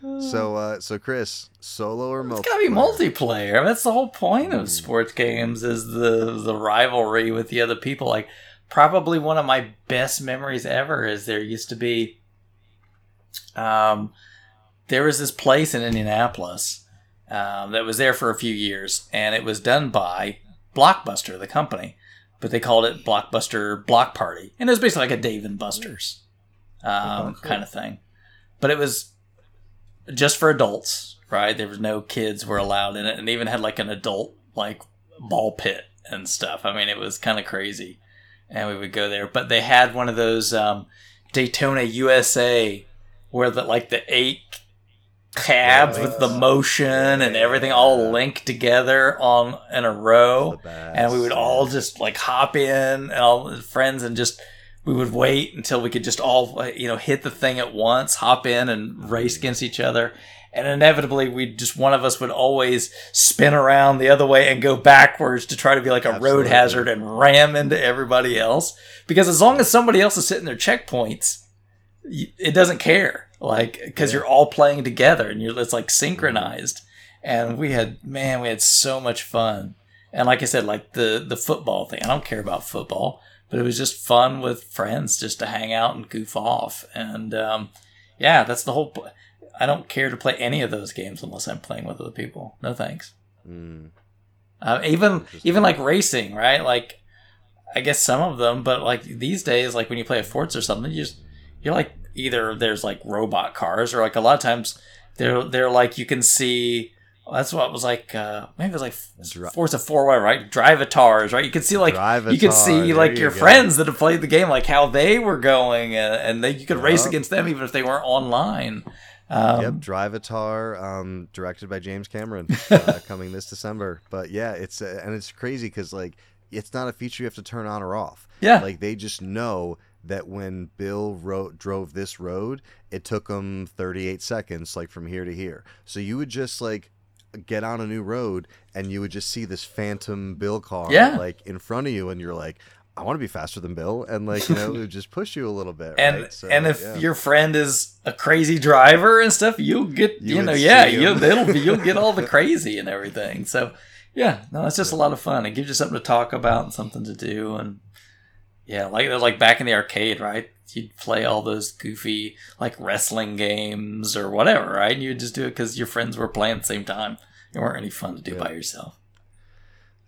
so, uh, so Chris, solo or multiplayer? It's gotta be multiplayer. That's the whole point of hmm. sports games is the the rivalry with the other people. Like, probably one of my best memories ever is there used to be, um, there was this place in Indianapolis um, that was there for a few years, and it was done by Blockbuster, the company but they called it Blockbuster Block Party, and it was basically like a Dave and Buster's um, kind of thing. But it was just for adults, right? There was no kids were allowed in it, and even had like an adult like ball pit and stuff. I mean, it was kind of crazy, and we would go there. But they had one of those um, Daytona USA where the like the eight cabs with the motion and everything all linked together on in a row. And we would all just like hop in and all friends and just we would wait until we could just all you know hit the thing at once hop in and race against each other and inevitably we just one of us would always spin around the other way and go backwards to try to be like a Absolutely. road hazard and ram into everybody else. Because as long as somebody else is sitting their checkpoints it doesn't care. Like because yeah. you're all playing together and you're it's like synchronized. And we had man we had so much fun. And like i said like the the football thing i don't care about football but it was just fun with friends just to hang out and goof off. And um, yeah that's the whole i don't care to play any of those games unless i'm playing with other people no thanks mm. uh, even even like racing right like i guess some of them but like these days like when you play a Forza or something you just you're like either there's like robot cars or like a lot of times they're they're like you can see that's what it was like uh maybe it was like Forza 4 whatever right drivatars right you can see like Drive-a-tar. you can see like your go. friends that have played the game like how they were going and, and they you could yep. race against them even if they weren't online um, yep, Drivatar, um, directed by James Cameron, uh, coming this December. But yeah, it's uh, and it's crazy because like it's not a feature you have to turn on or off. Yeah, like they just know that when Bill wrote, drove this road, it took him 38 seconds, like from here to here. So you would just like get on a new road and you would just see this phantom Bill car yeah. like in front of you, and you're like, I want to be faster than Bill, and like you know, just push you a little bit. And right? so, and if yeah. your friend is a crazy driver and stuff, you'll get you, you know, yeah, you'll it'll be, you'll get all the crazy and everything. So yeah, no, it's just a lot of fun. It gives you something to talk about and something to do, and yeah, like like back in the arcade, right? You'd play all those goofy like wrestling games or whatever, right? And you'd just do it because your friends were playing at the same time. It weren't any fun to do yeah. by yourself.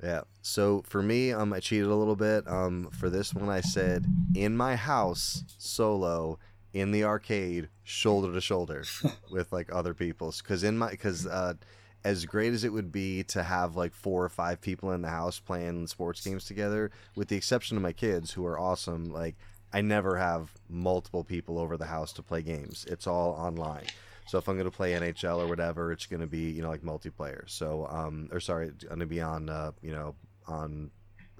Yeah. So for me, um, I cheated a little bit. Um, for this one, I said in my house solo in the arcade shoulder to shoulder with like other people's because in my because uh as great as it would be to have like four or five people in the house playing sports games together with the exception of my kids who are awesome like i never have multiple people over the house to play games it's all online so if i'm going to play nhl or whatever it's going to be you know like multiplayer. So um or sorry it's going to be on uh you know on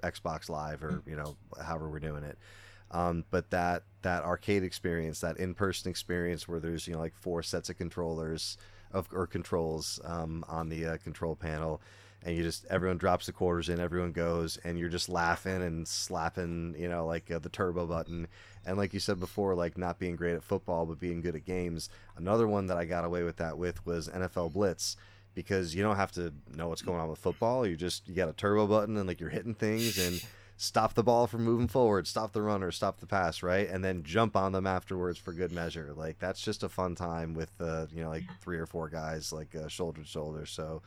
xbox live or you know however we're doing it. Um, but that that arcade experience, that in-person experience where there's you know like four sets of controllers of or controls um, on the uh, control panel, and you just everyone drops the quarters in, everyone goes, and you're just laughing and slapping you know like uh, the turbo button, and like you said before, like not being great at football but being good at games. Another one that I got away with that with was NFL Blitz because you don't have to know what's going on with football. You just you got a turbo button and like you're hitting things and stop the ball from moving forward, stop the runner, stop the pass, right? And then jump on them afterwards for good measure. Like that's just a fun time with uh, you know like three or four guys like uh, shoulder to shoulder. So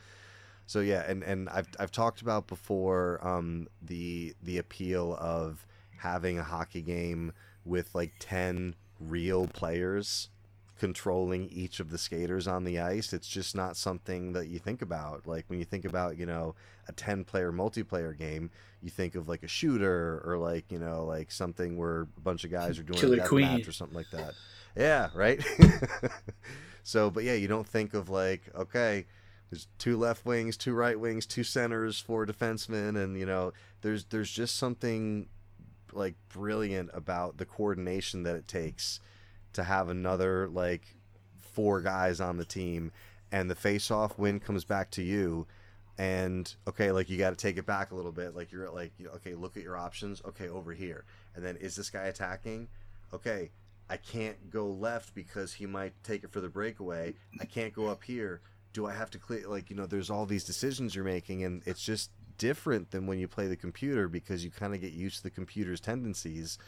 so yeah, and and I've I've talked about before um, the the appeal of having a hockey game with like 10 real players controlling each of the skaters on the ice it's just not something that you think about. Like when you think about you know a 10 player multiplayer game you think of like a shooter or like you know like something where a bunch of guys are doing Killer a Queen. match or something like that. Yeah right? So but yeah you don't think of like okay there's two left wings two right wings two centers four defensemen and you know there's there's just something like brilliant about the coordination that it takes to have another like four guys on the team and the face off win comes back to you and okay like you got to take it back a little bit. Like you're like you- okay look at your options. Okay over here. And then is this guy attacking? Okay i can't go left because he might take it for the breakaway. I can't go up here. Do i have to clear like you know there's all these decisions you're making and it's just different than when you play the computer because you kind of get used to the computer's tendencies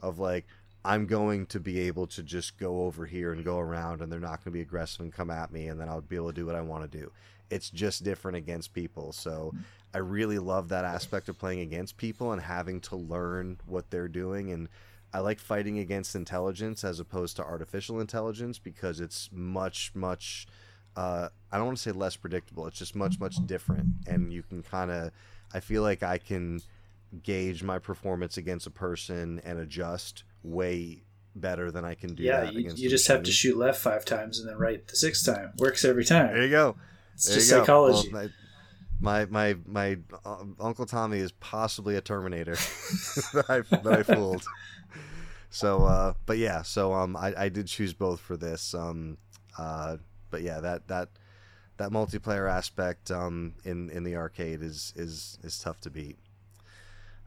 of like I'm going to be able to just go over here and go around and they're not going to be aggressive and come at me and then I'll be able to do what I want to do. It's just different against people. So I really love that aspect of playing against people and having to learn what they're doing and I like fighting against intelligence as opposed to artificial intelligence because it's much much uh, I don't want to say less predictable. It's just much much different and you can kind of I feel like I can gauge my performance against a person and adjust way better than I can do yeah, that you, you just have to shoot left five times and then right the sixth time. Works every time. There you go. It's There just go. psychology. Well, my, my my my Uncle Tommy is possibly a Terminator that I that I fooled. So, uh, but yeah, so um, I, I did choose both for this. Um, uh, but yeah, that that that multiplayer aspect um, in in the arcade is is is tough to beat.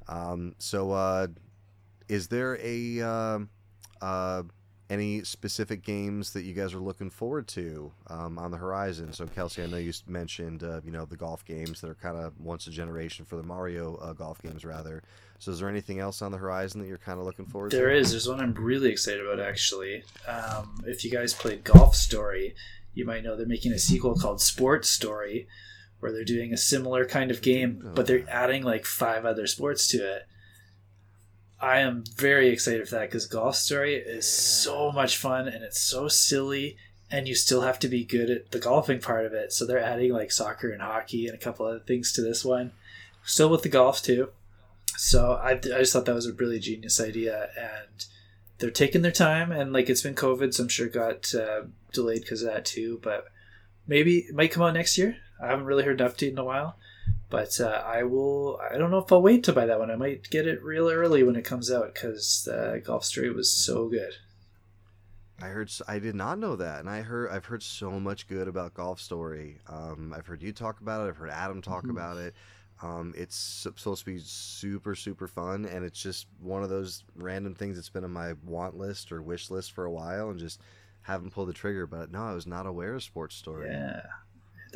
Um, so, uh, is there a uh, uh, any specific games that you guys are looking forward to um, on the horizon? So, Kelsey, I know you mentioned uh, you know the golf games that are kind of once a generation for the Mario uh, golf games, rather. So, is there anything else on the horizon that you're kind of looking forward There to? is. There's one I'm really excited about actually. Um, if you guys played Golf Story, you might know they're making a sequel called Sports Story, where they're doing a similar kind of game, oh, but they're adding like five other sports to it. I am very excited for that because Golf Story is so much fun and it's so silly, and you still have to be good at the golfing part of it. So they're adding like soccer and hockey and a couple other things to this one. Still with the golf too. So I, I just thought that was a really genius idea, and they're taking their time. And like it's been COVID, so I'm sure it got uh, delayed because of that too. But maybe it might come out next year. I haven't really heard an update in a while, but uh, I will. I don't know if I'll wait to buy that one. I might get it real early when it comes out because uh, Golf Story was so good. I heard. I did not know that, and I heard. I've heard so much good about Golf Story. Um, I've heard you talk about it. I've heard Adam talk Mhm. about it. Um, it's supposed to be super, super fun, and it's just one of those random things that's been on my want list or wish list for a while, and just haven't pulled the trigger. But no, I was not aware of Sports Story. Yeah.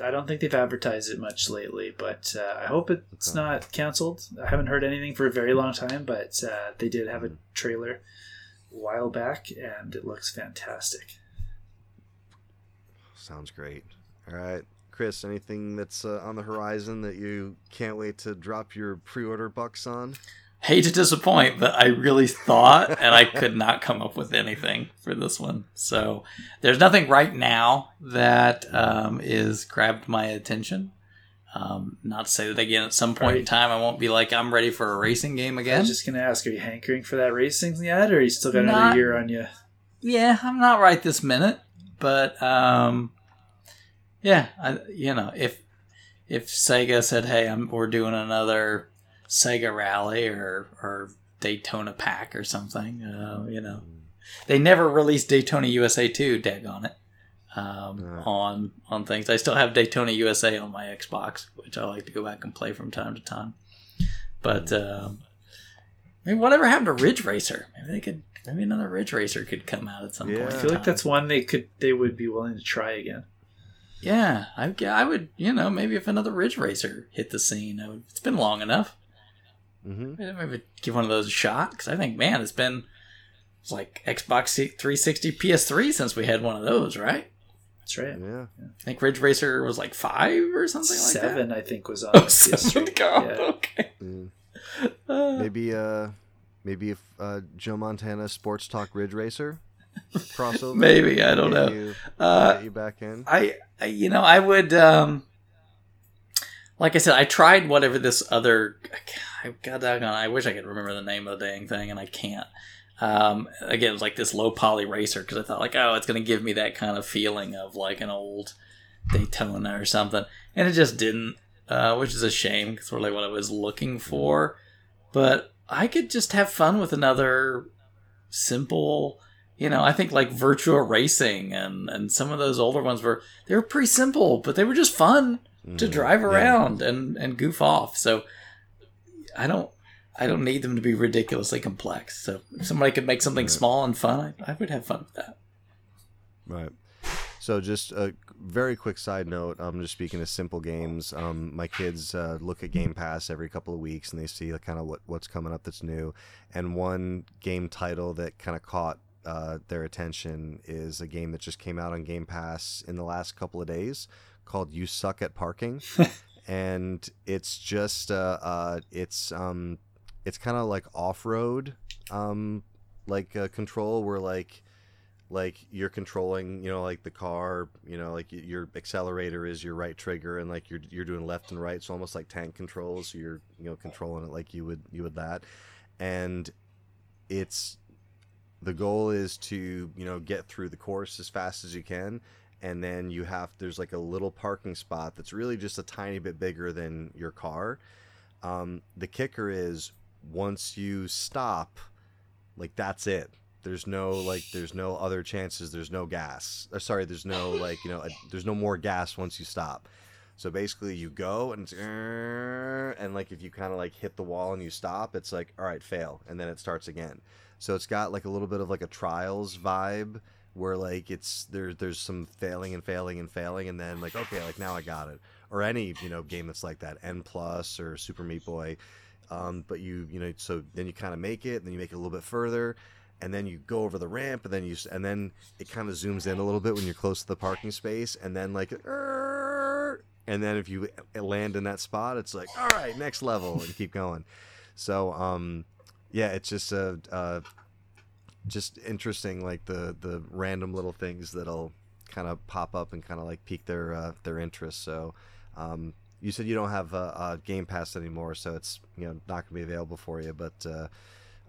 I don't think they've advertised it much lately, but uh, I hope it's Okay. not canceled. I haven't heard anything for a very long time, but uh, they did have a Mhm. trailer a while back, and it looks fantastic. Sounds great. All right, Chris. Anything that's uh, on the horizon that you can't wait to drop your pre-order bucks on? hate to disappoint, but I really thought, and I could not come up with anything for this one. So there's nothing right now that um, is grabbed my attention. Um, not to say that again, at some point in time, I won't be like, I'm ready for a racing game again. I again. was just gonna ask, are you hankering for that racing yet, or are you still got Not- another year on you? yeah, I'm not right this minute, but um, yeah, I, you know, if if Sega said, "Hey, I'm, we're doing another Sega Rally or or Daytona Pack or something," uh, you know, they never released Daytona USA 2. Dag on it. Um, Yeah. on on things, I still have Daytona USA on my Xbox, which I like to go back and play from time to time. But um, I mean, whatever happened to Ridge Racer? Maybe they could. Maybe another Ridge Racer could come out at some Yeah. point. I feel like that's one they could they would be willing to try again. Yeah, I, I would. You know, maybe if another Ridge Racer hit the scene, I would, it's been long enough. hmm Maybe give one of those a shot because I think, man, it's been it's like Xbox 360, PS3 since we had one of those, right? That's right. Yeah. I think Ridge Racer was like five or something like that. Seven, I think, was on. Oh, PS3. seven. God, Yeah. okay. Mm. Uh, Maybe uh, maybe if uh, Joe Montana Sports Talk Ridge Racer crossover. Maybe, I don't Get know. You, Uh, get you back in. I, I you know I would um like I said I tried whatever this other I God doggone I wish I could remember the name of the dang thing and I can't. Um again it was like this low poly racer because I thought like oh it's gonna give me that kind of feeling of like an old Daytona or something. And it just didn't uh which is a shame because really what I was looking for. But I could just have fun with another simple you know, I think like Virtua Racing and and some of those older ones were they were pretty simple, but they were just fun to Mhm. drive Yeah. around and and goof off. So I don't I don't need them to be ridiculously complex. So if somebody could make something Right. small and fun, I, I would have fun with that. Right. So just a very quick side note. I'm just speaking of simple games. Um, my kids uh, look at Game Pass every couple of weeks, and they see kind of what what's coming up that's new. And one game title that kind of caught uh, their attention is a game that just came out on Game Pass in the last couple of days called "You Suck at Parking," and it's just uh, uh, it's um, it's kind of like off road um, like uh, control where like like you're controlling, you know, like the car, you know, like your accelerator is your right trigger, and like you're you're doing left and right, so almost like tank controls. So you're you know controlling it like you would you would that, and it's the goal is to you know get through the course as fast as you can, and then you have there's like a little parking spot that's really just a tiny bit bigger than your car. Um, the kicker is once you stop, like that's it. There's no like there's no other chances. There's no gas. Or sorry there's no like you know uh, there's no more gas once you stop so basically you go and and like if you kind of like hit the wall and you stop it's like all right fail and then it starts again. So it's got like a little bit of like a trials vibe where like it's there there's some failing and failing and failing and then like okay like now i got it. Or any you know game that's like that n plus or super meat boy um, but you you know so then you kind of make it and then you make it a little bit further and then you go over the ramp and then you and then it kind of zooms in a little bit when you're close to the parking space and then like "Err," and then if you land in that spot it's like all right next level and keep going. So um yeah it's just a just interesting like the the random little things that'll kind of pop up and kind of like pique their uh, their interest. So um you said you don't have a, a game pass anymore so it's you know not gonna be available for you but uh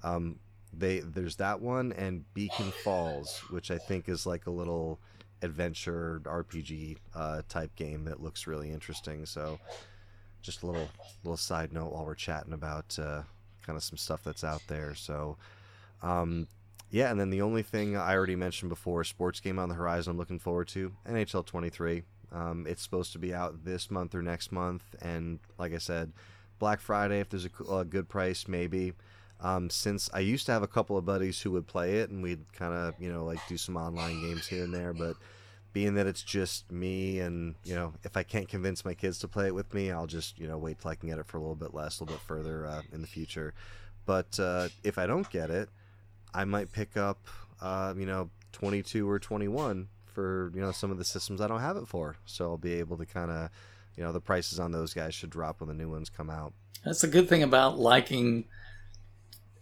um they there's that one and Beacon Falls, which I think is like a little adventure RPG uh, type game that looks really interesting. So, just a little little side note while we're chatting about uh, kind of some stuff that's out there. So, um, yeah, and then the only thing I already mentioned before, sports game on the horizon. I'm looking forward to NHL 23. Um, it's supposed to be out this month or next month, and like I said, Black Friday if there's a, a good price, maybe um, since I used to have a couple of buddies who would play it, and we'd kind of you know like do some online games here and there. But being that it's just me, and you know if I can't convince my kids to play it with me, I'll just you know wait till I can get it for a little bit less, a little bit further uh, in the future. But uh, if I don't get it, I might pick up uh, you know 22 or 21 for you know some of the systems I don't have it for. So I'll be able to kind of you know the prices on those guys should drop when the new ones come out. That's the good thing about liking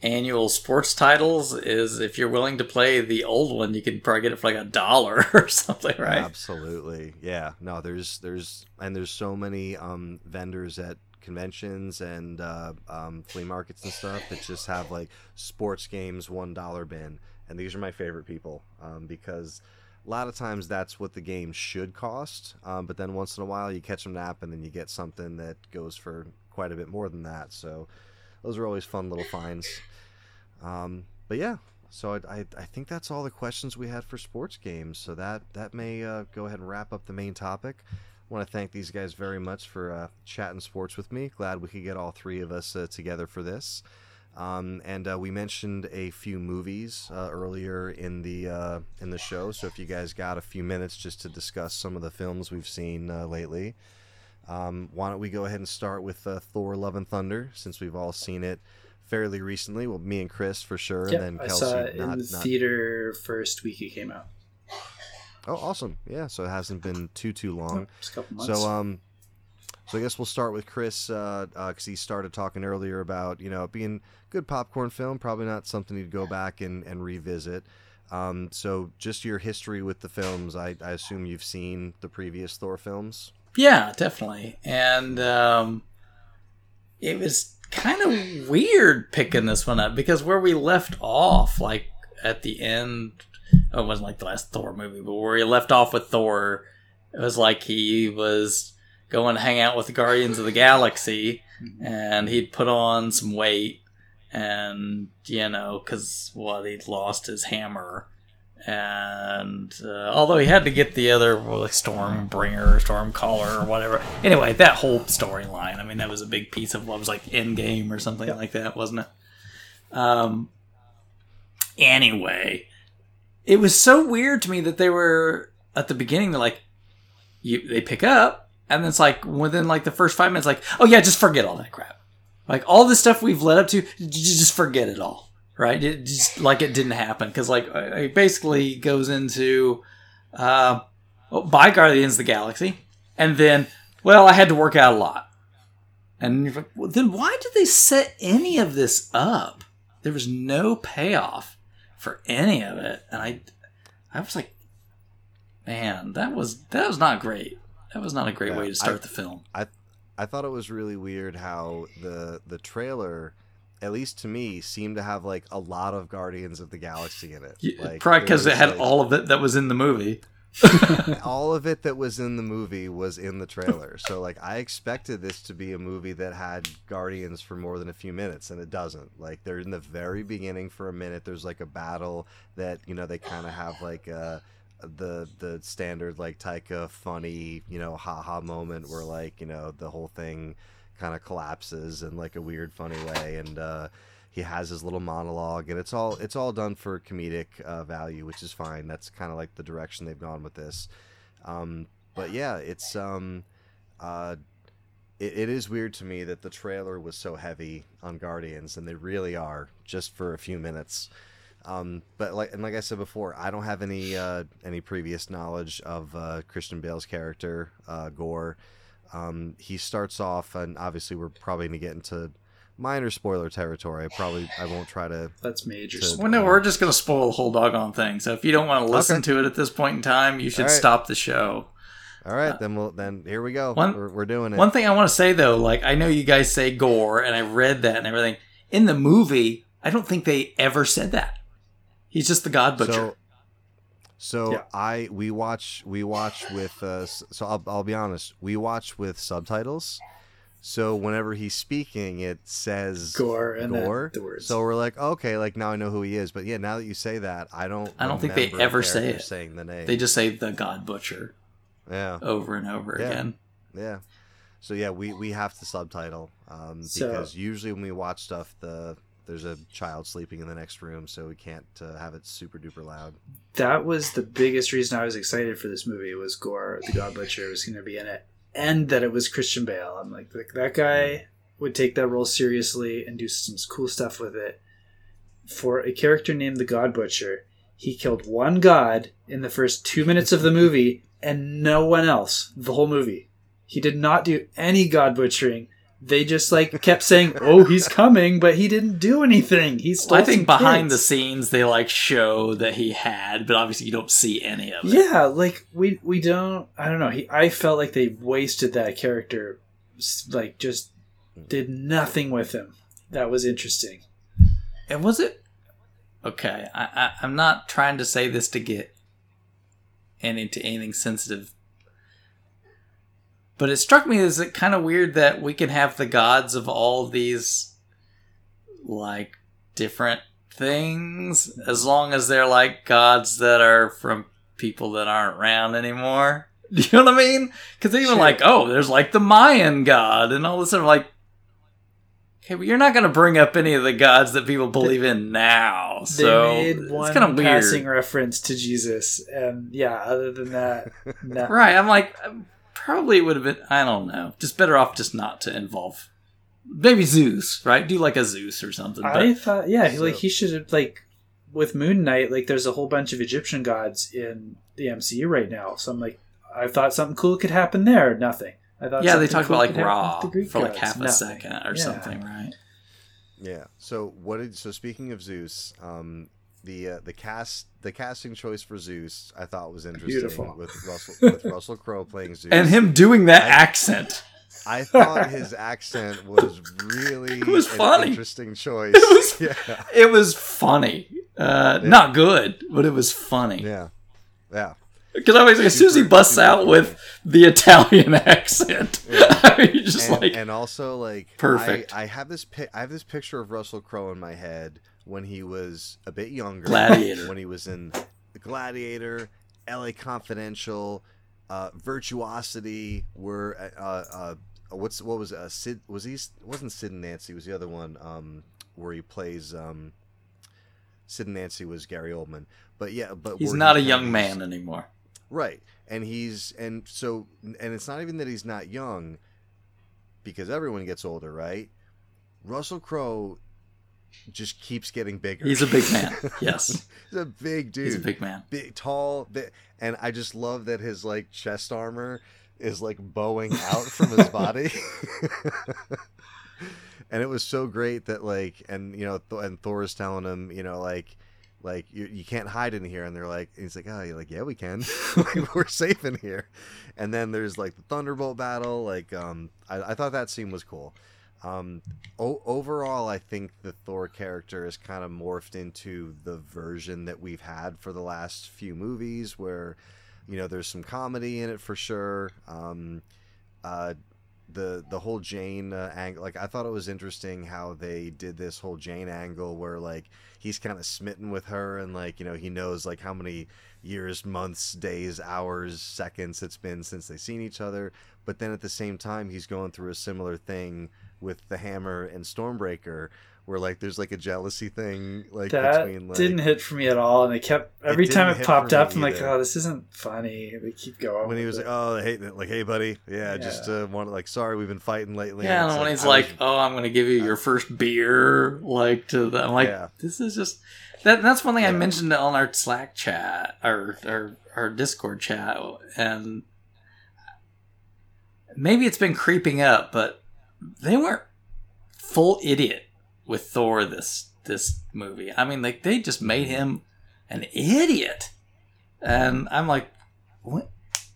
annual sports titles is if you're willing to play the old one, you can probably get it for like a dollar or something, right? Absolutely. Yeah. No, there's there's and there's so many um, vendors at conventions and uh, um, flea markets and stuff that just have like sports games one dollar bin, and these are my favorite people um, because a lot of times that's what the game should cost, um, but then once in a while you catch them nap and then you get something that goes for quite a bit more than that. So those are always fun little finds. Um, but yeah, so I, I, I, think that's all the questions we had for sports games. So that that may uh, go ahead and wrap up the main topic. I want to thank these guys very much for uh, chatting sports with me. Glad we could get all three of us uh, together for this. Um, and uh, we mentioned a few movies uh, earlier in the uh, in the show. So if you guys got a few minutes just to discuss some of the films we've seen lately, um, why don't we go ahead and start with Thor: Love and Thunder, since we've all seen it fairly recently. Well, me and Chris for sure, yep, and then Kelsey. I saw it not, in the not... theater first week it came out. Oh, awesome! Yeah, so it hasn't been too too long. Just a couple months. So um, so I guess we'll start with Chris because uh, uh, he started talking earlier about you know being good popcorn film, probably not something you'd go back and, and revisit. Um, so just your history with the films, I, I assume you've seen the previous Thor films. Yeah, definitely, and um, it was kind of weird picking this one up because where we left off, like at the end, oh, it wasn't like the last Thor movie, but where we left off with Thor, it was like he was going to hang out with the Guardians of the Galaxy, and he'd put on some weight, and you know, because what he'd lost his hammer, and uh, although he had to get the other well, like Stormbringer, Stormcaller, or whatever. Anyway, that whole storyline. I mean, that was a big piece of what was like Endgame or something yep. like that, wasn't it? Um. Anyway, it was so weird to me that they were at the beginning. They're like, you they pick up, and then it's like within like the first five minutes, like, oh yeah, just forget all that crap. Like all the stuff we've led up to, just forget it all right? It just like it didn't happen because like it basically goes into uh, oh, by Guardians of the Galaxy, and then well, I had to work out a lot, and like, well, then why did they set any of this up? There was no payoff for any of it, and I, I was like, man, that was that was not great. That was not a great yeah, way to start I, the film. I, I thought it was really weird how the the trailer at least to me, seemed to have like a lot of Guardians of the Galaxy in it. Yeah, like, probably because it had like, all of it that was in the movie. all of it that was in the movie was in the trailer. So like I expected this to be a movie that had Guardians for more than a few minutes and it doesn't. Like they're in the very beginning for a minute. There's like a battle that, you know, they kind of have like uh the the standard like Taika funny, you know, haha moment where like, you know, the whole thing kind of collapses in like a weird, funny way, and uh, he has his little monologue, and it's all it's all done for comedic uh, value, which is fine. That's kind of like the direction they've gone with this. Um, but yeah, it's um, uh, it, it is weird to me that the trailer was so heavy on Guardians, and they really are just for a few minutes. Um, but like and like I said before, I don't have any uh, any previous knowledge of uh, Christian Bale's character, uh, Gorr. Um, he starts off, and obviously we're probably going to get into minor spoiler territory. I probably I won't try to. That's major. To, well, no, we're just going to spoil the whole doggone thing. So if you don't want to listen okay. to it at this point in time, you should right. stop the show. All right, uh, then we'll then here we go. One, we're, we're doing it. One thing I want to say though, like I know you guys say gore, and I read that and everything. In the movie, I don't think they ever said that. He's just the God Butcher. So, so yeah. I we watch we watch with uh, so I'll I'll be honest we watch with subtitles. So whenever he's speaking, it says Gorr and Gorr. the. So we're like, okay, like now I know who he is. But yeah, now that you say that, I don't. I don't think they ever say it. Saying the name, they just say the God Butcher. Yeah. Over and over yeah. again. Yeah. So yeah, we we have to subtitle um, so, because usually when we watch stuff, the there's a child sleeping in the next room, so we can't uh, have it super duper loud. That was the biggest reason I was excited for this movie was Gorr the God Butcher, was going to be in it, and that it was Christian Bale. I'm like, that guy would take that role seriously and do some cool stuff with it. For a character named the God Butcher, he killed one god in the first two minutes of the movie and no one else the whole movie. He did not do any god butchering they just like kept saying, "Oh, he's coming," but he didn't do anything. He's stole I think behind kids. the scenes they like show that he had, but obviously you don't see any of it. Yeah, like we we don't. I don't know. He, I felt like they wasted that character. Like just did nothing with him. That was interesting. And was it okay? I, I I'm not trying to say this to get into anything sensitive, but it struck me as it kind of weird that we can have the gods of all these like different things as long as they're like gods that are from people that aren't around anymore. Do you know what I mean? Because they even Sure. like, oh, there's like the Mayan god and all this stuff. Like, okay, but you're not going to bring up any of the gods that people believe in now. They So made it's kind of weird, passing reference to Jesus, and yeah, other than that, no. right? I'm like, probably it would have been. I don't know. Just better off just not to involve. Maybe Zeus, right? Do like a Zeus or something. But I thought, yeah, So- like he should have like with Moon Knight. Like, there's a whole bunch of Egyptian gods in the MCU right now. So I'm like, I thought something cool could happen there. Nothing. I thought yeah, they something talked cool about like Ra with the for like gods. half a Nothing. second or Yeah. something, right? Yeah. So what did so speaking of Zeus, um, the uh, the cast the casting choice for Zeus I thought was interesting Beautiful. with Russell with Russell Crowe playing Zeus. And him doing that I- accent. I thought his accent was really It was an funny. interesting choice. It was- yeah. It was funny. Uh, Yeah. Not good, but it was funny. Yeah. Yeah. Because I was like, as soon as he busts super out funny. with the Italian accent, I mean, just and, like, and also like Perfect. I, I have this pi- I have this picture of Russell Crowe in my head when he was a bit younger. Gladiator. When he was in The Gladiator, L.A. Confidential, uh, Virtuosity. Were uh, uh, what's what was uh, Sid? Was he? Wasn't Sid and Nancy? Was the other one? Um, where he plays um, Sid and Nancy was Gary Oldman. But yeah, but he's not a young man anymore. Right. And he's and so and it's not even that he's not young because everyone gets older, right? Russell Crowe just keeps getting bigger. He's a big man. Yes, he's a big dude. he's a big man. big tall big, and I just love that his like chest armor is like bowing out from his body. and it was so great that like and you know Th- and Thor is telling him, you know, like like you, you can't hide in here and they're like he's like oh you're like yeah we can Like, we're safe in here and then there's like the thunderbolt battle like um i, I thought that scene was cool um o- overall i think the thor character is kind of morphed into the version that we've had for the last few movies where you know there's some comedy in it for sure. Um uh the the whole Jane uh, angle like I thought it was interesting how they did this whole Jane angle where like he's kind of smitten with her and like you know he knows like how many years months days hours seconds it's been since they've seen each other. But then at the same time he's going through a similar thing with the hammer and stormbreaker where like there's like a jealousy thing like That between like didn't hit for me at all, and it kept every didn't time it popped up. I'm like, oh, this isn't funny. They keep going when he was it. like oh hey like hey buddy yeah, just uh wanted like sorry we've been fighting lately Yeah, And and it's when he's like, was- "Oh, I'm going to give you your first beer," like to them, like Yeah. this is just that. That's one thing I Yeah. mentioned on our Slack chat or our our Discord chat, and maybe it's been creeping up, but they weren't full idiot with Thor this this movie. I mean, like they just made him an idiot, and I'm like, what?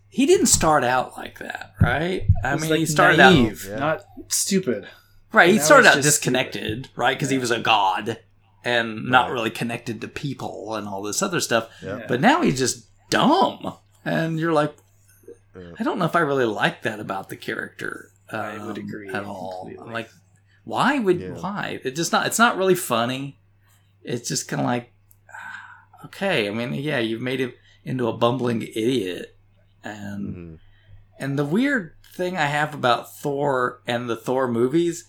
He didn't start out like that, right? I It mean, like, he started out Yeah. not stupid. Right, he started out just disconnected, right? Because he was a god and not really connected to people and all this other stuff. Yeah. But now he's just dumb, and you're like, I don't know if I really like that about the character. I would um, agree at all. completely. I'm like, why would Yeah. why? It just not. It's not really funny. It's just kind of like, okay. I mean, yeah, you've made him into a bumbling idiot, and Mhm. and the weird thing I have about Thor and the Thor movies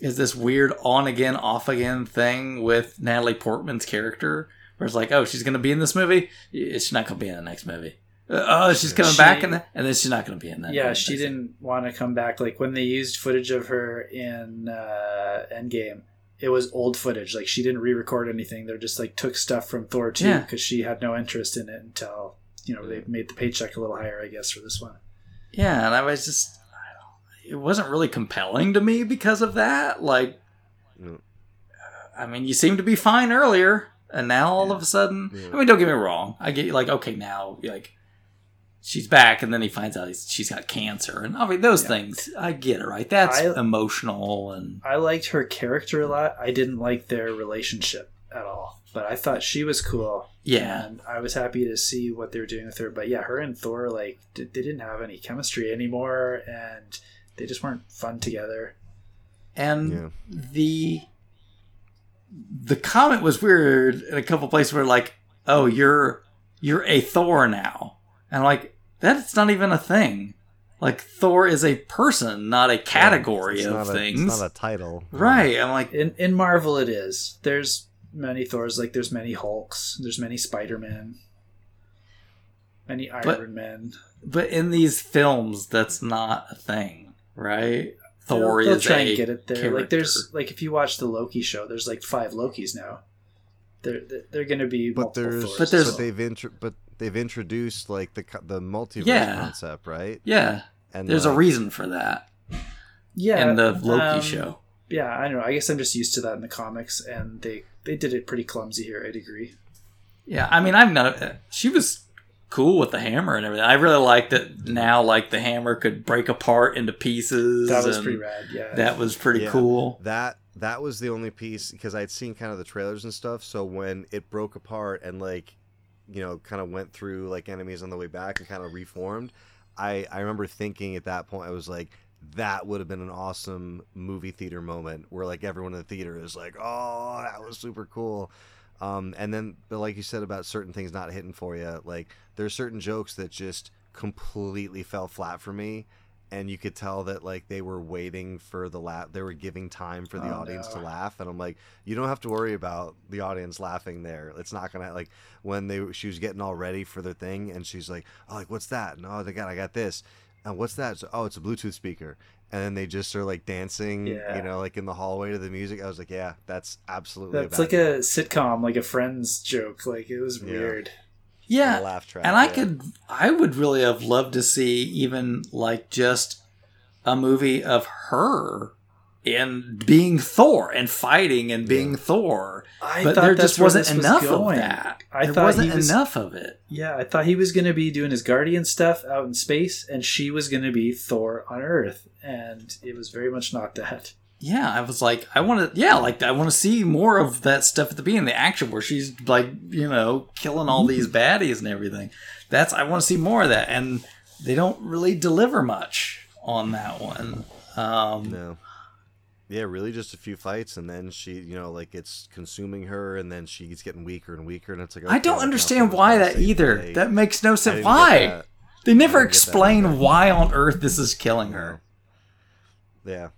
is this weird on again, off again thing with Natalie Portman's character, where it's like, oh, she's going to be in this movie, she's not going to be in the next movie. Uh, oh, she's coming She- back in the, and then she's not going to be in that. yeah, next she didn't want to come back. Like when they used footage of her in uh, Endgame, it was old footage. Like she didn't re-record anything. They just like took stuff from Thor two Yeah. because she had no interest in it until you know they made the paycheck a little higher, I guess, for this one. Yeah, and I was just, I don't, it wasn't really compelling to me because of that. Like, No. I mean, you seemed to be fine earlier, and now all of a sudden, Yeah. I mean, don't get me wrong. I get like, okay, now like she's back, and then he finds out he's, she's got cancer, and I mean, those Yeah. things, I get it, right? That's I- emotional, and I liked her character a lot. I didn't like their relationship at all, but I thought she was cool. yeah, and I was happy to see what they were doing with her. But yeah, her and Thor like d- they didn't have any chemistry anymore, and they just weren't fun together. and Yeah. the the comment was weird in a couple places where like oh you're you're a thor now and I'm like that's not even a thing like thor is a person not a category It's of not a- things it's not a title. right i'm like In in Marvel, it is. There's many Thors, like there's many Hulks, there's many Spider Man, many Iron But- Men. but in these films that's not a thing right thor they'll, they'll is try a and get it there. character. Like there's like if you watch the Loki show, there's like five Lokis now. They're they're, they're going to be But multiple there's, Thors. But there's- but they've intro, but they've introduced like the the multiverse Yeah. concept, right? yeah And there's a reason for that yeah in the loki um, show yeah, I don't know. I guess I'm just used to that in the comics, and they they did it pretty clumsy here. I'd agree. Yeah, I mean, I've not. She was cool with the hammer and everything. I really liked that now. Like the hammer could break apart into pieces. That was pretty rad. Yeah, That was pretty Yeah. cool. that that was the only piece because I'd seen kind of the trailers and stuff. So when it broke apart and like, you know, kind of went through like enemies on the way back and kind of reformed, I I remember thinking at that point I was like, that would have been an awesome movie theater moment where like everyone in the theater is like, oh, that was super cool. Um, and then, but like you said about certain things not hitting for you, like there's certain jokes that just completely fell flat for me, and you could tell that like they were waiting for the laugh, they were giving time for the Oh, audience no. to laugh, and I'm like, you don't have to worry about the audience laughing there. It's not gonna like when they she was getting all ready for the thing, and she's like, oh, like what's that? No, they got I got this. And what's that? So, oh, it's a Bluetooth speaker. And then they just are like dancing, Yeah. you know, like in the hallway to the music. I was like, yeah, that's absolutely. that's like a sitcom, like a Friends joke. Like it was Yeah. weird. Yeah, laugh track. and I yeah. could, I would really have loved to see even like just a movie of her in being Thor and fighting and being Yeah. Thor. I but thought there just wasn't this was enough of that. I there thought wasn't was- enough of it. Yeah, I thought he was going to be doing his guardian stuff out in space, and she was going to be Thor on Earth, and it was very much not that. Yeah, I was like, I want to, yeah, like I want to see more of that stuff at the beginning, the action where she's like, you know, killing all these baddies and everything. That's I want to see more of that, and they don't really deliver much on that one. Um, No. Yeah, really just a few fights and then she, you know, like it's consuming her and then she's getting weaker and weaker and it's like I don't understand why that either. day. That makes no sense. Why? They never didn't get that explain why on earth this is killing her. Yeah.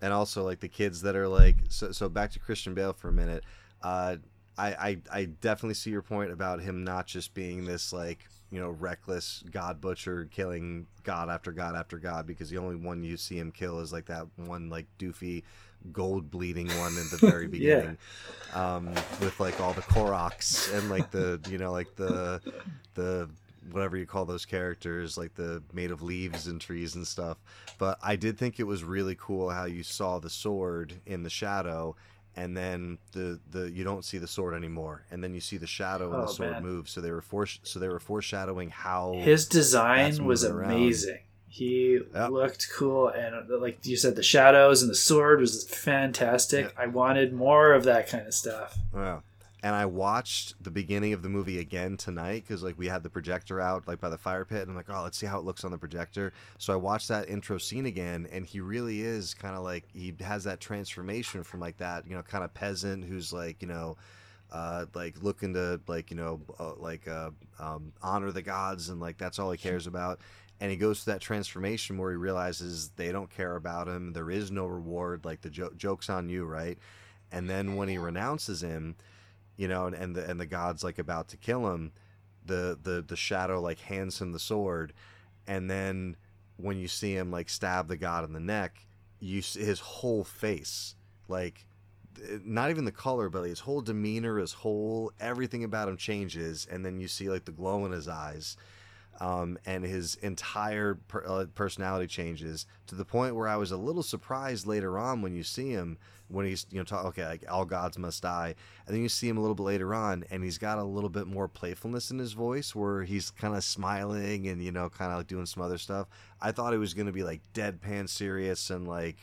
And also like the kids that are like so so back to Christian Bale for a minute. Uh I, I I definitely see your point about him not just being this like, you know, reckless god butcher killing god after god after god because the only one you see him kill is like that one like doofy gold bleeding one at the very beginning. Um with like all the Koroks and like the you know like the the whatever you call those characters, like the made of leaves and trees and stuff. But I did think it was really cool how you saw the sword in the shadow, and then the the you don't see the sword anymore, and then you see the shadow and Oh, the sword man. move. So they were for, so they were foreshadowing how His design was moving around. amazing. He Yep. looked cool, and like you said, the shadows and the sword was fantastic. I wanted more of that kind of stuff. Yeah. And I watched the beginning of the movie again tonight because like we had the projector out like by the fire pit, and I'm like, oh, let's see how it looks on the projector. So I watched that intro scene again, and he really is kind of like he has that transformation from like that you know kind of peasant who's like you know. Uh, like looking to like you know uh, like uh, um, honor the gods and like that's all he cares about and he goes through that transformation where he realizes they don't care about him there is no reward like the jo- joke's on you right and then when he renounces him you know and, and the and the god's like about to kill him the the the shadow like hands him the sword and then when you see him like stab the god in the neck you see his whole face like not even the color but his whole demeanor his whole everything about him changes and then you see like the glow in his eyes um, and his entire per- uh, personality changes to the point where I was a little surprised later on when you see him when he's you know talk okay like all gods must die. And then you see him a little bit later on and he's got a little bit more playfulness in his voice where he's kind of smiling and you know kind of like doing some other stuff. I thought it was going to be like deadpan serious and like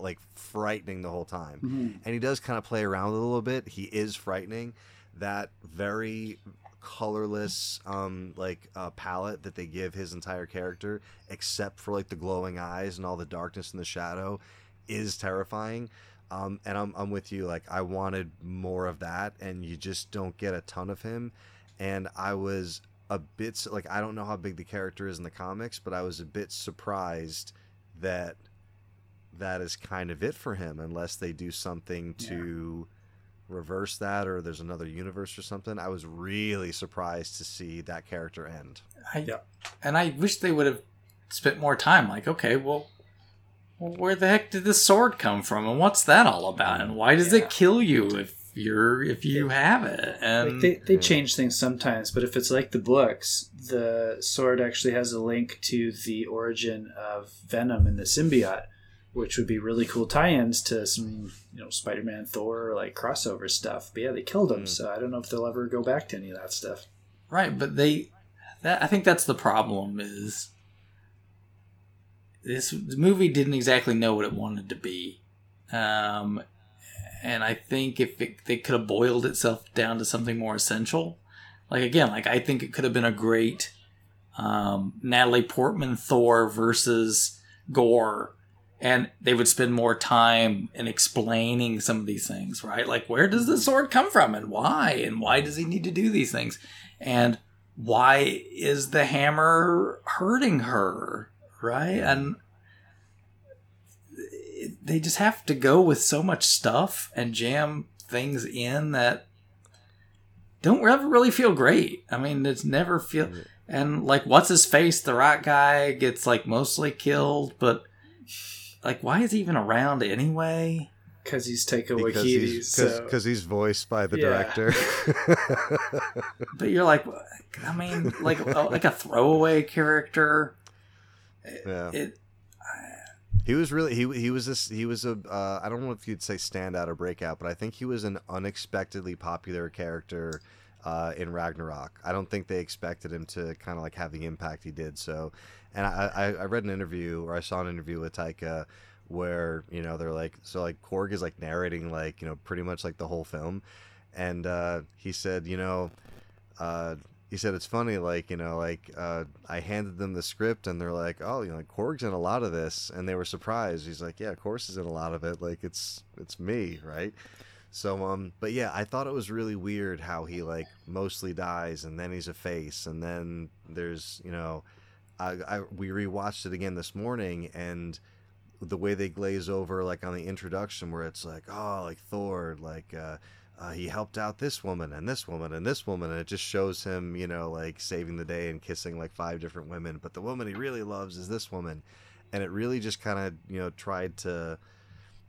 like frightening the whole time. Mm-hmm. and he does kind of play around a little bit. He is frightening. That very colorless um like uh, palette that they give his entire character except for like the glowing eyes and all the darkness and the shadow is terrifying. Um and I'm, I'm with you like i wanted more of that and you just don't get a ton of him. And i was a bit like i don't know how big the character is in the comics but i was a bit surprised that that is kind of it for him unless they do something to reverse that or there's another universe or something i was really surprised to see that character end I, Yeah. And I wish they would have spent more time. Like, okay, well, well, where the heck did this sword come from, and what's that all about, and why does Yeah. it kill you if you're if you have it? And Like they, they Yeah. change things sometimes, but if it's like the books, the sword actually has a link to the origin of Venom and the symbiote, which would be really cool tie-ins to some, you know, Spider-Man, Thor, like crossover stuff. But yeah, they killed him, Mm. so I don't know if they'll ever go back to any of that stuff. Right, but they that I think that's the problem is this the movie didn't exactly know what it wanted to be. Um and I think if it, they could have boiled itself down to something more essential, like again, like I think it could have been a great um, Natalie Portman Thor versus Gorr, and they would spend more time in explaining some of these things, right? Like where does the sword come from and why, and why does he need to do these things, and why is the hammer hurting her, right? And they just have to go with so much stuff and jam things in that don't ever really feel great. I mean, it's never feel and like what's his face, the right guy gets like mostly killed, but like why is he even around anyway? Because he's Taika because Waititi, he's so because he's voiced by the Yeah. director But you're like, I mean, like like a throwaway character. yeah It He was really he he was this he was a uh, I don't know if you'd say standout or breakout, but I think he was an unexpectedly popular character uh, in Ragnarok. I don't think they expected him to kind of like have the impact he did. So, and I, I read an interview or I saw an interview with Taika where you know they're like so like Korg is like narrating like you know pretty much like the whole film, and uh, he said you know. Uh, he said it's funny like you know like uh, i handed them the script and they're like oh you know like korg's in a lot of this. And they were surprised. He's like yeah of course in a lot of it. Like it's it's me right? So um but yeah i thought it was really weird how he like mostly dies and then he's a face and then there's you know i, I we rewatched it again this morning and the way they glaze over like on the introduction where it's like oh like thor like uh uh, he helped out this woman and this woman and this woman and it just shows him you know like saving the day and kissing like five different women but the woman he really loves is this woman. And it really just kind of you know tried to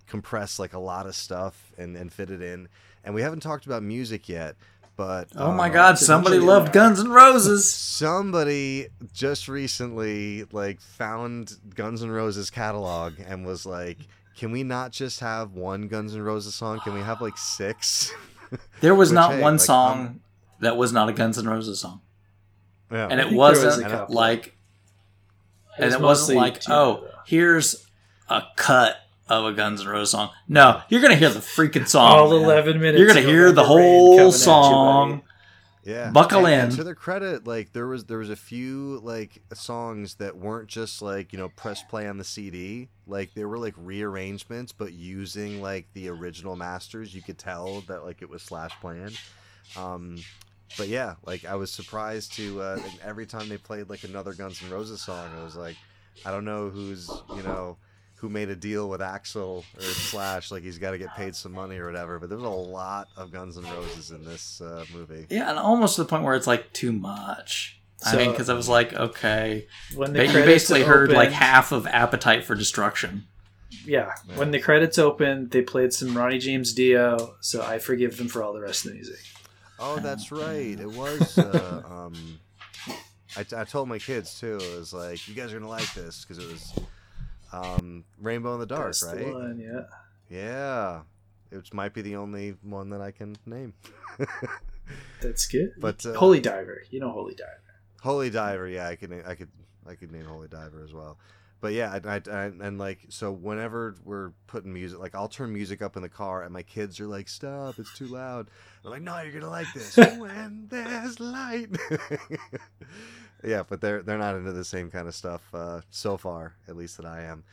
compress like a lot of stuff and, and fit it in. And we haven't talked about music yet but oh my uh, god, somebody loved. Guns N' Roses. somebody just recently like found Guns N' Roses catalog and was like, "Can we not just have one Guns N' Roses song? Can we have like six? There was Which, not hey, one like, song um, that was not a Guns N' Roses song, yeah, and it was wasn't a couple. like, and was it wasn't like, two, oh, though. here's a cut of a Guns N' Roses song. No, you're gonna hear the freaking song. all man. eleven minutes. You're gonna hear the whole coming you, song. yeah. buckle And- and in. to their credit, like there was there was a few like songs that weren't just like you know press play on the CD. Like they were like rearrangements, but using like the original masters. You could tell that like it was Slash playing. Um, but yeah, like I was surprised to uh, every time they played like another Guns N' Roses song, I was like, I don't know who's you know who made a deal with Axl or Slash, like he's got to get paid some money or whatever. But there's a lot of Guns N' Roses in this uh, movie. Yeah, and almost to the point where it's like too much. I mean, because I was like, okay, When the but you credits basically heard like half of Appetite for Destruction. Yeah, when the credits opened, they played some Ronnie James Dio, so I forgive them for all the rest of the music. Oh, that's right. It was. Uh, um, I, I told my kids too. It was like, you guys are gonna like this because it was um, Rainbow in the Dark, the right? one, yeah. Yeah, it might be the only one that I can name. That's good. But, uh, Holy Diver, you know Holy Diver. Holy Diver, yeah, I could, I could, I could name Holy Diver as well. But yeah, I, I, I, and like so, whenever we're putting music, like I'll turn music up in the car, and my kids are like, "Stop, it's too loud." I'm like, "No, you're gonna like this." when there's light. yeah, but they're they're not into the same kind of stuff uh, so far, at least that I am.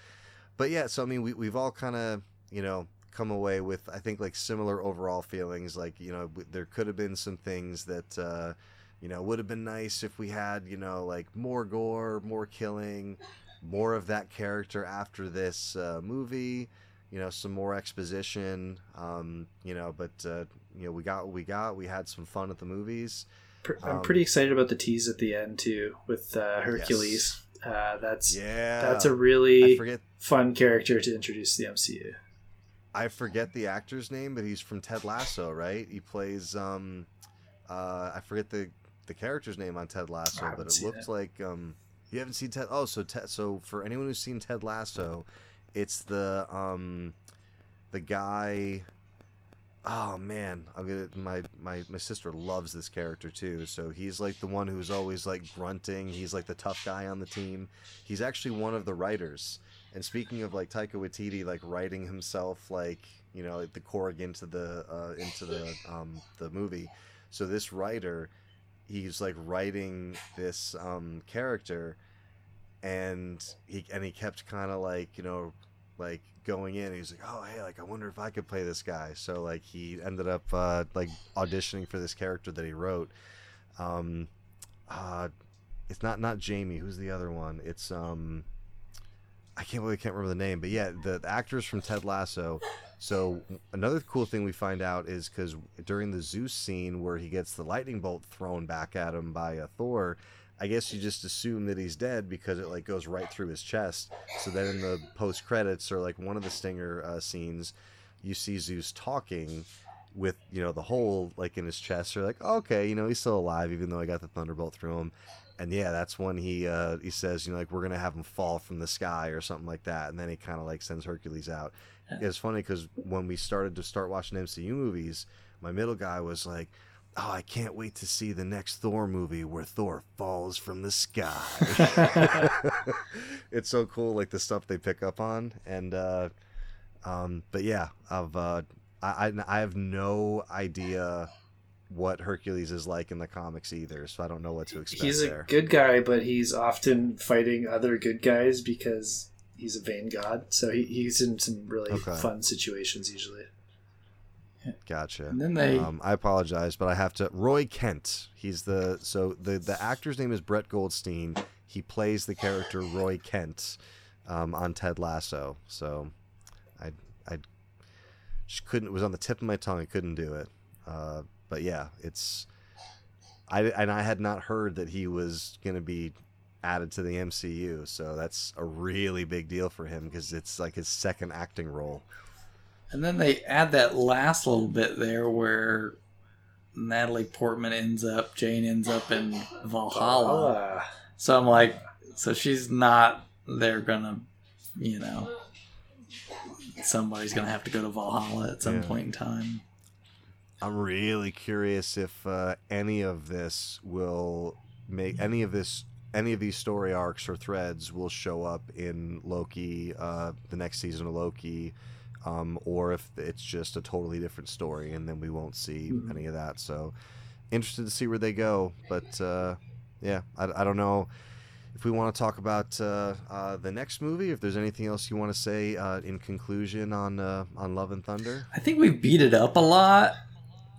But yeah, so I mean, we we've all kind of you know come away with I think like similar overall feelings. Like you know, w- there could have been some things that. Uh, you know, would have been nice if we had, you know, like more gore, more killing, more of that character after this uh, movie. You know, some more exposition. Um, you know, but uh, you know, we got what we got. We had some fun at the movies. Pr- I'm Um, pretty excited about the tease at the end too with uh, Hercules. Uh, that's Yeah, that's a really forget. fun character to introduce to the MCU. I forget the actor's name, but he's from Ted Lasso, right? He plays. Um, uh, I forget the the character's name on Ted Lasso, but it looks like um, you haven't seen Ted. Oh, so Ted. So for anyone who's seen Ted Lasso, it's the um, the guy. Oh man, I'm gonna my my my sister loves this character too. So he's like the one who's always like grunting. He's like the tough guy on the team. He's actually one of the writers. And speaking of like Taika Waititi, like writing himself, like you know, like the Korg into the uh, into the um, the movie. So this writer, he's like writing this um, character, and he and he kept kind of like you know, like going in. He's like, oh hey, like I wonder if I could play this guy. So like he ended up uh, like auditioning for this character that he wrote. Um, uh, it's not not Jamie. Who's the other one? It's um. I can't believe I can't remember the name, but yeah, the, the actors from Ted Lasso. So another cool thing we find out is because during the Zeus scene where he gets the lightning bolt thrown back at him by a Thor, I guess you just assume that he's dead because it like goes right through his chest. So then in the post credits or like one of the Stinger uh, scenes, you see Zeus talking with you know the hole like in his chest. You're like, okay, you know he's still alive even though I got the thunderbolt through him and yeah, that's when he uh, he says, you know, like we're gonna have him fall from the sky or something like that, and then he kind of like sends Hercules out. It's funny because when we started to start watching MCU movies, my middle guy was like, "Oh, I can't wait to see the next Thor movie where Thor falls from the sky." it's so cool, like the stuff they pick up on, and uh, um, but yeah, I've uh, I I I have no idea what Hercules is like in the comics either, so I don't know what to expect he's a there. good guy, but he's often fighting other good guys because he's a vain god. So he, he's in some really Okay. fun situations usually. Gotcha. And then they Um, I apologize, but I have to. Roy Kent. He's the so the the actor's name is Brett Goldstein. He plays the character Roy Kent um, on Ted Lasso. So I I just couldn't. It was on the tip of my tongue. I couldn't do it. Uh, but yeah, it's. I and I had not heard that he was going to be added to the MCU. So that's a really big deal for him because it's like his second acting role. And then they add that last little bit there where Natalie Portman ends up, Jane ends up in Valhalla. So I'm like, so she's not, they're gonna, you know, somebody's gonna have to go to Valhalla at some Yeah. point in time. I'm really curious if uh, any of this will make any of this any of these story arcs or threads will show up in Loki, uh, the next season of Loki, um, or if it's just a totally different story and then we won't see Mhm. any of that. So interested to see where they go, but uh, yeah, I, I don't know. If we want to talk about uh, uh, the next movie, if there's anything else you want to say uh, in conclusion on uh, on Love and Thunder, I think we beat it up a lot,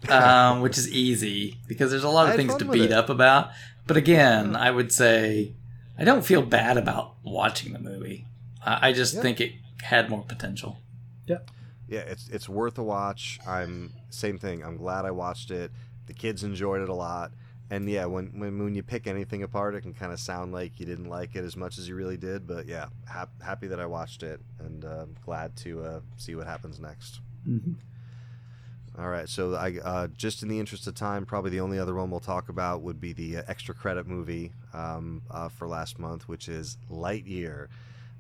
um, which is easy because there's a lot of things to beat it. up about. But again, I would say I don't feel bad about watching the movie. I, I just Yeah. think it had more potential. Yeah, Yeah, it's it's worth a watch. I'm same thing. I'm glad I watched it. The kids enjoyed it a lot, and yeah, when when when you pick anything apart, it can kind of sound like you didn't like it as much as you really did. But yeah, hap- happy that I watched it, and uh, glad to uh, see what happens next. All right, so I uh, just in the interest of time, probably the only other one we'll talk about would be the uh, extra credit movie um, uh, for last month, which is Lightyear.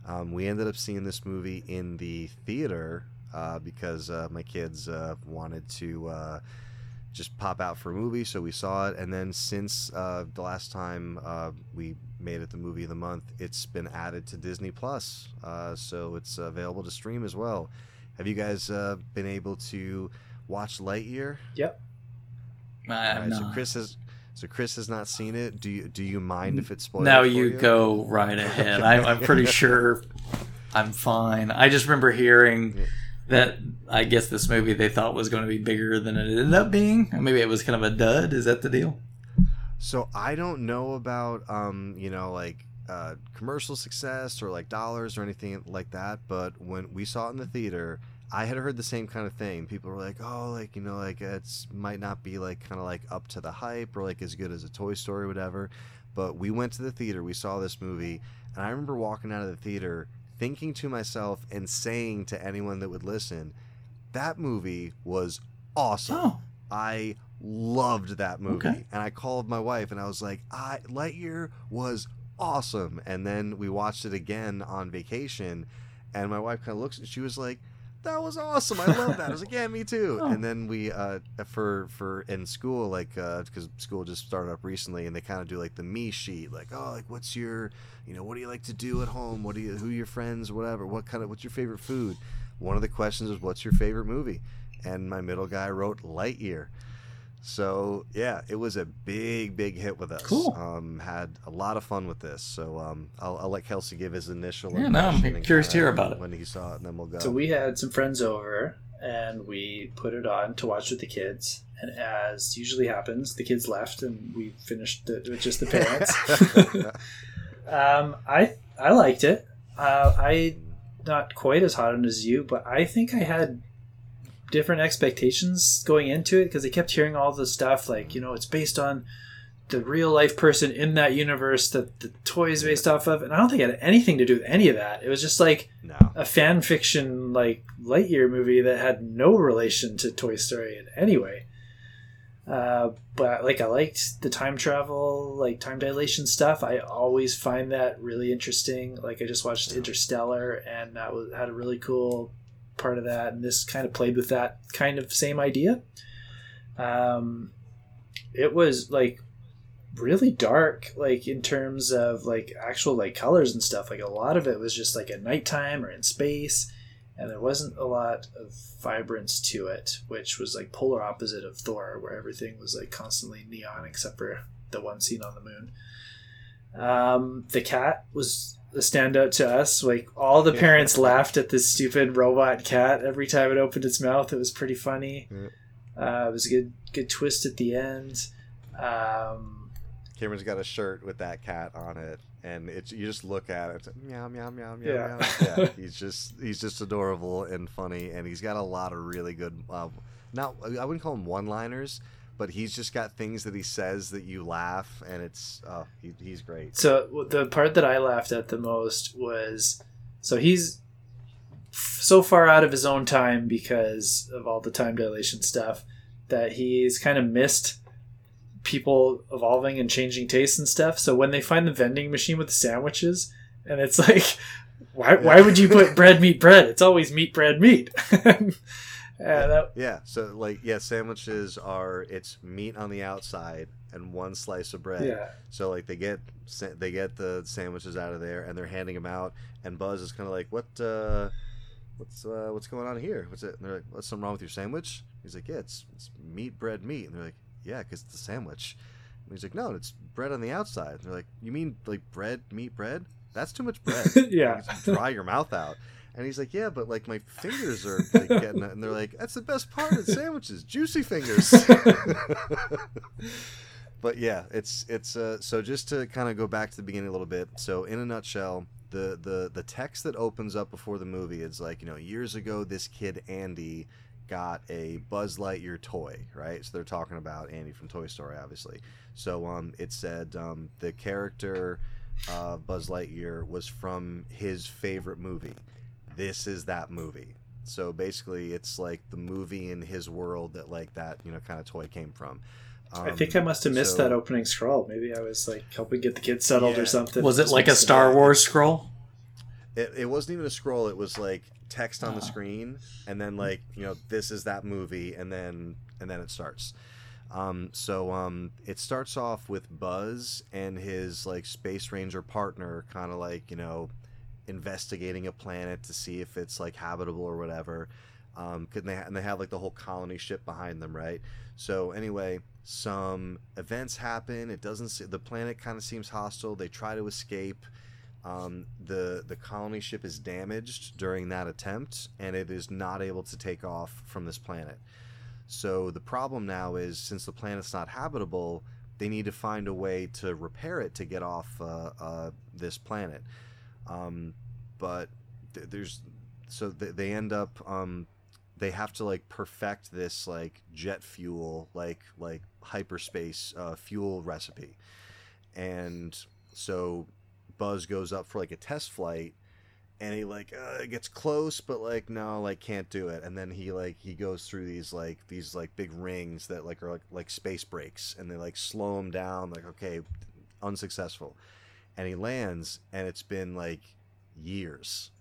Um, we ended up seeing this movie in the theater uh, because uh, my kids uh, wanted to uh, just pop out for a movie, so we saw it. And then since uh, the last time uh, we made it the movie of the month, it's been added to Disney Plus, uh, so it's available to stream as well. Have you guys uh, been able to watch Lightyear? Yep. I have right, so. Chris has so Chris has not seen it. Do you do you mind if it's spoiled? No, for you go right ahead. I'm, I'm pretty sure I'm fine. I just remember hearing that I guess this movie they thought was going to be bigger than it ended up being. Maybe it was kind of a dud. Is that the deal? So I don't know about um, you know, like uh, commercial success or like dollars or anything like that. But when we saw it in the theater, I had heard the same kind of thing. People were like, "Oh, like you know, like it's might not be like kind of like up to the hype or like as good as a Toy Story, or whatever." But we went to the theater, we saw this movie, and I remember walking out of the theater thinking to myself and saying to anyone that would listen, "That movie was awesome." Oh, I loved that movie. Okay. And I called my wife and I was like, I Lightyear was awesome. And then we watched it again on vacation and my wife kind of looks and she was like, that was awesome. I love that. I was like, yeah, me too. Oh. And then we, uh, for, for in school, like, uh, cause school just started up recently and they kind of do like the me sheet, like, oh, like what's your, you know, what do you like to do at home? What do you, who are your friends, whatever, what kind of, what's your favorite food? One of the questions is what's your favorite movie? And my middle guy wrote Lightyear. So yeah, it was a big, big hit with us. Cool. Um, had a lot of fun with this. So um, I'll, I'll let Kelsey give his initial. Yeah, no, I'm curious to hear about it. when he saw it, and then we'll go. So we had some friends over and we put it on to watch with the kids. And as usually happens, the kids left and we finished it with just the parents. um, I I liked it. Uh, I not quite as hot on as you, but I think I had different expectations going into it because I kept hearing all the stuff like you know it's based on the real life person in that universe that the toy is based off of, and I don't think it had anything to do with any of that. It was just like no. a fan fiction like Lightyear movie that had no relation to Toy Story in any way. Uh, but like I liked the time travel, like time dilation stuff. I always find that really interesting. Like I just watched Yeah. Interstellar, and that was had a really cool part of that, and this kind of played with that kind of same idea. Um, it was like really dark like in terms of like actual like colors and stuff like a lot of it was just like at nighttime or in space and there wasn't a lot of vibrance to it which was like polar opposite of thor where everything was like constantly neon except for the one scene on the moon um, the cat was a standout to us like all the parents laughed at this stupid robot cat every time it opened its mouth it was pretty funny uh, it was a good good twist at the end um, Cameron's got a shirt with that cat on it, and it's you just look at it, it's like, meow meow meow meow Yeah. meow. Yeah, he's just he's just adorable and funny, and he's got a lot of really good. Uh, not I wouldn't call him one-liners, but he's just got things that he says that you laugh, and it's uh, he, he's great. So the part that I laughed at the most was so he's so far out of his own time because of all the time dilation stuff that he's kind of missed people evolving and changing tastes and stuff. So when they find the vending machine with the sandwiches and it's like why why would you put bread meat bread? It's always meat bread meat. and that, Yeah, so like yeah, sandwiches are it's meat on the outside and one slice of bread. yeah. So like they get they get the sandwiches out of there and they're handing them out and Buzz is kind of like what uh what's uh what's going on here? What's it? And they're like what's something wrong with your sandwich? He's like yeah, it's it's meat bread meat. And they're like yeah, because it's a sandwich. And he's like no, it's bread on the outside. And they're like you mean like bread meat bread? That's too much bread. Yeah. Like, dry your mouth out. And he's like, yeah, but like my fingers are like getting it. And they're like, that's the best part of sandwiches, juicy fingers. but yeah, it's it's uh, so just to kind of go back to the beginning a little bit. So in a nutshell, the the the text that opens up before the movie is like, you know, years ago, this kid Andy got a Buzz Lightyear toy, right? So they're talking about Andy from Toy Story, obviously. So um, it said um, the character uh, Buzz Lightyear was from his favorite movie. This is that movie. So basically, it's like the movie in his world that like that you know kind of toy came from. Um, I think I must have missed so, that opening scroll. Maybe I was like helping get the kids settled yeah. or something. Was it like a Star Wars scroll? It, it wasn't even a scroll. It was like text on the ah. screen, and then like you know this is that movie, and then and then it starts. Um, so um, it starts off with Buzz and his like space ranger partner, kind of like you know investigating a planet to see if it's like habitable or whatever. Um, could they and they have like the whole colony ship behind them, right? So anyway, some events happen. It doesn't. See- the planet kind of seems hostile. They try to escape. Um, the the colony ship is damaged during that attempt, and it is not able to take off from this planet. So the problem now is since the planet's not habitable, they need to find a way to repair it to get off uh, uh, this planet. Um, but th- there's so th- they end up um, they have to like perfect this like jet fuel like like hyperspace uh, fuel recipe, and so Buzz goes up for like a test flight and he like uh, gets close but like no like can't do it. And then he like he goes through these like these like big rings that like are like like space breaks and they like slow him down like okay unsuccessful and he lands and it's been like years.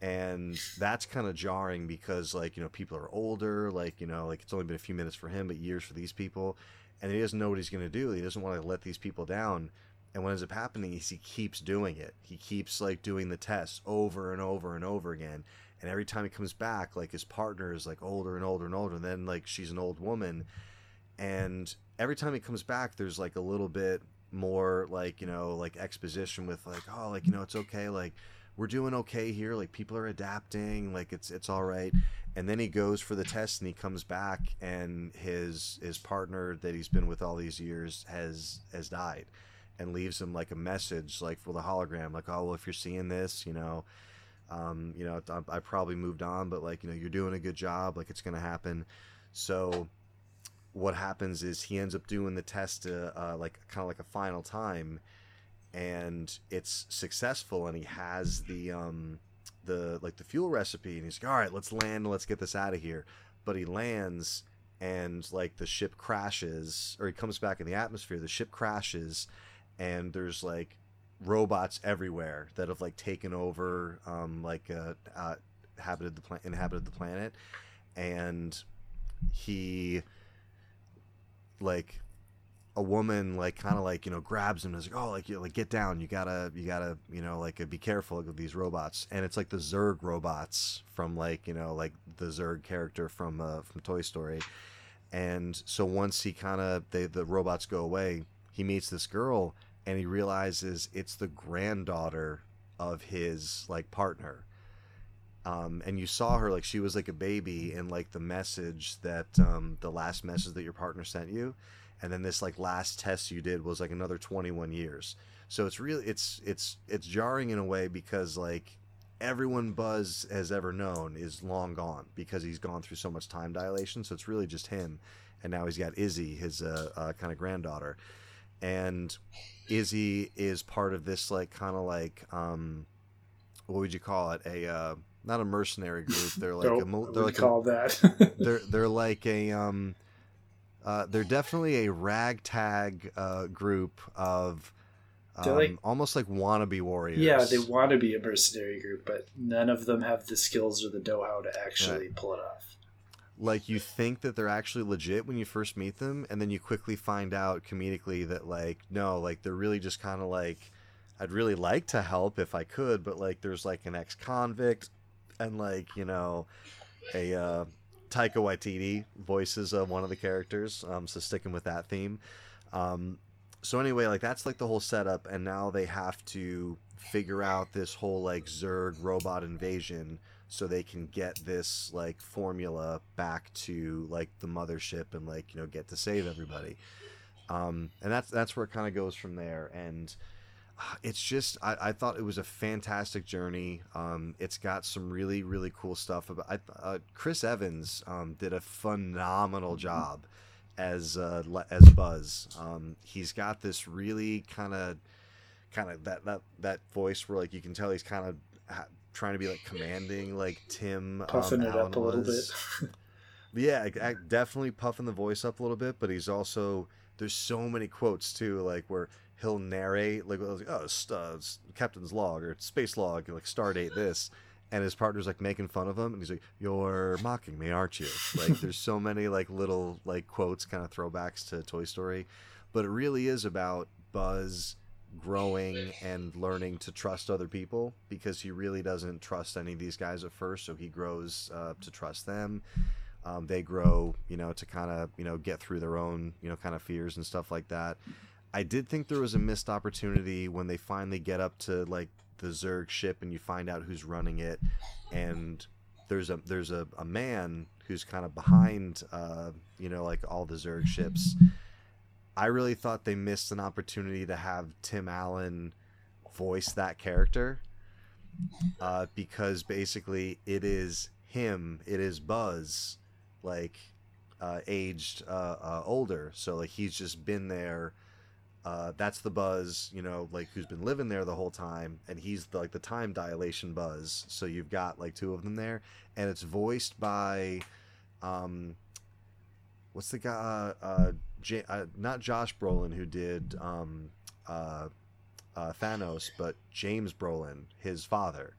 And that's kind of jarring because like you know people are older like you know like it's only been a few minutes for him but years for these people. And he doesn't know what he's going to do. He doesn't want to let these people down. And what ends up happening is he keeps doing it. He keeps like doing the tests over and over and over again. And every time he comes back like his partner is like older and older and older and then like she's an old woman. And every time he comes back there's like a little bit more like you know like exposition with like oh like you know it's okay like we're doing okay here like people are adapting like it's it's all right. And then he goes for the test and he comes back and his his partner that he's been with all these years has has died and leaves him like a message like for the hologram like oh well if you're seeing this you know um, you know I, I probably moved on but like you know you're doing a good job like it's gonna happen. So what happens is he ends up doing the test uh, uh, like kind of like a final time and it's successful and he has the um the like the fuel recipe and he's like all right let's land let's get this out of here. But he lands and like the ship crashes or he comes back in the atmosphere the ship crashes and there's like robots everywhere that have like taken over um like uh, uh inhabited the planet inhabited the planet and he like a woman like kind of like you know grabs him and is like oh like you like get down. You gotta you gotta you know like be careful of these robots. And it's like the Zurg robots from like you know like the Zurg character from uh, from Toy Story. And so once he kind of they the robots go away he meets this girl and he realizes it's the granddaughter of his like partner um, and you saw her like she was like a baby in like the message that um, the last message that your partner sent you. And then this like last test you did was like another 21 years. So it's really it's it's it's jarring in a way because like everyone buzz has ever known is long gone because he's gone through so much time dilation. So it's really just him. And now he's got izzy his uh, uh, kind of granddaughter. And izzy is part of this like kind of like um what would you call it? A uh not a mercenary group. They're like a, they're like call a, that. they're they're like a um, uh, they're definitely a ragtag uh, group of um, like, almost like wannabe warriors. Yeah, they want to be a mercenary group, but none of them have the skills or the know-how to actually right. pull it off. Like you think that they're actually legit when you first meet them, and then you quickly find out comedically that like no, like they're really just kind of like. I'd really like to help if I could, but like there's like an ex-convict and like you know a uh, Taika Waititi voices uh, one of the characters. Um, so sticking with that theme. Um, so anyway, like that's like the whole setup, and now they have to figure out this whole like Zurg robot invasion so they can get this like formula back to like the mothership and like you know get to save everybody. Um, and that's that's where it kind of goes from there. And it's just I, I, thought it was a fantastic journey. Um, it's got some really really cool stuff. About I, uh, Chris Evans um, did a phenomenal mm-hmm. job as uh, as Buzz. Um, he's got this really kind of kind of that that that voice where like you can tell he's kind of trying to be like commanding, like Tim puffing um, it Allen up a little was. bit. Yeah, I- definitely puffing the voice up a little bit, but he's also there's so many quotes too, like where he'll narrate like oh uh, captain's log or space log like stardate this, and his partner's like making fun of him, and he's like you're mocking me, aren't you? Like there's so many like little like quotes, kind of throwbacks to Toy Story, but it really is about Buzz growing and learning to trust other people because he really doesn't trust any of these guys at first so he grows uh, to trust them. Um, they grow you know to kind of you know get through their own you know kind of fears and stuff like that i did think there was a missed opportunity when they finally get up to like the zurg ship and you find out who's running it and there's a there's a, a man who's kind of behind uh, you know like all the zurg ships. I really thought they missed an opportunity to have tim allen voice that character uh, because basically it is him it is buzz like uh, aged uh, uh, older. So like he's just been there uh, that's the buzz you know like who's been living there the whole time and he's the, like the time dilation buzz so you've got like two of them there and it's voiced by um what's the guy uh, uh, J- uh not josh brolin who did um uh, uh thanos but james brolin his father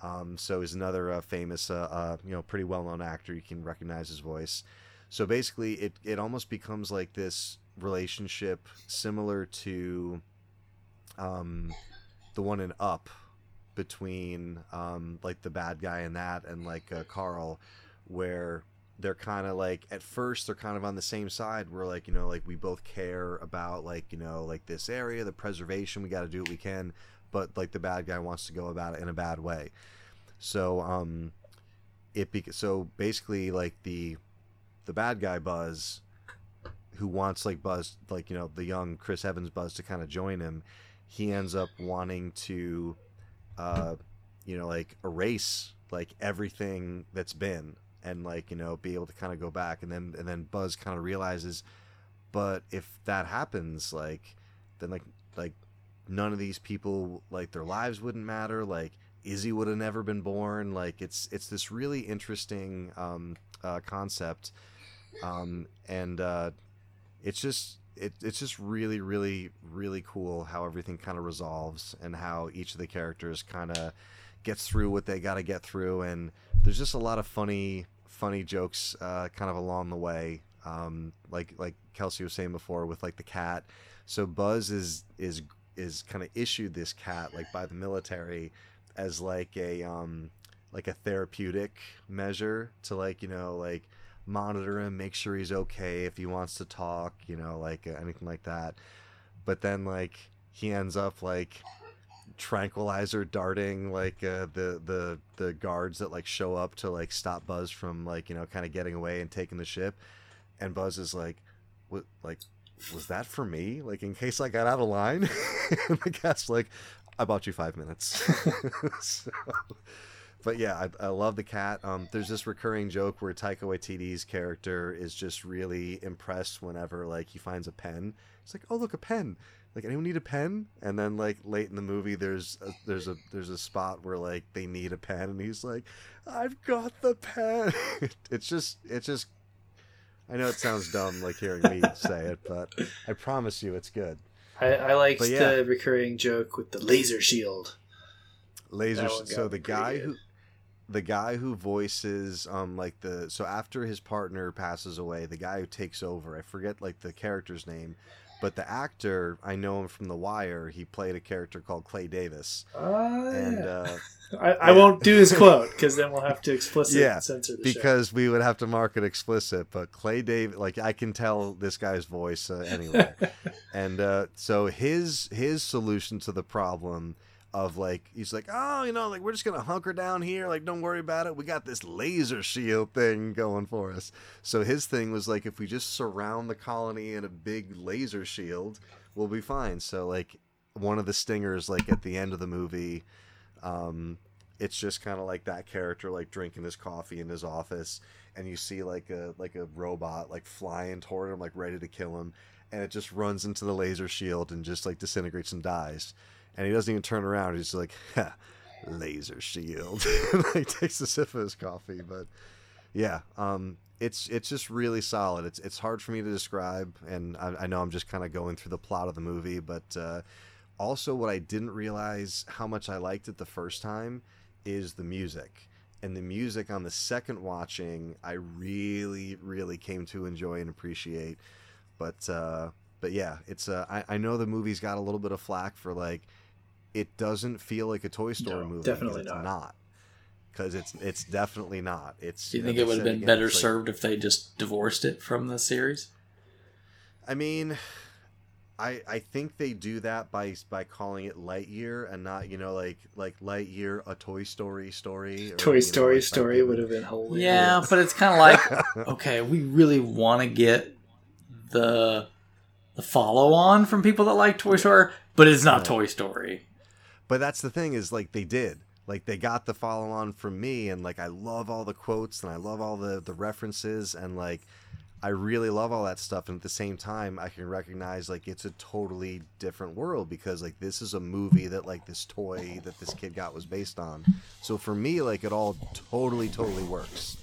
um, so he's another uh, famous, uh, uh, you know, pretty well-known actor. You can recognize his voice. So basically, it it almost becomes like this relationship similar to um, the one in Up between um, like the bad guy in that and like uh, Carl, where they're kind of like at first they're kind of on the same side. We're like you know like we both care about like you know like this area, the preservation. We got to do what we can, but like the bad guy wants to go about it in a bad way. So um, it be- so basically like the the bad guy Buzz, who wants like Buzz like you know the young Chris Evans Buzz to kind of join him, he ends up wanting to, uh, you know like erase like everything that's been and like you know be able to kind of go back and then and then Buzz kind of realizes, but if that happens like then like like none of these people like their lives wouldn't matter like izzy would have never been born like it's it's this really interesting um, uh, concept um, and uh, it's just it, it's just really really really cool how everything kind of resolves and how each of the characters kind of gets through what they got to get through. And there's just a lot of funny funny jokes uh, kind of along the way. Um, like like kelsey was saying before with like the cat. So buzz is is is kind of issued this cat like by the military as like a um like a therapeutic measure to like you know like monitor him make sure he's okay if he wants to talk you know like uh, anything like that but then like he ends up like tranquilizer darting like uh, the the the guards that like show up to like stop buzz from like you know kind of getting away and taking the ship and buzz is like what like was that for me? Like in case I got out of line? the cat's like, I bought you five minutes. so, but yeah, I, I love the cat. Um, there's this recurring joke where Taika Waititi's character is just really impressed whenever like he finds a pen. It's like, oh look, a pen. Like anyone need a pen? And then like late in the movie, there's a, there's a there's a spot where like they need a pen, and he's like, I've got the pen. it's just it's just I know it sounds dumb, like hearing me say it, but I promise you, it's good. I, I liked yeah. the recurring joke with the laser shield. Laser. So the guy who, the guy who voices, um, like the so after his partner passes away, the guy who takes over, I forget like the character's name, but the actor I know him from The Wire. He played a character called Clay Davis, Uh, and uh, I, I won't do his quote because then we'll have to explicit Yeah, censor the show. because we would have to mark it explicit. But Clay Davis, like I can tell this guy's voice uh, anyway. and uh, so his his solution to the problem of like he's like oh you know like we're just gonna hunker down here. Like don't worry about it. We got this laser shield thing going for us. So his thing was like if we just surround the colony in a big laser shield we'll be fine. So like one of the stingers like at the end of the movie um it's just kind of like that character like drinking his coffee in his office and you see like a like a robot like flying toward him like ready to kill him and it just runs into the laser shield and just like disintegrates and dies and he doesn't even turn around he's like "Ha, laser shield. he takes a sip of his coffee, but yeah, um, it's it's just really solid. It's it's hard for me to describe, and I, I know I'm just kind of going through the plot of the movie, but uh, also what I didn't realize how much I liked it the first time is the music. And the music on the second watching, I really, really came to enjoy and appreciate. But uh, but yeah, it's uh, I, I know the movie's got a little bit of flack for like it doesn't feel like a Toy Story No, movie. 'cause definitely it's not. not. Because it's it's definitely not. It's. Do you think it would have been again, better it's like- served if they just divorced it from the series? I mean, I I think they do that by by calling it Lightyear and not you know like like Lightyear a Toy Story story. or, Toy you know, Story like, story like- would have been hilarious. Yeah, but it's kind of like okay, we really want to get the the follow on from people that like Toy Story, but it's not Right. Toy Story. But that's the thing is like they did. Like they got the follow on from me and like I love all the quotes and I love all the the references and like I really love all that stuff and at the same time I can recognize like it's a totally different world because like this is a movie that like this toy that this kid got was based on. So for me like it all totally totally works.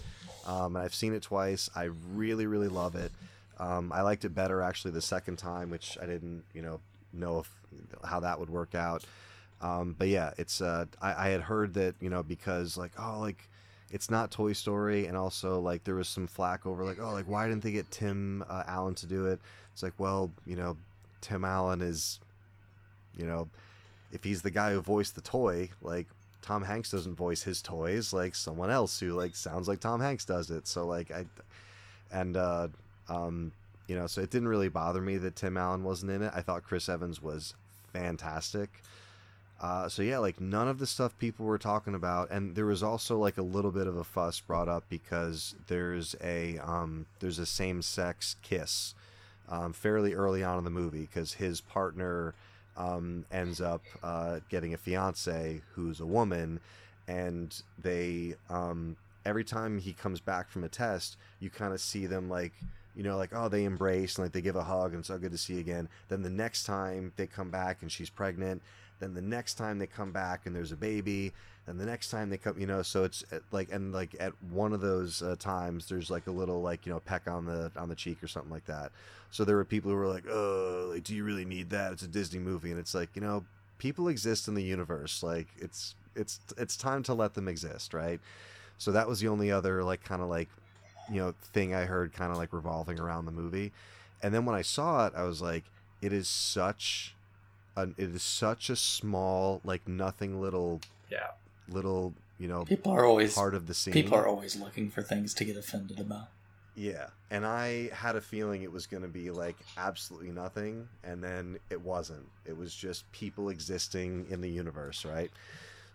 Um, and I've seen it twice. I really really love it. Um, I liked it better actually the second time, which I didn't you know know if how that would work out. Um, but yeah, it's uh, I, I had heard that you know because like oh like it's not Toy Story, and also like there was some flack over like oh like why didn't they get Tim uh, Allen to do it? It's like well you know Tim Allen is you know if he's the guy who voiced the toy like Tom Hanks doesn't voice his toys like someone else who like sounds like Tom Hanks does it. So like I and uh, um, you know so it didn't really bother me that Tim Allen wasn't in it. I thought Chris Evans was fantastic. Uh, so yeah, like none of the stuff people were talking about, and there was also like a little bit of a fuss brought up because there's a um, there's a same sex kiss um, fairly early on in the movie because his partner um, ends up uh, getting a fiance who's a woman, and they um, every time he comes back from a test, you kind of see them like you know like oh they embrace and like they give a hug and it's so good to see you again. Then the next time they come back and she's pregnant then the next time they come back and there's a baby then the next time they come you know so it's uh, like and like at one of those uh, times there's like a little like you know peck on the on the cheek or something like that. So there were people who were like oh like do you really need that? It's a disney movie. And it's like you know people exist in the universe. Like it's it's it's time to let them exist right? So that was the only other like kind of like you know thing i heard kind of like revolving around the movie. And then when i saw it i was like it is such an, it is such a small like nothing little Yeah. little you know People are always part of the scene. people are always looking for things to get offended about. yeah. And i had a feeling it was going to be like absolutely nothing and then it wasn't. It was just people existing in the universe right?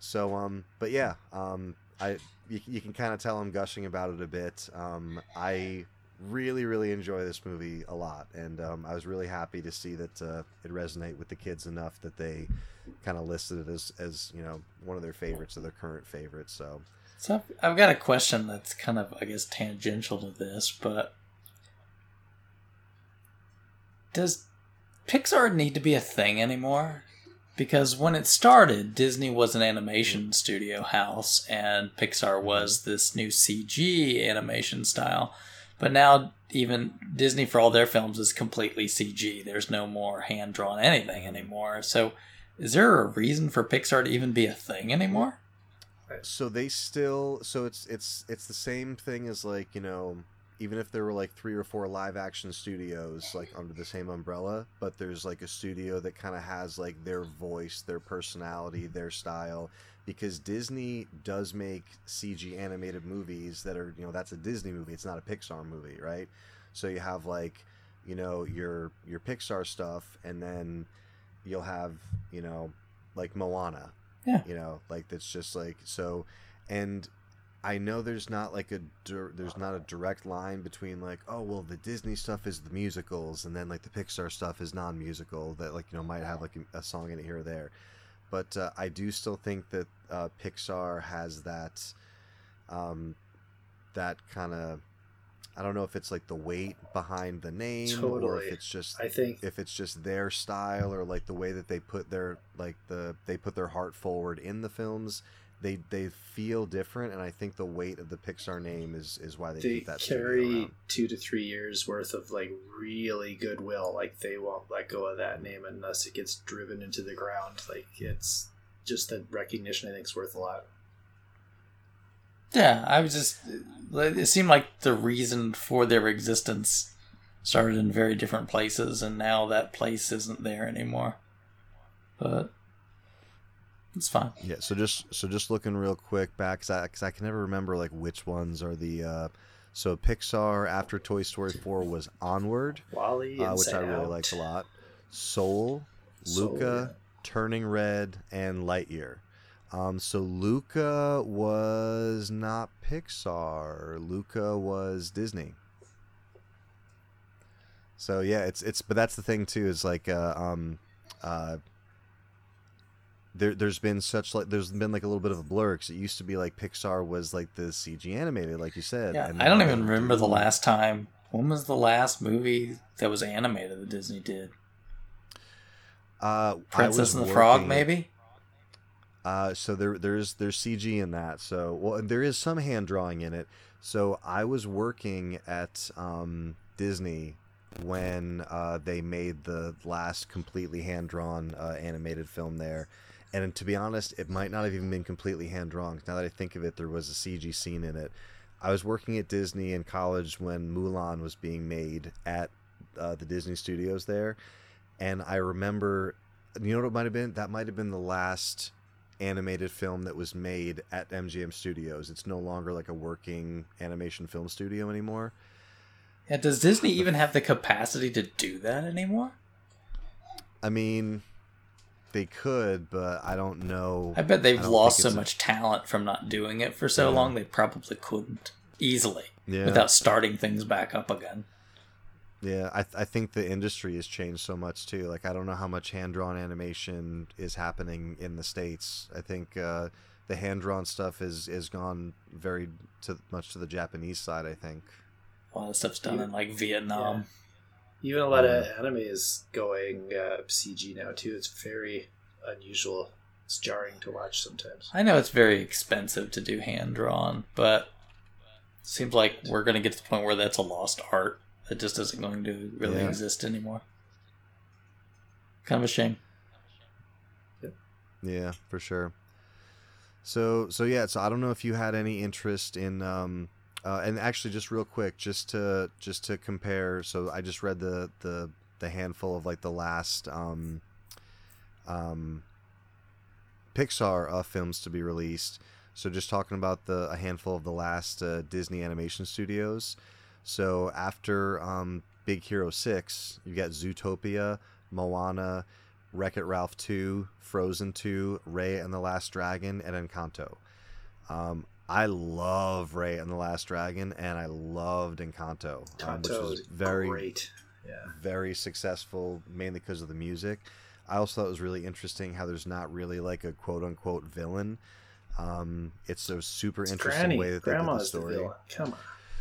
So um but yeah um i you, you can kind of tell i'm gushing about it a bit. Um i really really enjoy this movie a lot and um, i was really happy to see that uh, it resonate with the kids enough that they kind of listed it as as you know one of their favorites or their current favorites so So I've, I've got a question that's kind of, I guess, tangential to this, but does Pixar need to be a thing anymore? Because when it started, Disney was an animation studio house, and Pixar was this new CG animation style. But now, even Disney, for all their films, is completely CG. There's no more hand drawn anything anymore. So, is there a reason for Pixar to even be a thing anymore? so they still so it's it's it's the same thing as like you know even if there were like three or four live action studios like under the same umbrella but there's like a studio that kind of has like their voice their personality their style because disney does make cg animated movies that are you know that's a disney movie it's not a pixar movie right so you have like you know your your pixar stuff and then you'll have you know like moana Yeah. you know like that's just like so and i know there's not like a there's not a direct line between like oh well the disney stuff is the musicals and then like the pixar stuff is non-musical that like you know might have like a, a song in it here or there but uh, i do still think that uh, pixar has that um that kind of I don't know if it's like the weight behind the name or if it's just I think if it's just their style or like the way that they put their like the they put their heart forward in the films they they feel different and i think the weight of the pixar name is is why they, they keep that studio carry two to three years worth of like really goodwill. Like they won't let go of that name unless it gets driven into the ground. Like it's just the recognition. I think is worth a lot. Yeah, I was just. It seemed like the reason for their existence started in very different places, and now that place isn't there anymore. But it's fine. yeah so just so just looking real quick back because I, 'cause I can never remember like which ones are the uh so pixar after toy story 4 was onward Wally, uh, which i really Out. liked a lot soul Soul, luca turning red and lightyear um, so luca was not pixar luca was disney so yeah it's it's but that's the thing too is like uh, um uh there, there's been such like there's been like a little bit of a blur because it used to be like Pixar was like the CG animated like you said. Yeah, and I don't even remember the last time. When was the last movie that was animated that Disney did? Uh, Princess and the Frog, maybe. Uh, so there there's there's CG in that. So well, there is some hand drawing in it. So I was working at um, Disney when uh, they made the last completely hand drawn uh, animated film there. And to be honest, it might not have even been completely hand drawn. Now that I think of it, there was a CG scene in it. I was working at Disney in college when Mulan was being made at uh, the Disney studios there, and I remember, you know what it might have been? That might have been the last animated film that was made at MGM Studios. It's no longer like a working animation film studio anymore. Yeah, does Disney even have the capacity to do that anymore? I mean, they could, but I don't know. I bet they've I lost so it's a- much talent from not doing it for so Yeah. long they probably couldn't easily Yeah. without starting things back up again. Yeah, I, I think the industry has changed so much too. Like, I don't know how much hand drawn animation is happening in the states. I think uh, the hand drawn stuff is is gone very to much to the Japanese side. I think. A lot of stuff's done You- in like Vietnam. Even a lot of anime is going uh, CG now too. It's very unusual. It's jarring to watch sometimes. I know it's very expensive to do hand drawn, but it seems like we're going to get to the point where that's a lost art that just isn't going to really Yeah. exist anymore. Kind of a shame. Yeah, for sure. So so yeah, so I don't know if you had any interest in um uh, and actually just real quick just to just to compare so I just read the the the handful of like the last um um Pixar uh, films to be released. So just talking about the a handful of the last uh, Disney animation studios. So after um, Big Hero Six, you got Zootopia, Moana, Wreck It Ralph 2, Frozen 2, Raya and the Last Dragon, and Encanto. Um, I love Raya and the Last Dragon, and I loved Encanto, um, which was very, great. Yeah. very successful, mainly because of the music. I also thought it was really interesting how there's not really like a quote unquote villain. Um, it's a super It's interesting Granny. way that they did the Grandma's the story. Come on.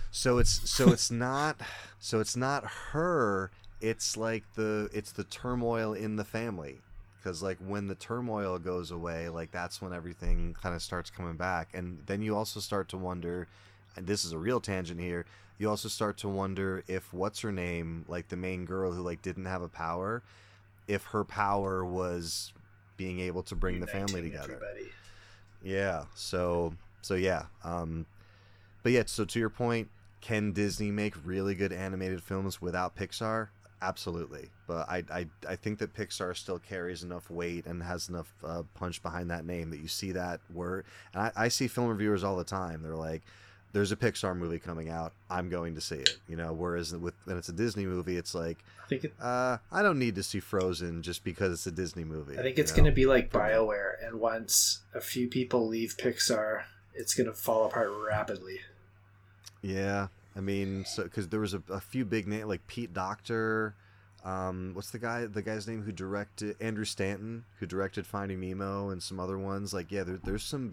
So it's so it's not so it's not her. It's like the it's the turmoil in the family because like when the turmoil goes away, like that's when everything kind of starts coming back, and then you also start to wonder. And this is a real tangent here. You also start to wonder if what's her name, like the main girl who like didn't have a power, if her power was being able to bring the family together. everybody. Yeah. So so yeah. Um, but yeah. So to your point, can Disney make really good animated films without Pixar? Absolutely. But I I, I think that Pixar still carries enough weight and has enough uh, punch behind that name that you see that word. And I, I see film reviewers all the time. They're like. There's a Pixar movie coming out. I'm going to see it. You know, whereas with when it's a Disney movie, it's like, I think it, uh, I don't need to see Frozen just because it's a Disney movie. I think it's going to be like BioWare, and once a few people leave Pixar, it's going to fall apart rapidly. Yeah, I mean, so because there was a, a few big names like Pete Docter, um, what's the guy? The guy's name who directed Andrew Stanton, who directed Finding Nemo and some other ones. Like, yeah, there, there's some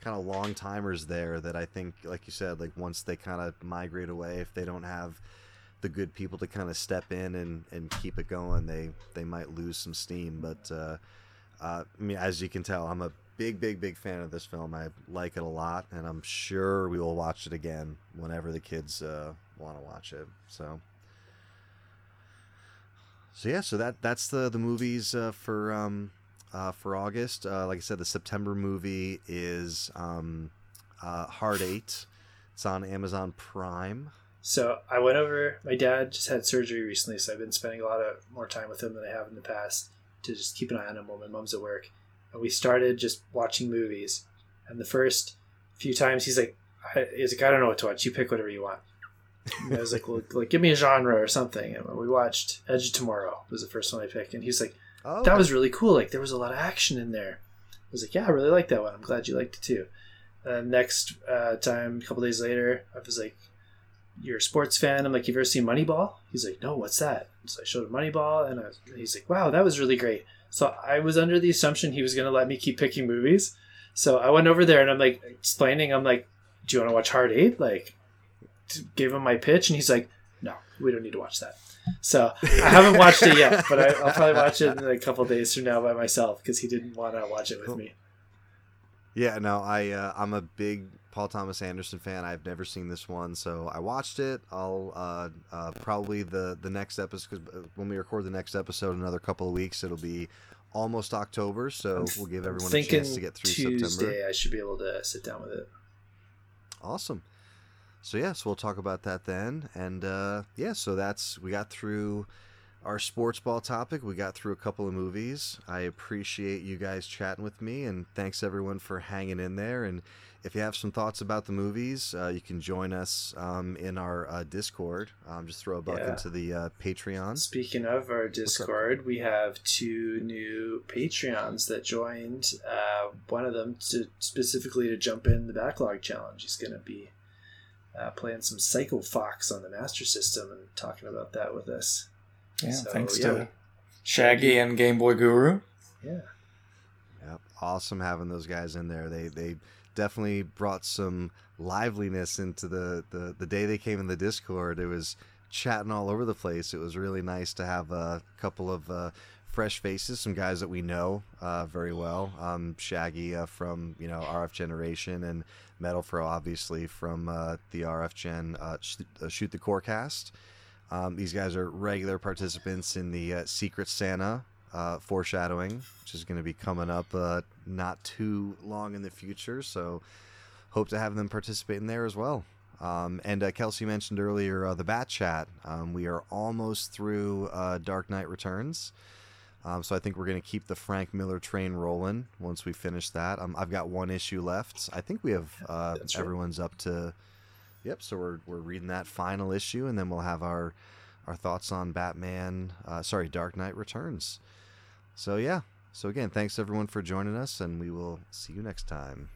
kind of long timers there that I think, like you said, like once they kind of migrate away, if they don't have the good people to kind of step in and, and keep it going, they they might lose some steam. But uh, uh, I mean, as you can tell, I'm a big, big, big fan of this film. I like it a lot, and I'm sure we will watch it again whenever the kids uh, want to watch it. So. So yeah, so that that's the the movies uh, for um, uh, for August. Uh, like I said, the September movie is um, uh, Hard Eight. It's on Amazon Prime. So I went over. My dad just had surgery recently, so I've been spending a lot of more time with him than I have in the past to just keep an eye on him while my mom's at work. And we started just watching movies. And the first few times, he's like, "He's like, I don't know what to watch. You pick whatever you want." And I was like, well, like, give me a genre or something. And we watched Edge of Tomorrow was the first one I picked, and he's like, oh, that was really cool. Like there was a lot of action in there. I was like, yeah, I really like that one. I'm glad you liked it too. And next uh, time, a couple days later, I was like, you're a sports fan. I'm like, you've ever seen Moneyball? He's like, no, what's that? So I showed him Moneyball, and, was, and he's like, wow, that was really great. So I was under the assumption he was going to let me keep picking movies. So I went over there and I'm like explaining. I'm like, do you want to watch Hard Eight? Like, gave him my pitch, and he's like, "No, we don't need to watch that." So I haven't watched it yet, but I, will probably watch it in a couple days from now by myself because he didn't want to watch it with me. Yeah, no, I uh, I'm a big Paul Thomas Anderson fan. I've never seen this one, so I watched it. I'll uh, uh, probably the the next episode because uh, when we record the next episode, in another couple of weeks, it'll be almost October, so we'll give everyone a chance to get through Tuesday, September. I should be able to sit down with it. Awesome so yeah, so we'll talk about that then. And uh, yeah, so that's we got through our sports ball topic. We got through a couple of movies. I appreciate you guys chatting with me, and thanks everyone for hanging in there. And if you have some thoughts about the movies, uh, you can join us um, in our uh, Discord. Um, just throw a buck yeah. into the uh, Patreon. Speaking of our Discord, we have two new Patreons that joined. Uh, one of them to specifically to jump in the backlog challenge. He's going to be uh, playing some Psycho Fox on the Master System and talking about that with us. Yeah, so, thanks yeah. to Shaggy and Game Boy Guru. Yeah. Yep, awesome having those guys in there. They they definitely brought some liveliness into the, the, the day they came in the Discord. It was chatting all over the place. It was really nice to have a couple of uh, fresh faces, some guys that we know uh, very well. Um, Shaggy uh, from you know RF Generation and Metal Fro, obviously from uh, the RF Gen uh, sh- uh, Shoot the Core cast. Um, these guys are regular participants in the Secret Santa foreshadowing, which is going to be coming up not too long in the future. So hope to have them participate in there as well. Um, and uh, Kelsey mentioned earlier uh, the Bat Chat. Um, we are almost through uh, Dark Knight Returns. Um, so I think we're going to keep the Frank Miller train rolling once we finish that. Um, I've got one issue left. I think we have uh, everyone's up to. Yep. So we're we're reading that final issue, and then we'll have our our thoughts on Batman. Uh, sorry, Dark Knight Returns. So yeah. So again, thanks everyone for joining us, and we will see you next time.